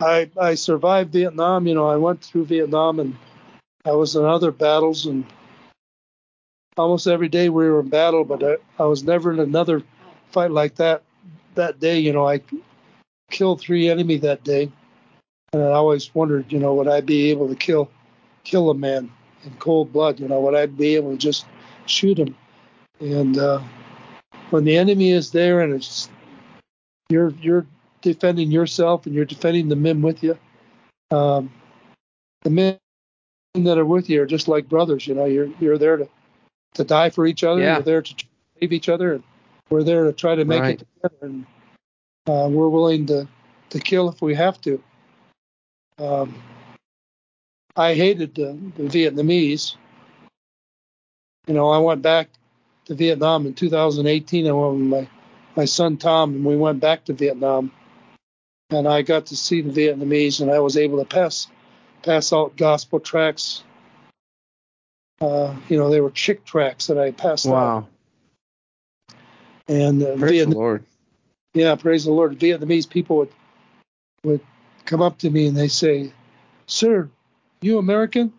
I I survived Vietnam. You know, I went through Vietnam and I was in other battles and almost every day we were in battle, but I, I was never in another fight like that that day. You know, I killed three enemy that day, and I always wondered, you know, would I be able to kill kill a man in cold blood? You know, would I be able to just shoot him? And uh, when the enemy is there and it's you're you're defending yourself and you're defending the men with you, um, the men that are with you are just like brothers. You know, you're you're there to to die for each other. Yeah. You're there to save each other, and we're there to try to make Right. it together. And uh, we're willing to to kill if we have to. Um, I hated the, the Vietnamese. You know, I went back to Vietnam in 2018. I went with my my son Tom, and we went back to Vietnam. And I got to see the Vietnamese, and I was able to pass pass out gospel tracts. Uh, you know, they were chick tracts that I passed out. Wow. And uh, Praise Vietnam, the Lord. Yeah, praise the Lord. Vietnamese people would would come up to me and they say, "Sir, you American?"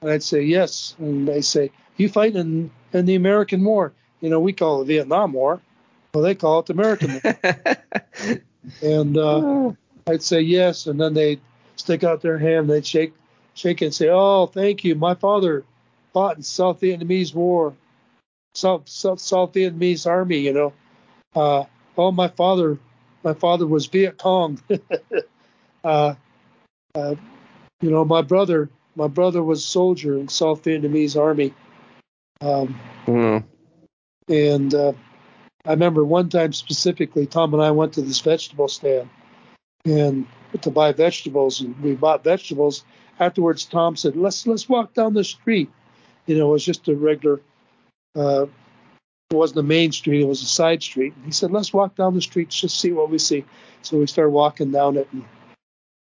And I'd say, "Yes." And they say, "You fight in in the American War?" You know, we call it the Vietnam War. Well, they call it the American War. And uh, I'd say yes, and then they'd stick out their hand, they'd shake, shake and say, "Oh, thank you. My father fought in South Vietnamese War, South South, South Vietnamese Army. You know, uh, oh, my father, my father was Viet Cong. uh, uh, you know, my brother, my brother was a soldier in South Vietnamese Army. Um, Wow. and uh, I remember one time specifically, Tom and I went to this vegetable stand and to buy vegetables, and we bought vegetables. Afterwards, Tom said, "Let's let's walk down the street." You know, it was just a regular. Uh, it wasn't a main street; it was a side street. He said, "Let's walk down the street, just see what we see." So we started walking down it, and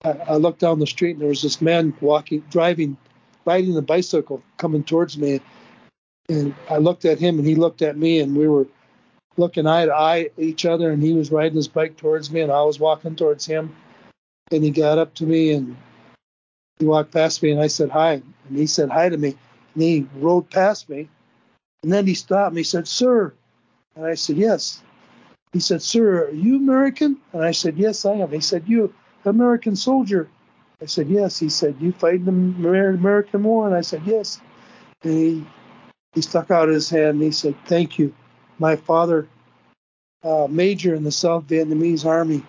I, I looked down the street, and there was this man walking, driving, riding a bicycle, coming towards me. And I looked at him, and he looked at me, and we were looking eye to eye at each other, and he was riding his bike towards me, and I was walking towards him. And he got up to me, and he walked past me, and I said hi, and he said hi to me, and he rode past me, and then he stopped me. He said, "Sir," and I said, "Yes." He said, "Sir, are you American?" And I said, "Yes, I am." He said, "You American soldier?" I said, "Yes." He said, "You fight in the American War?" And I said, "Yes." And he he stuck out his hand and he said, "Thank you." My father, uh, major in the South Vietnamese Army,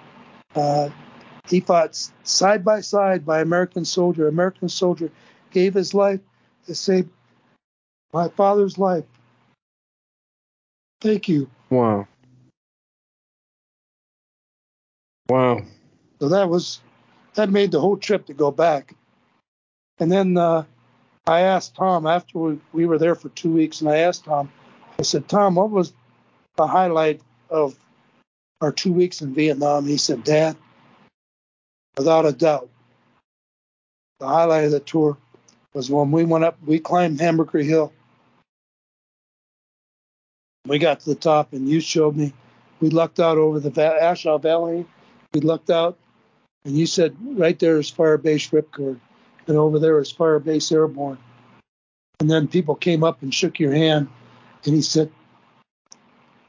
uh, he fought side by side by American soldier. American soldier gave his life to save my father's life. Thank you. Wow. Wow. So that was that made the whole trip to go back. And then uh, I asked Tom after we, we were there for two weeks, and I asked Tom, I said, Tom, what was the highlight of our two weeks in Vietnam? He said, Dad, without a doubt, the highlight of the tour was when we went up, we climbed Hamburger Hill. We got to the top, and you showed me. We lucked out over the Va- Valley. We lucked out, and you said, right there is Fire Base Ripcord, and over there is Fire Base Airborne. And then people came up and shook your hand, and he said,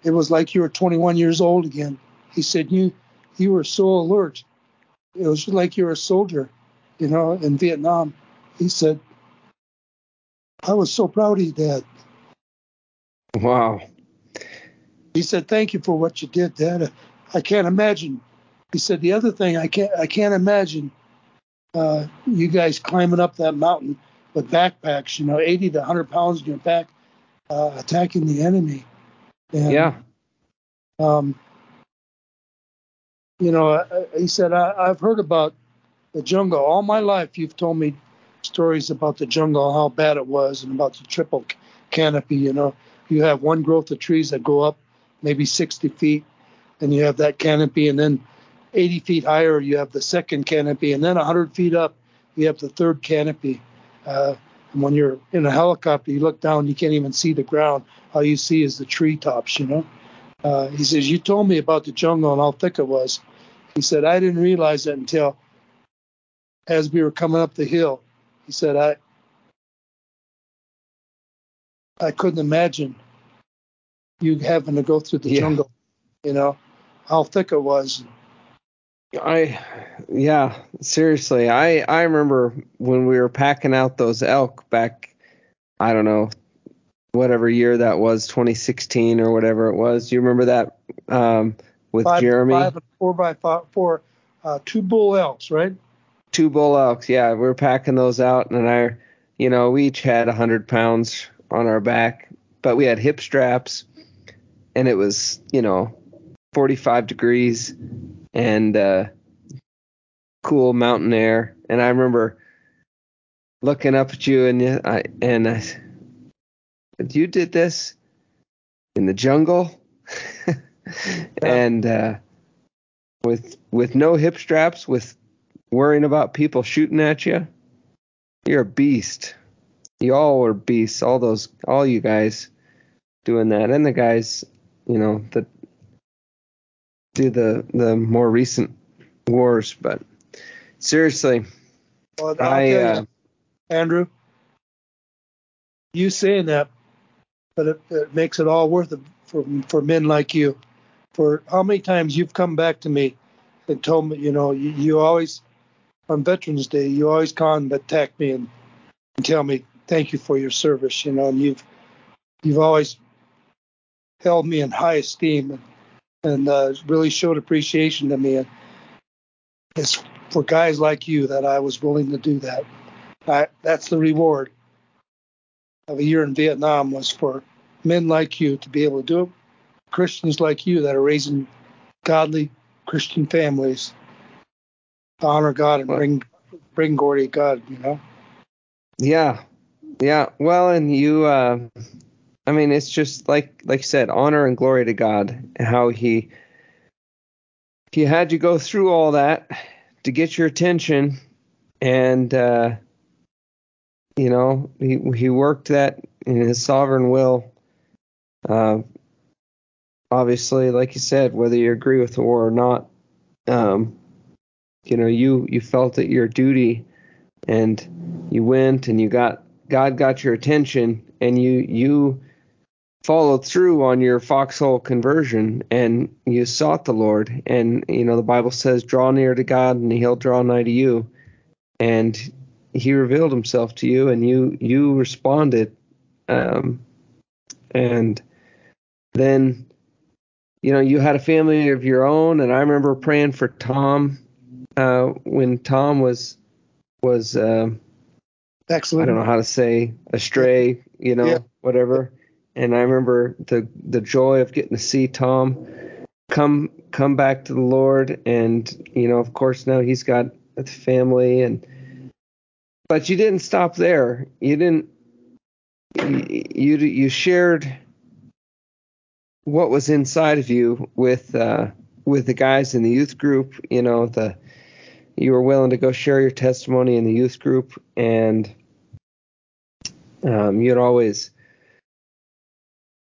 it was like you were 21 years old again. He said, you you were so alert. It was like you were a soldier, you know, in Vietnam. He said, I was so proud of you, Dad. Wow. He said, "Thank you for what you did, Dad. I can't imagine." He said, "The other thing, I can't, I can't imagine uh, you guys climbing up that mountain with backpacks, you know, 80 to 100 pounds in your back, uh, attacking the enemy." And, Yeah. Um, you know, I- I- he said, I, "I've heard about the jungle all my life. You've told me stories about the jungle, how bad it was, and about the triple canopy. You know, you have one growth of trees that go up maybe 60 feet, and you have that canopy, and then 80 feet higher you have the second canopy, and then 100 feet up you have the third canopy. Uh, and when you're in a helicopter, you look down, you can't even see the ground. All you see is the treetops, you know. Uh, he says, You told me about the jungle and how thick it was. He said, I didn't realize that until as we were coming up the hill. He said, I I couldn't imagine you having to go through the yeah. jungle, you know, how thick it was. I yeah, seriously. I I remember when we were packing out those elk back I don't know whatever year that was 2016 or whatever it was. Do you remember that um, with five, Jeremy? Five four by five, four, uh, two bull elks, right? Two bull elks. Yeah, we were packing those out, and I, you know, we each had 100 pounds on our back, but we had hip straps, and it was, you know, 45 degrees, and uh, cool mountain air. And I remember looking up at you, and I and I, you did this in the jungle, and uh, with with no hip straps, with worrying about people shooting at you. You're a beast. You all were beasts. All those, all you guys doing that, and the guys, you know, that do the the more recent wars. But seriously, well, I, uh, Andrew, you saying that, but it, it makes it all worth it for for men like you. For how many times you've come back to me and told me, you know, you, you always on Veterans Day, you always contact me and, and tell me thank you for your service, you know, and you've you've always held me in high esteem and, and uh, really showed appreciation to me. And it's for guys like you that I was willing to do that. I, that's the reward of a year in Vietnam was for men like you to be able to do it. Christians like you that are raising godly Christian families to honor God and bring bring glory to God. You know. Yeah, yeah. Well, and you. Uh, I mean, it's just like like you said, honor and glory to God. How he he had you go through all that to get your attention, and uh, you know he he worked that in his sovereign will. Uh, obviously, like you said, whether you agree with the war or not, um, you know, you you felt it your duty, and you went and you got God got your attention, and you you followed through on your foxhole conversion and you sought the Lord. And, you know, the Bible says, draw near to God and he'll draw nigh to you. And he revealed himself to you and you, you responded. Um, and then, you know, you had a family of your own. And I remember praying for Tom, uh, when Tom was, was, uh, excellent. I don't know how to say astray, you know, yeah. whatever and I remember the the joy of getting to see Tom come come back to the Lord, and you know, of course, now he's got a family, and but you didn't stop there. You didn't. You you shared what was inside of you with uh, with the guys in the youth group. You know, the you were willing to go share your testimony in the youth group, and um, you'd always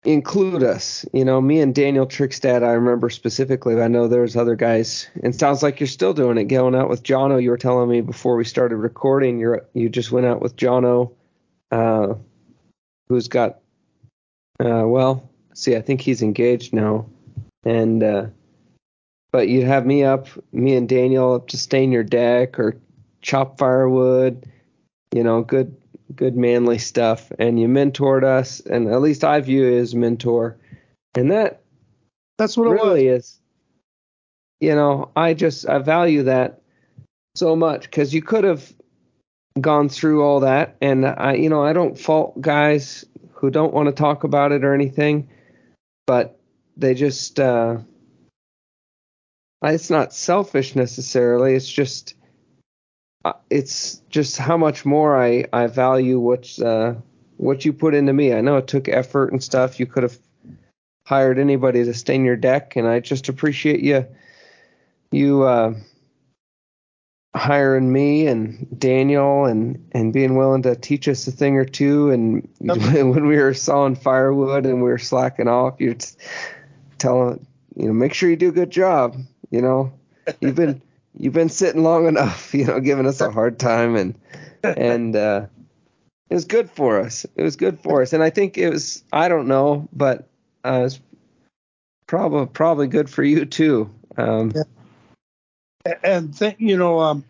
include us. You know, me and Daniel Trickstad, I remember specifically. I know there's other guys, and sounds like you're still doing it. Going out with Jono, you were telling me before we started recording. You you just went out with Jono, uh, who's got, uh, well, see, I think he's engaged now, and uh, but you'd have me up, me and Daniel up to stain your deck or chop firewood. You know, good good manly stuff and you mentored us and at least I view you as mentor. And that that's what it really is you know I just I value that so much because you could have gone through all that and I you know I don't fault guys who don't want to talk about it or anything but they just uh it's not selfish necessarily it's just it's just how much more I I value what uh, what you put into me. I know it took effort and stuff. You could have hired anybody to stain your deck, and I just appreciate you you uh, hiring me and Daniel and and being willing to teach us a thing or two. And okay. when we were sawing firewood and we were slacking off, you're telling you know make sure you do a good job. You know you've been you've been sitting long enough. You know giving us a hard time and and uh, it was good for us. It was good for us, and I think it was I don't know, but uh, it's probably probably good for you too. Um, yeah and think you know um,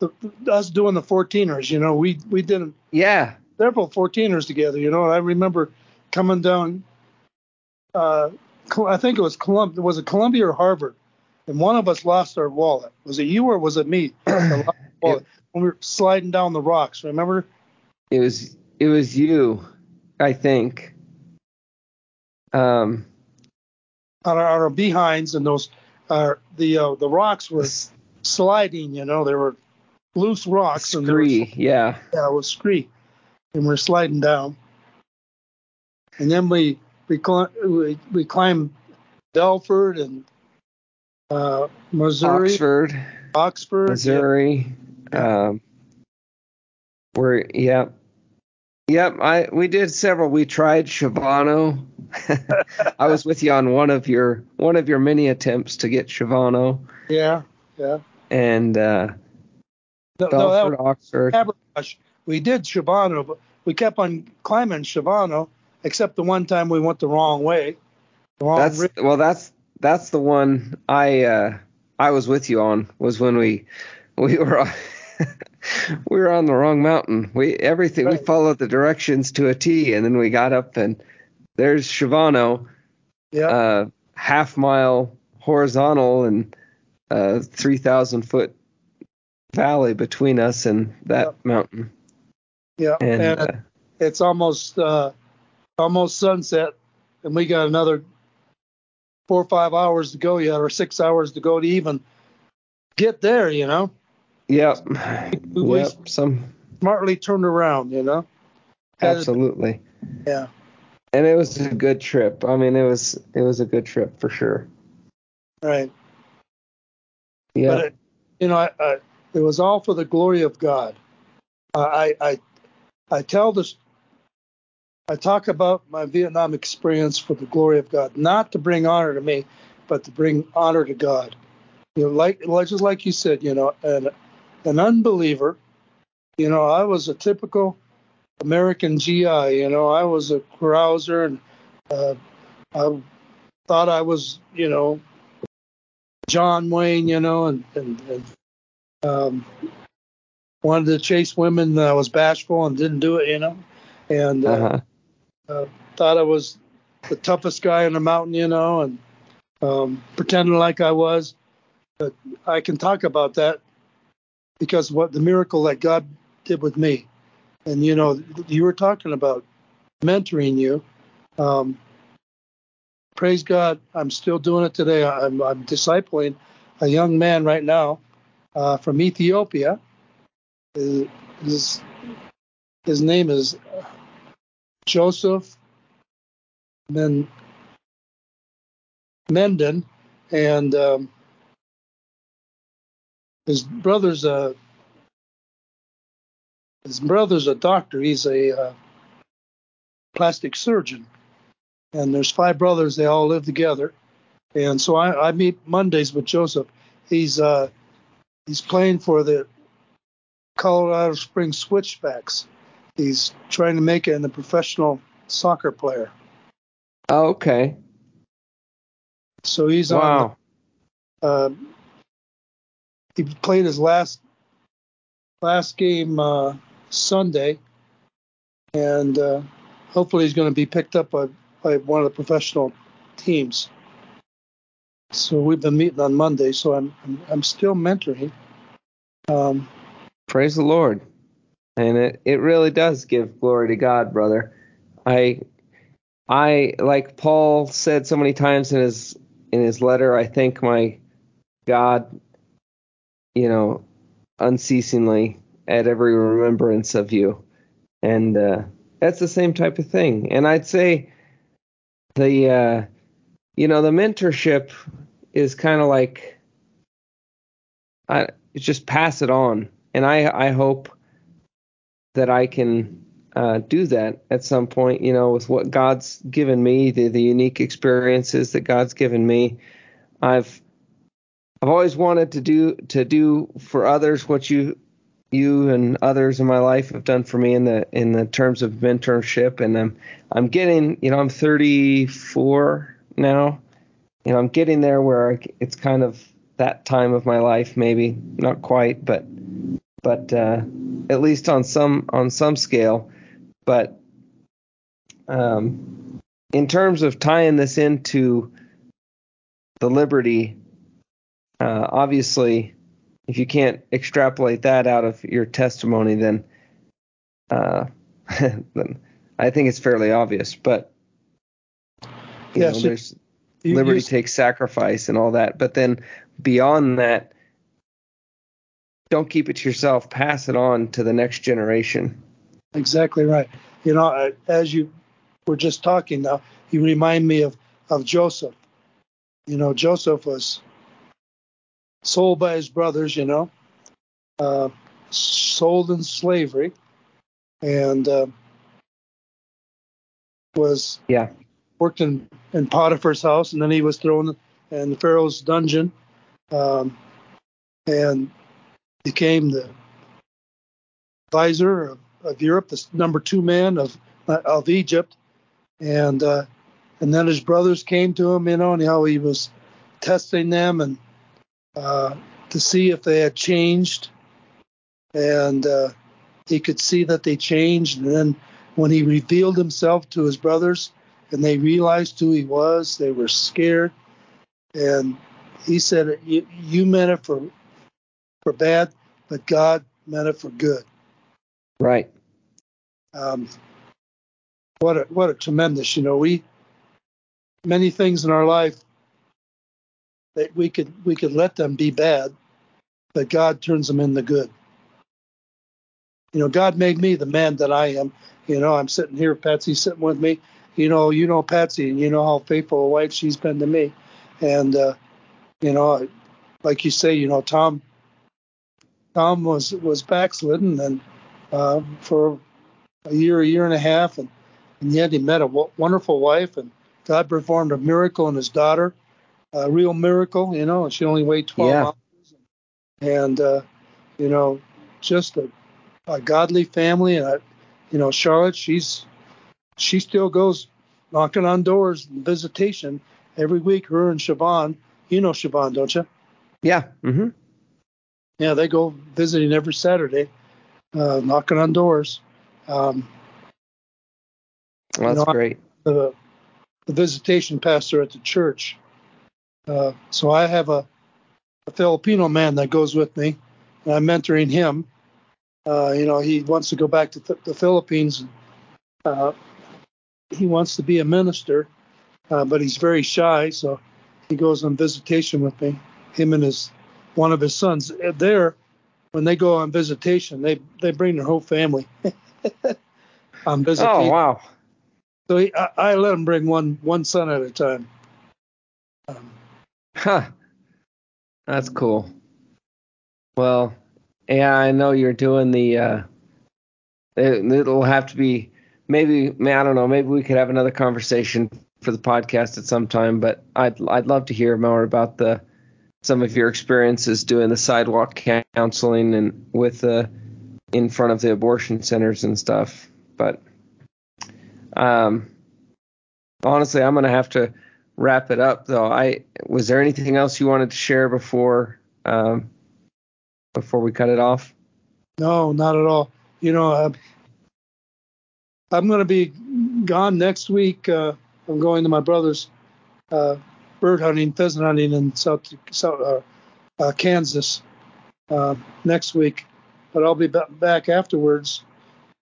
the, us doing the 14ers you know we we did yeah several 14ers together you know i remember coming down uh, i think it was columbia was it columbia or harvard and one of us lost our wallet was it you or was it me it, when we were sliding down the rocks remember it was it was you i think um on our, on our behinds and those uh, the uh, the rocks were sliding. You know, there were loose rocks. Scree, and was, yeah. Yeah, it was scree, and we're sliding down. And then we we cl- we, we climbed Belford and uh, Missouri, Oxford, Oxford, Missouri. Yeah. Um, we're yeah, yep. I we did several. We tried Shavano. I was with you on one of your one of your many attempts to get Shavano. Yeah, yeah. And uh, no, Belford, no, Oxford. We did Shavano, but we kept on climbing Shavano, except the one time we went the wrong way. The wrong that's well, that's that's the one I uh, I was with you on. Was when we we were. On, we were on the wrong mountain. We everything right. we followed the directions to a T, and then we got up and there's Shavano, yeah, uh, half mile horizontal and uh, 3,000 foot valley between us and that yep. mountain. Yeah, and, and uh, it's almost uh, almost sunset, and we got another four or five hours to go yet, or six hours to go to even get there. You know. Yep. We yep. Some smartly turned around. You know. Absolutely. Yeah and it was a good trip. I mean, it was it was a good trip for sure. Right. Yeah. But it, you know, I, I, it was all for the glory of God. I I I tell this. I talk about my Vietnam experience for the glory of God, not to bring honor to me, but to bring honor to God. You know, like just like you said, you know, an an unbeliever. You know, I was a typical American GI. You know, I was a carouser and uh, I thought I was, you know, John Wayne, you know, and, and, and um, wanted to chase women. I was bashful and didn't do it, you know, and uh, uh-huh. Uh, thought I was the toughest guy on the mountain, you know, and um, pretending like I was. But I can talk about that because what the miracle that God did with me. And you know, you were talking about mentoring you. Um, praise God, I'm still doing it today. I'm, I'm discipling a young man right now uh, from Ethiopia. His, his name is Joseph Men, Menden, and um, his brother's a his brother's a doctor. He's a uh, plastic surgeon. And there's five brothers. They all live together. And so I, I meet Mondays with Joseph. He's uh, he's playing for the Colorado Springs Switchbacks. He's trying to make it in the professional soccer player. Oh, okay. So he's wow. on. Uh, he played his last last game uh, Sunday, and uh, hopefully he's going to be picked up by, by one of the professional teams. So we've been meeting on Monday, so I'm I'm, I'm still mentoring. Um, Praise the Lord, and it it really does give glory to God, brother. I I like Paul said so many times in his in his letter. I thank my God, you know, unceasingly at every remembrance of you. And uh, that's the same type of thing. And I'd say the uh, you know the mentorship is kind of like I just pass it on, and I I hope that I can uh, do that at some point. You know, with what God's given me, the the unique experiences that God's given me, I've I've always wanted to do to do for others what you you and others in my life have done for me in the in the terms of mentorship and I'm I'm getting you know I'm 34 now you know I'm getting there where it's kind of that time of my life maybe not quite but but uh, at least on some on some scale but um, in terms of tying this into the liberty uh, obviously if you can't extrapolate that out of your testimony, then uh, then I think it's fairly obvious. But you Yeah, know, so there's You- liberty you- takes sacrifice and all that. But then beyond that, don't keep it to yourself. Pass it on to the next generation. Exactly right. You know, as you were just talking now, you remind me of, of Joseph. You know, Joseph was sold by his brothers, you know, uh, sold in slavery, and uh, was Yeah. worked in, in Potiphar's house, and then he was thrown in Pharaoh's dungeon, um, and became the advisor of, of Europe, the number two man of of Egypt, and uh, and then his brothers came to him, you know, and how he was testing them and uh, to see if they had changed, and uh, he could see that they changed, and then when he revealed himself to his brothers and they realized who he was, they were scared, and he said, "You, you meant it for for bad, but God meant it for good." Right. um, what a what a tremendous you know we many things in our life that we could we could let them be bad but god turns them into good you know god made me the man that i am you know i'm sitting here patsy's sitting with me you know you know patsy and you know how faithful a wife she's been to me and uh you know like you say you know tom tom was was backslidden and uh for a year a year and a half and and yet he met a w- wonderful wife and god performed a miracle in his daughter a real miracle you know and she only weighed 12 Yeah. ounces and uh you know just a, a godly family and I, you know charlotte she's she still goes knocking on doors and visitation every week her and Siobhan you know Siobhan don't you Yeah. hmm yeah they go visiting every saturday uh knocking on doors um Well, that's know, great. the, the visitation pastor at the church. Uh, so I have a, a Filipino man that goes with me, and I'm mentoring him. Uh, you know, he wants to go back to th- the Philippines. Uh, he wants to be a minister, uh, but he's very shy, so he goes on visitation with me. Him and his one of his sons. Uh, There, when they go on visitation, they they bring their whole family on visitation. Oh wow. So he, I, I let him bring one one son at a time. Um, Huh. That's cool. Well, yeah, I know you're doing the. Uh, it, it'll have to be maybe. I don't know. Maybe we could have another conversation for the podcast at some time. But I'd I'd love to hear more about the some of your experiences doing the sidewalk counseling and with the in front of the abortion centers and stuff. But um, honestly, I'm gonna have to wrap it up though. I was there anything else you wanted to share before um, before we cut it off? No, not at all. You know, uh, I'm to be gone next week. Uh, I'm going to my brother's uh, bird hunting, pheasant hunting in South, South uh, uh, Kansas uh, next week, but I'll be ba- back afterwards.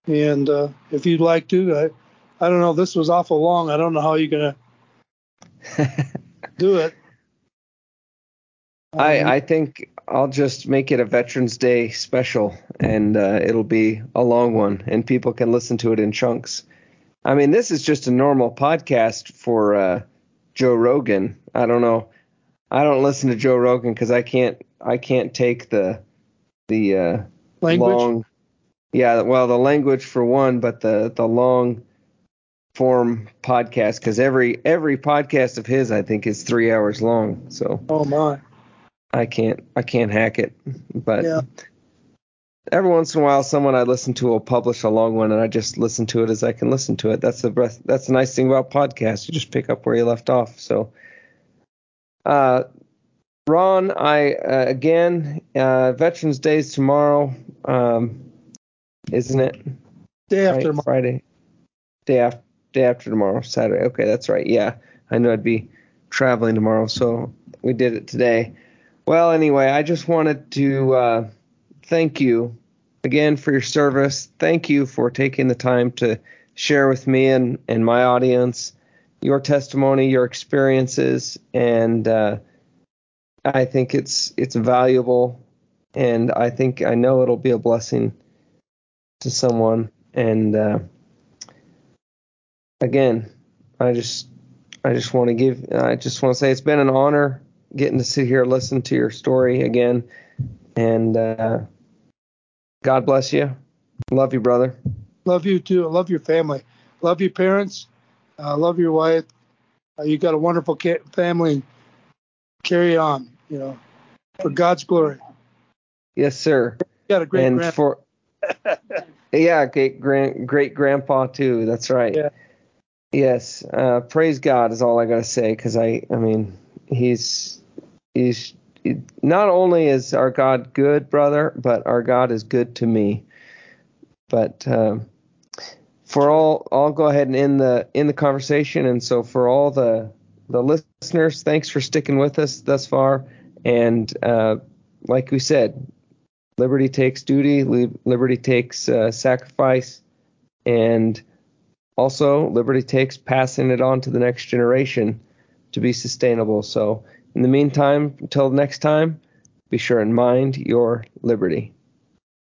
And uh, if you'd like to, I, I don't know. This was awful long. I don't know how you're going to do it. I, Um, I think I'll just make it a Veterans Day special, and uh, it'll be a long one, and people can listen to it in chunks. I mean, this is just a normal podcast for uh, Joe Rogan. I don't know. I don't listen to Joe Rogan because I can't. I can't take the the uh, Language. long. Yeah, well, the language for one, but the the long form podcast because every every podcast of his I think is three hours long. So Oh my. I can't I can't hack it. But Yeah. Every once in a while, someone I listen to will publish a long one, and I just listen to it as I can listen to it. That's the breath. That's the nice thing about podcasts. You just pick up where you left off. So, uh, Ron, I uh, again, uh, Veterans Day is tomorrow, um, isn't it? Day after tomorrow. Friday, day after day after tomorrow, Saturday. Okay, that's right. Yeah, I know I'd be traveling tomorrow, so we did it today. Well, anyway, I just wanted to uh, thank you again for your service. Thank you for taking the time to share with me and, and my audience your testimony, your experiences, and uh, I think it's it's valuable, and I think I know it'll be a blessing to someone. And uh, again, I just I just want to give I just want to say it's been an honor getting to sit here listen to your story again. And uh, God bless you. Love you, brother. Love you too. I love your family. Love your parents. uh, love your wife. Uh, you got a wonderful ca- family. Carry on, you know, for God's glory. Yes, sir. You got a great and grand- for yeah, great grand great grandpa too. That's right. Yeah. Yes. Uh, praise God is all I gotta say because I I mean he's he's not only is our God good, brother, but our God is good to me. But um, for all, I'll go ahead and end the end the conversation. And so for all the the listeners, thanks for sticking with us thus far. And uh, like we said, liberty takes duty, liberty takes uh, sacrifice, and also liberty takes passing it on to the next generation to be sustainable. So in the meantime, until next time, be sure and mind your liberty.